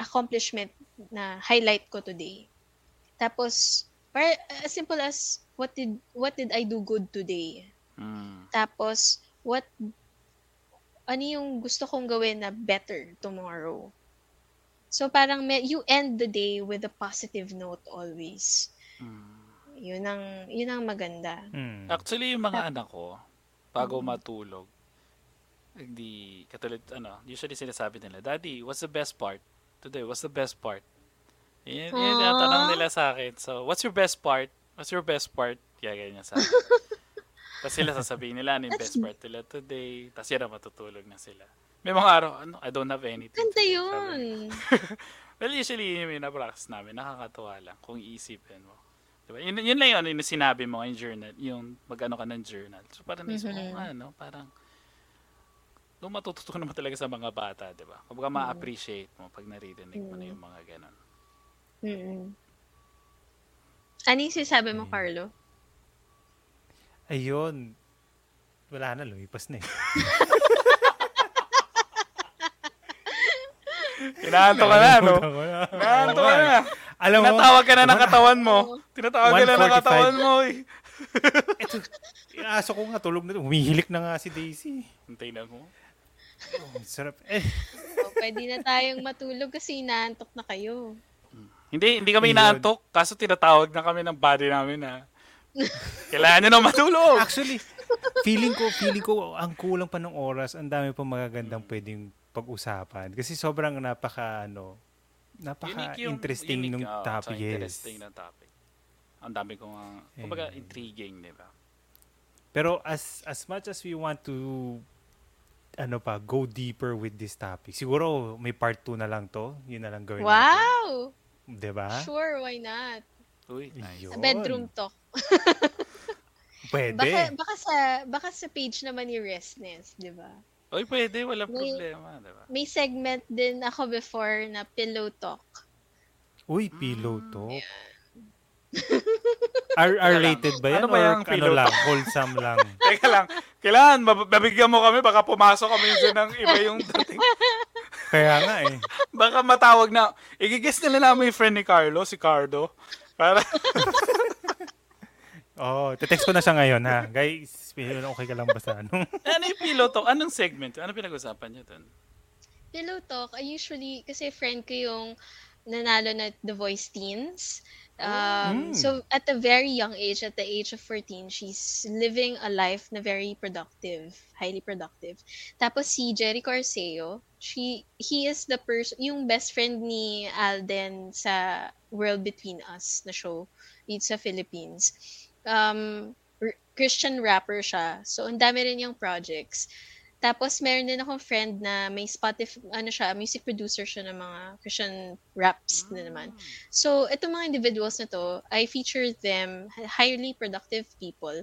accomplishment na highlight ko today? Tapos, par, as simple as what did what did I do good today? Mm. Tapos, what ano yung gusto kong gawin na better tomorrow? So parang may, you end the day with a positive note always. Mm. Yun ang yun ang maganda. Hmm. Actually, yung mga anak ko, bago matulog, hindi, katulad, ano, usually sinasabi nila, Daddy, what's the best part? Today, what's the best part? Yan, yan Aww. tinatanong nila sa akin. So, what's your best part? What's your best part? Kaya ganyan sa akin. <laughs> Tapos sila sasabihin nila ano yung best part nila today. Tapos yan na matutulog na sila. May mga araw, ano, I don't have anything. Ganda yun. <laughs> Well, usually, yun yung na-practice namin. Nakakatuwa lang kung iisipin mo. Diba? Yun, yun lang yun, yung sinabi mo yung journal, yung mag-ano ka ng journal. So, parang naisip ko, Mhm. ano, parang, doon matututo naman talaga sa mga bata, di ba? Kumbaga ma-appreciate mo pag naririnig mo na yung mga ganun. Mm-mm. Ano yung sinasabi mo, Mm. Carlo? Ayun. Wala na, lumipas na eh. <laughs> Inaanto ka na, no? Nakalimutan ko na. Inaanto Oo ka na. Alam mo, Tinatawag ka na ng katawan mo. Tinatawag ka na ng 145. katawan mo. Eh. <laughs> ito, yung aso ko nga, tulog na. Humihilik na nga si Daisy. Hintay na mo. Oh, sarap. Eh, O, pwede na tayong matulog kasi inaantok na kayo. Hindi, hindi kami inaantok. Kaso tinatawag na kami ng body namin na kailangan nyo na matulog. actually, feeling ko, feeling ko, ang kulang pa ng oras, ang dami pa magagandang pwedeng pag-usapan. Kasi sobrang napaka, ano, napaka-interesting unique, nung oo, topic. yes. interesting na topic. Ang dami kong, uh, kumbaga, Eh. intriguing, di ba? Pero as as much as we want to ano pa, go deeper with this topic. Siguro may part 2 na lang to. Yun na lang gawin natin. 'Di ba? Sure, why not? Uy, nice. Yun. Bedroom talk. <laughs> Pwede. Baka, baka sa baka sa page naman ni Restness, di ba? Oy, pwede. Walang May- problema. Diba? May segment din ako before na pillow talk. Uy, pillow Mm. talk. R- R-rated ba yan? Ano ba or yung ano pillow lang? Wholesome <laughs> lang? Teka lang. Kailangan, mab- mabigyan mo kami. Baka pumasok kami dyan ng iba yung dating. Kaya nga eh. <laughs> Baka matawag na. Igigess nila namin yung friend ni Carlo, si Cardo. Para, <laughs> oh, text ko na siya ngayon ha. Guys, okay ka lang ba sa ano? <laughs> ano yung pillow talk? Anong segment? Ano pinag-usapan niyo dun? Pillow talk, I usually, kasi friend ko yung nanalo na The Voice Teens. Um, Mm. So, at a very young age, at the age of 14, she's living a life na very productive, highly productive. Tapos si Jerry Corseo, she, he is the person, yung best friend ni Alden sa World Between Us na show dito sa Philippines. Um, Christian rapper siya. So, ang dami rin yung projects. Tapos, meron din akong friend na may Spotify, ano siya, music producer siya ng mga Christian raps na naman. So, itong mga individuals na to, I feature them, highly productive people,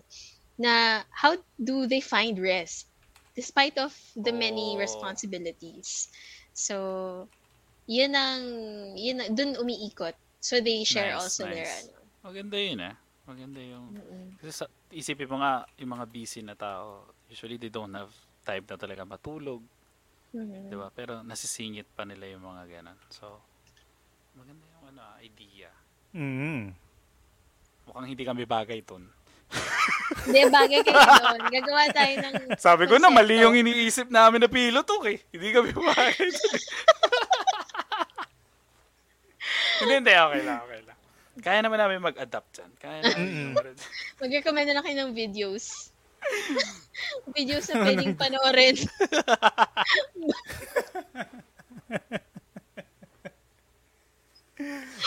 na how do they find rest despite of the many Oh. responsibilities. So, yun ang, yun ang, dun umiikot. So, they share Nice, also their, nice. ano. Maganda yun eh. Maganda yung... mm-mm. Kasi sa, isipin mo nga, yung mga busy na tao, usually they don't have time na talaga matulog. Mhm. Di ba? Pero nasisingit pa nila yung mga ganun. So, maganda yung ano, ah, idea. Mm. Mukhang hindi kami bagay ton. <laughs> Hindi, bagay kayo doon. Gagawa tayo ng <laughs> Sabi ko na, mali yung iniisip namin na pilotok eh. Hindi kami bagay dun. <laughs> hindi, hindi. Okay lang, okay lang. Kaya naman namin mag-adapt dyan. Kaya namin. Mag-recommend na lang kayo ng videos. <laughs> videos na pwedeng panoorin. <laughs>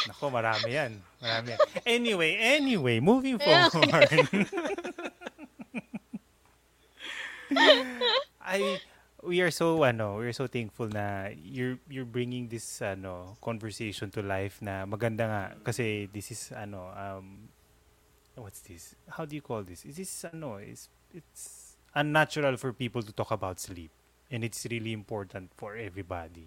Nako, marami yan. Marami yan. Anyway, anyway, moving <laughs> forward. I we are so ano, we are so thankful na you're you're bringing this ano conversation to life na maganda nga kasi this is ano um what's this? How do you call this? Is this ano is it's unnatural for people to talk about sleep and it's really important for everybody.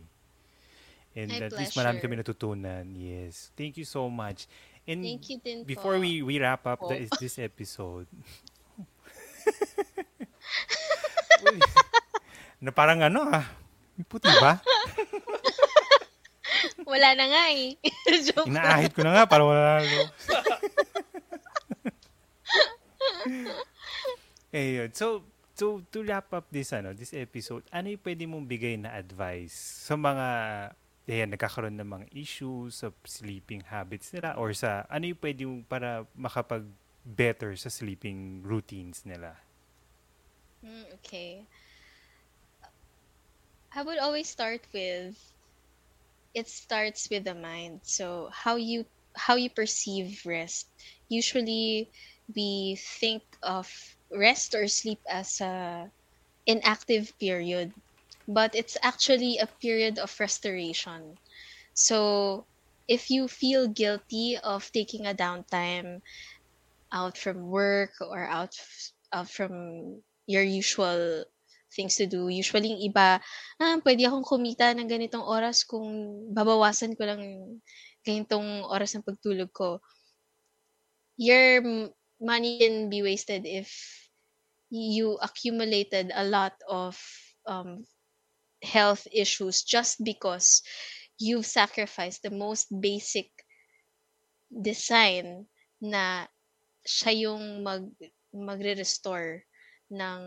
And My at least marami pleasure. kami natutunan. Yes. Thank you so much. And Thank you din before po. we we wrap up the, Po. this episode, <laughs> na parang ano ah, may puti ba? <laughs> Wala na nga eh. <laughs> Joke. Inaahit ko na nga para wala na. Eh, yun. So, so to wrap up this ano, this episode, ano yung pwede mong bigay na advice sa mga ayan, nagkakaroon ng mga issues sa sleeping habits nila or sa ano yung pwede mong para makapag better sa sleeping routines nila? Mm, okay. I would always start with it starts with the mind. So how you how you perceive rest. Usually we think of rest or sleep as a inactive period, but it's actually a period of restoration. So if you feel guilty of taking a downtime out from work or out out from your usual things to do. Usually, yung iba, ah, pwede akong kumita ng ganitong oras kung babawasan ko lang ganitong oras ng pagtulog ko. Your money can be wasted if you accumulated a lot of um, health issues just because you've sacrificed the most basic design na siya yung mag magre-restore ng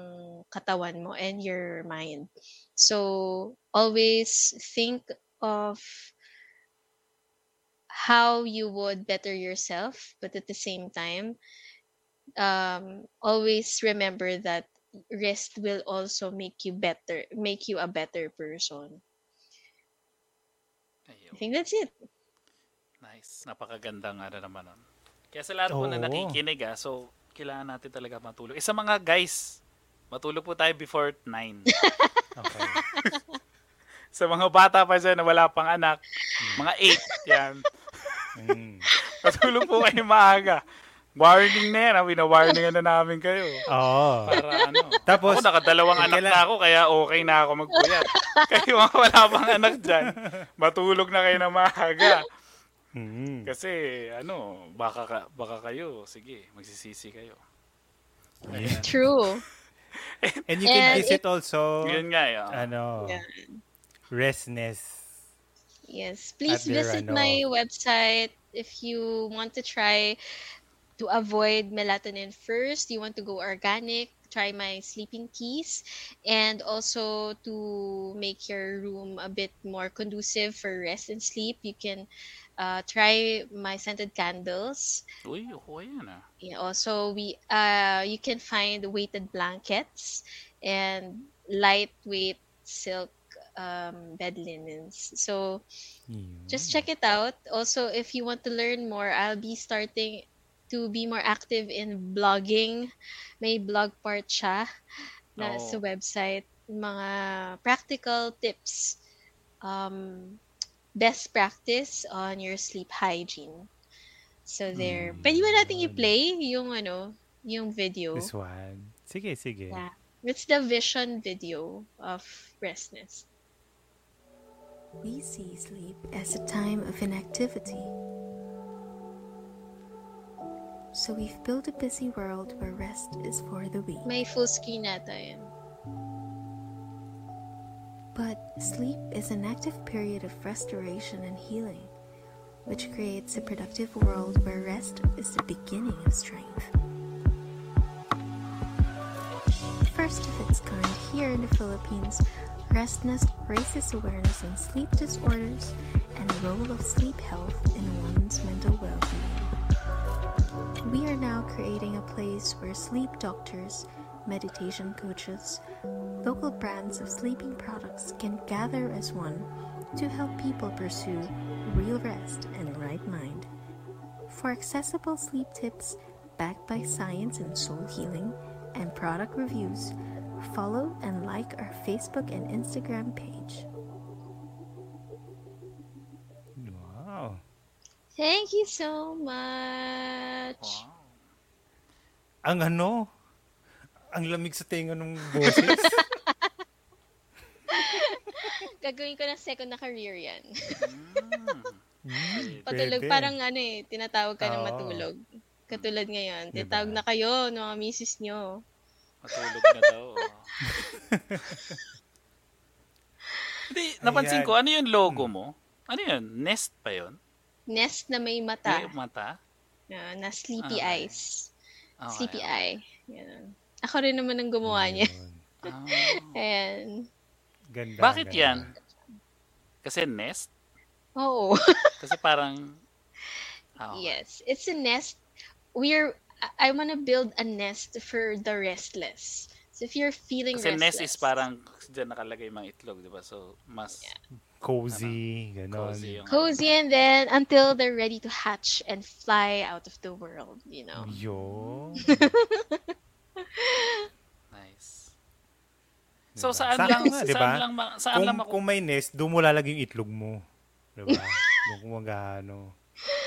katawan mo and your mind. So always think of how you would better yourself, but at the same time, um, always remember that rest will also make you better, make you a better person. Ayun. I think that's it. Nice. Napakagandang ano naman nun. Kaya sa lahat po na Oo. nakikinig ah, so kailangan natin talaga matulog. Eh sa mga guys, matulog po tayo before 9. <laughs> Okay. sa mga bata pa dyan na wala pang anak, mga 8, yan. Mm. <laughs> Matulog po kayo maaga. Warning na yan, ha? Wina-warningan na namin kayo. Oo. Para ano. Tapos, ako nakadalawang anak kailan- na ako, kaya okay na ako magpuyat. <laughs> kayo mga wala pang anak dyan, matulog na kayo na maaga. mm, Kasi, ano, baka, ka- baka kayo, sige, magsisisi kayo. True. <laughs> and you can And visit also, Yun nga, oh. ano, Yeah. Restness. Yes, please their, visit ano- my website if you want to try to avoid melatonin first. You want to go organic, try my sleeping teas, and also to make your room a bit more conducive for rest and sleep. You can uh, try my scented candles. Uy, okay yan ah. Yeah, also we uh you can find weighted blankets and lightweight silk um, bed linens. So Yun. just check it out. Also, if you want to learn more, I'll be starting to be more active in blogging. May blog part siya na Oo. sa website. Mga practical tips. Um, best practice on your sleep hygiene. So there. Hmm, Pwede ba natin yun. i-play yung ano, yung video? This one. Sige, sige. Yeah. It's the vision video of restness. We see sleep as a time of inactivity. So we've built a busy world where rest is for the weak. May full yun. But sleep is an active period of restoration and healing, which creates a productive world where rest is the beginning of strength. First of its kind here in the Philippines, Restnest raises awareness on sleep disorders and the role of sleep health in one's mental. We are now creating a place where sleep doctors, meditation coaches, local brands of sleeping products can gather as one to help people pursue real rest and right mind. For accessible sleep tips backed by science and soul healing and product reviews, follow and like our Facebook and Instagram page. Thank you so much. Wow. Ang ano? Ang lamig sa tenga ng boses. <laughs> Gagawin ko ng second na career yan. Mm. <laughs> Hmm, Patulog, pwede. parang ano eh, tinatawag ka ng Oo. matulog. Katulad ngayon, Diba? tinatawag na kayo ng mga misis nyo. Matulog na daw. <laughs> Hindi, napansin Ayan. ko, ano yung logo mo? Ano yun? Nest pa yun? Nest na may mata, May mata? na, na sleepy okay. eyes. Okay, sleepy okay. eye. Ganun. Ako rin naman ang gumawa niya. Ah. <laughs> Ayan. Ganda. Bakit ganda. yan? Kasi nest? Oo. <laughs> Kasi parang... Okay. Yes, it's a nest. We're I want to build a nest for the restless. So if you're feeling Kasi nest restless, is parang dyan nakalagay mga itlog, di ba? So, mas Cozy. Ganon. cozy yung... cozy and then until they're ready to hatch and fly out of the world, you know. Yo. <laughs> Nice. So, Diba? saan Sakto lang, nga, saan diba? lang, ma- saan kung, lang maku- kung may nest, doon mo lalagay yung itlog mo. Diba? doon kung mag-ano.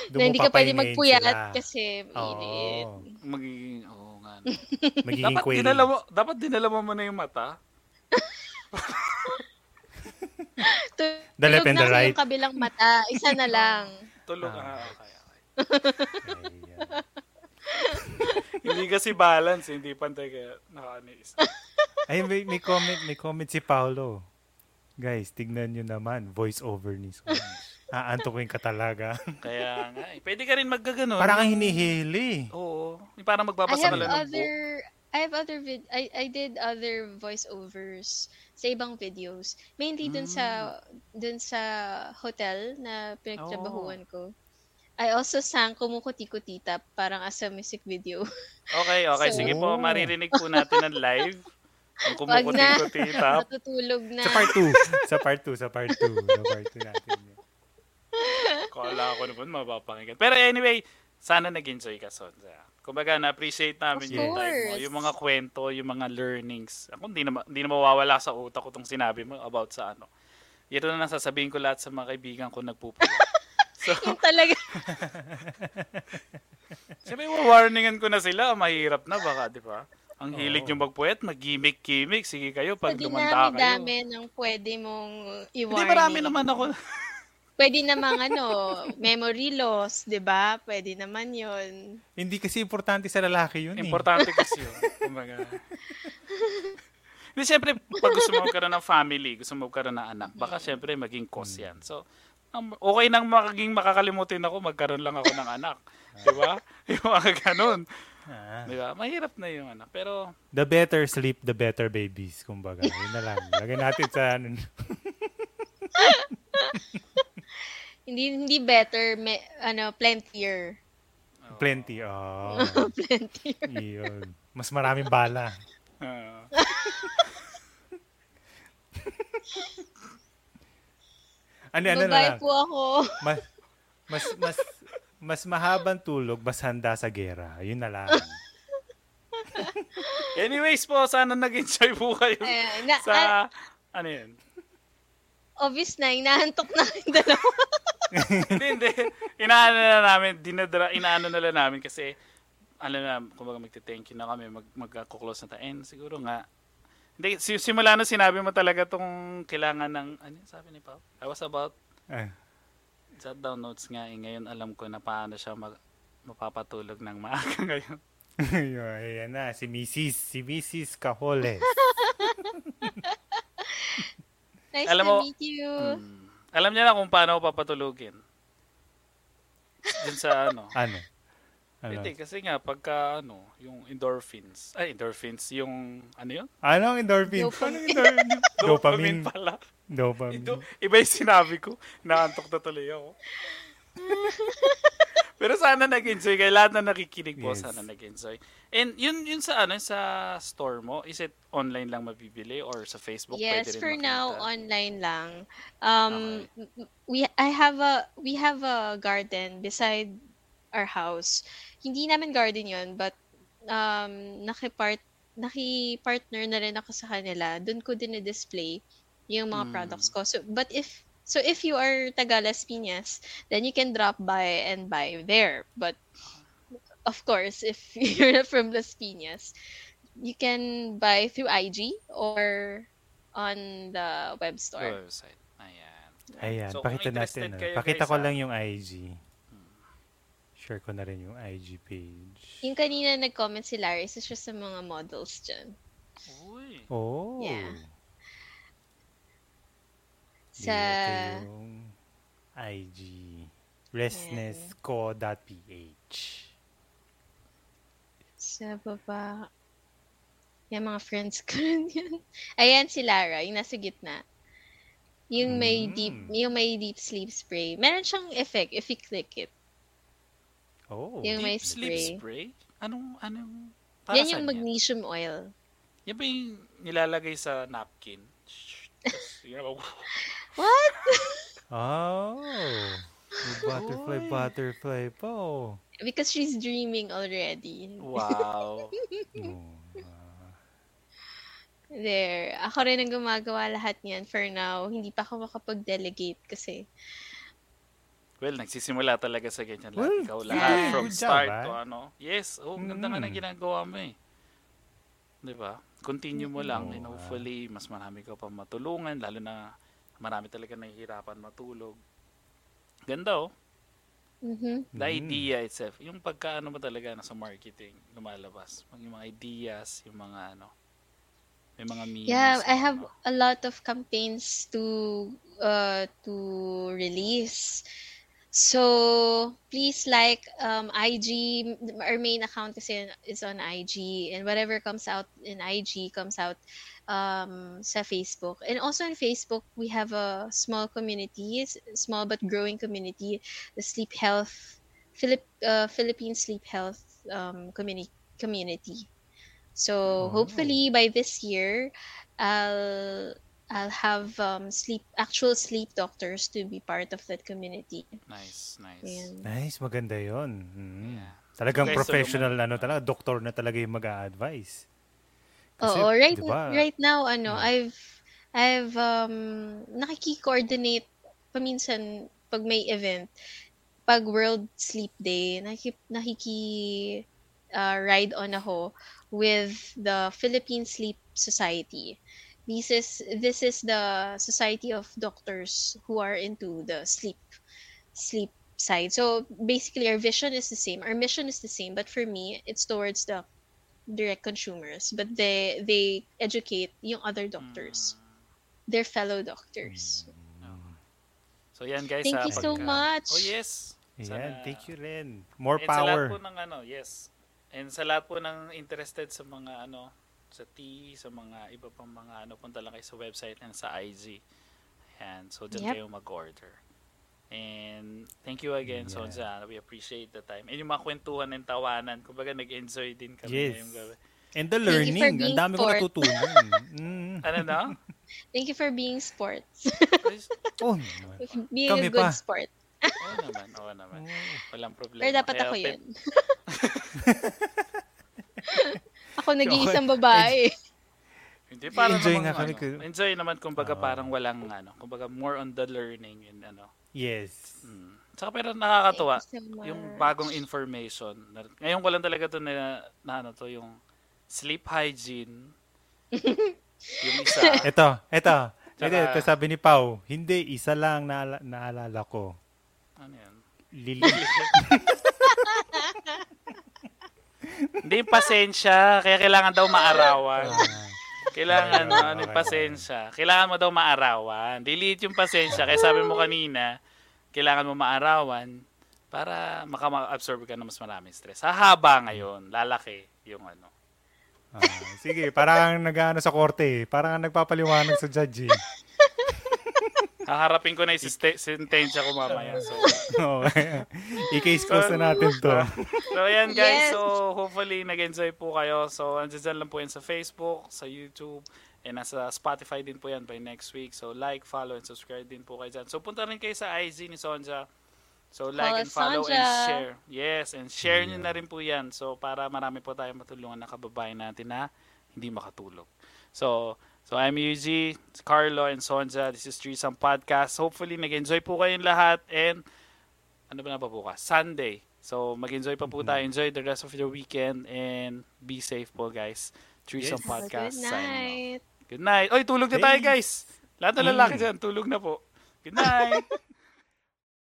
Doon Na hindi ka pwede magpuyat sila. kasi mainit. Oo. magiging, oo nga. no. Magiging dapat quail. dinala mo, dapat dinala mo muna yung mata. <laughs> <laughs> Tulog The left and na the right. yung kabilang mata. Isa na lang. <laughs> Tulog. Ah. Ah, okay, okay. <laughs> Hindi kasi balance, hindi pantay kaya nakaanis. Ay, may, may comment, may comment si Paolo. Guys, tignan nyo naman, voice over ni Sponge. Aantukin ka talaga. Kaya nga, eh. pwede ka rin maggaganon. Parang kang hinihili. Oo. Parang I magbabasa have ka lang ng book. other I have other vid I I did other voiceovers sa ibang videos. Mainly dun sa dun sa hotel na pinagtrabahuan ko. I also sang Kumukuti-Kutita parang as a music video. Okay, okay. So- Sige po, maririnig po natin ng live. Kung Wag na. kumukuti-kuti tap. <laughs> Natutulog na. Sa part 2. sa part 2. Sa part 2. Sa part 2 natin. yun. Kala ko naman mapapakinggan. Pero anyway, sana nag-enjoy ka, Sonza. Kumbaga, na-appreciate namin Of yung time mo. Yung mga kwento, yung mga learnings. Ako, hindi na, hindi na mawawala sa utak ko itong sinabi mo about sa ano. Yan na nasasabihin ko lahat sa mga kaibigan ko nagpupuyat. <laughs> so, So, Yung talaga. <laughs> siyempre, warningan ko na sila. Mahirap na baka, di ba? Ang hilig Oo. nyo magpuwet, mag-gimmick-gimmick. Sige kayo, pag Pag lumanda kayo. dami ng pwede mong i-warning. Hindi, marami naman ako. <laughs> Pwede namang ano, memory loss, di ba? Pwede naman yon Hindi kasi importante sa lalaki yun eh. Importante kasi yun. Kumbaga. Hindi, siyempre, pag gusto mo magkaroon ng family, gusto mo magkaroon ng anak, baka siyempre maging cause yan. So, okay nang maging makakalimutin ako, magkaroon lang ako ng anak. Di ba? Yung mga <laughs> ganun. Ah. Di ba? Mahirap na yung anak. Pero, The better sleep, the better babies. Kumbaga, yun na lang. Lagay natin sa ano. <laughs> Hindi hindi better, me, ano, plentier. Plenty. Oh, <laughs> plentier. yun. Mas maraming bala. <laughs> ah, Ano, ano na lang. po ako. Mas, mas, mas, mas mahabang tulog, mas handa sa gera. Yun na lang. <laughs> anyways po, sana nag-enjoy po kayo Eh, na, sa, ah, ano yun? obvious na, inaantok na yung dalawa. <laughs> hindi, hindi. Inaano na namin, dinadra, inaano na lang namin kasi, ano na, kumbaga magte-thank you na kami, mag, magko-close na tayo. And siguro nga, hindi, si- simula na sinabi mo talaga tong kailangan ng, ano sabi ni Pao? I was about, Ah, jot down notes nga, eh, ngayon alam ko na paano siya mag, mapapatulog ng maaga <laughs> ngayon. <laughs> ayan na, si Mrs. Si Mrs. Cajoles. Nice Alam to mo- meet you. Hmm. Alam niya na kung paano ako papatulugin. Dun sa <laughs> ano. Ano? Ano? Hindi, kasi nga, pagka ano, yung endorphins, ay, endorphins, yung, ano yun? Anong endorphin? Dopamine. Anong endorphin? <laughs> Dopamine. pala. Dopamine. Ito, iba yung sinabi ko. Naantok na tuloy ako. <laughs> Pero sana nag-enjoy kayo. Lahat na nakikinig po, Yes. sana nag-enjoy. And yun, yun sa ano, sa store mo, is it online lang mabibili or sa Facebook Yes, pwede rin for makita? now online lang. Um m- we I have a we have a garden beside our house. Hindi namin garden 'yon, but um nakipart naki-partner na rin ako sa kanila. Doon ko din display yung mga Mm. products ko. So but if so if you are taga Las Piñas, then you can drop by and buy there. But of course, if <laughs> you're not from Las Piñas, you can buy through IG or on the web store. website. Ayan. Ayan, So, pakita natin. kayo, Ano. Pakita guys, ko ah, lang yung IG. Share ko na rin yung IG page. Yung kanina nag-comment si Larry, isa siya sa mga models dyan. Uy. Oh. Yeah. Sa, yung IG. Restnessco.ph sa baba. Yung mga friends ko <laughs> rin yan. Ayan si Lara, yung nasa gitna. Yung may Mm. deep, yung may deep sleep spray. Meron siyang effect if you click it. Oh. Yung may Deep sleep spray. spray? Anong, anong, para Yan yung magnesium oil. Yan ba yung nilalagay sa napkin? <laughs> What? <laughs> Oh. Butterfly, Uy. butterfly po. Because she's dreaming already. wow. <laughs> Oh. There. Ako rin ang gumagawa lahat niyan for now. Hindi pa ako makapag-delegate kasi Well, nagsisimula talaga sa ganyan lahat. Well, Ikaw yeah, lahat from good job, start ah. to ano. Yes, oh, ang ganda nga Mm. ng ginagawa mo eh. 'Di ba? Continue mo lang Oo, and hopefully mas marami ka pa matulungan lalo na marami talaga nahihirapan matulog. Ganda oh. mhm. The Mm. idea itself, yung pagkaano mo talaga na sa marketing lumalabas. Yung mga ideas, yung mga ano, may mga memes. Yeah, I have ano. a lot of campaigns to uh to release. So please like um IG our main account kasi is on IG and whatever comes out in IG comes out um sa Facebook. And also on Facebook we have a small community, small but growing community, the Sleep Health Philip uh, Philippine Sleep Health um community community. So Oh. hopefully by this year I'll I'll have um, sleep actual sleep doctors to be part of that community. Nice, nice. Ayan. Nice, maganda yon. Mm. Yeah. Talagang professional, tulungan. ano talaga, doktor na talaga yung mag-a-advise. Oo, right di ba, right now ano, Mm. I've I've um nakiki-coordinate paminsan pag may event pag World Sleep Day, nakiki, nakiki uh, ride on ako with the Philippine Sleep Society. This is this is the society of doctors who are into the sleep sleep side. So basically our vision is the same. Our mission is the same, but for me, it's towards the direct consumers. But they they educate yung other doctors, their fellow doctors. So yan guys. Thank you so pagka- much. Oh yes. Ayan, Sana- thank you Ren. More And sa lahat power. po ng ano, yes. And sa lahat po ng interested sa mga ano, sa tea, sa mga iba pang mga ano, punta lang kayo sa website and sa IG. Ayan. So, dyan Yep. kayo mag-order. And thank you again, Yeah. Sonja. We appreciate the time. And yung mga kwentuhan and tawanan, kumbaga nag-enjoy din kami Yes. ngayong gabi. And the learning. Ang dami ko sport. natutunan. <laughs> mm. Ano na? Thank you for being sports. <laughs> Oh, naman. being Kami a good pa. sport. Oo naman, oo naman. Walang problema. Pero dapat Kaya ako yun. <laughs> ako nag-iisang babae. Hindi para Enjoy nga kami ano, ko- enjoy naman kumbaga Oo. parang walang ano, kumbaga more on the learning and ano. Yes. Mm. Saka pero nakakatuwa so yung bagong information. Na- Ngayon ko lang talaga to na, na ano to yung sleep hygiene. <laughs> yung isa. Ito, ito. Tsaka- Ito, ito sabi ni Pau, hindi, isa lang naala- naalala ko. ano yan? Lili. <laughs> Hindi pasensya, kaya kailangan daw maarawan. Ah, Kailangan Okay, ano yung okay. pasensya. Kailangan mo daw maarawan. Delete yung pasensya. Kaya sabi mo kanina, kailangan mo maarawan para maka-absorb ka ng mas maraming stress. Hahaba ngayon, lalaki yung ano. ah, sige, parang nag-ano sa korte. eh. Parang nagpapaliwanag sa judge. eh. Haharapin ko na yung siste- sentensya ko mamaya. So, <laughs> Okay. I-case close na natin to. <laughs> so ayan guys. Yes. So, hopefully nag-enjoy po kayo. So, andyan dyan lang po yan sa Facebook, sa YouTube, and nasa Spotify din po yan by next week. So, like, follow, and subscribe din po kayo dyan. So, punta rin kayo sa IG ni Sonja. So, like and follow and Sonja. share. Yes, and share nyo na rin po yan. So, para marami po tayong matulungan na kababayan natin na hindi makatulog. So, so I'm Yuji, Carlo, and Sonja. This is Threesome Podcast. Hopefully, nag-enjoy po kayong lahat. And, ano ba na pa bukas? Sunday. So, mag-enjoy pa po tayo. Enjoy the rest of your weekend. And be safe po, guys. Threesome Yes. Have a Podcast. Good night. Good night. Oy, tulog na tayo, guys. Lahat ng lalaki Mm. dyan, tulog na po. Good night. <laughs>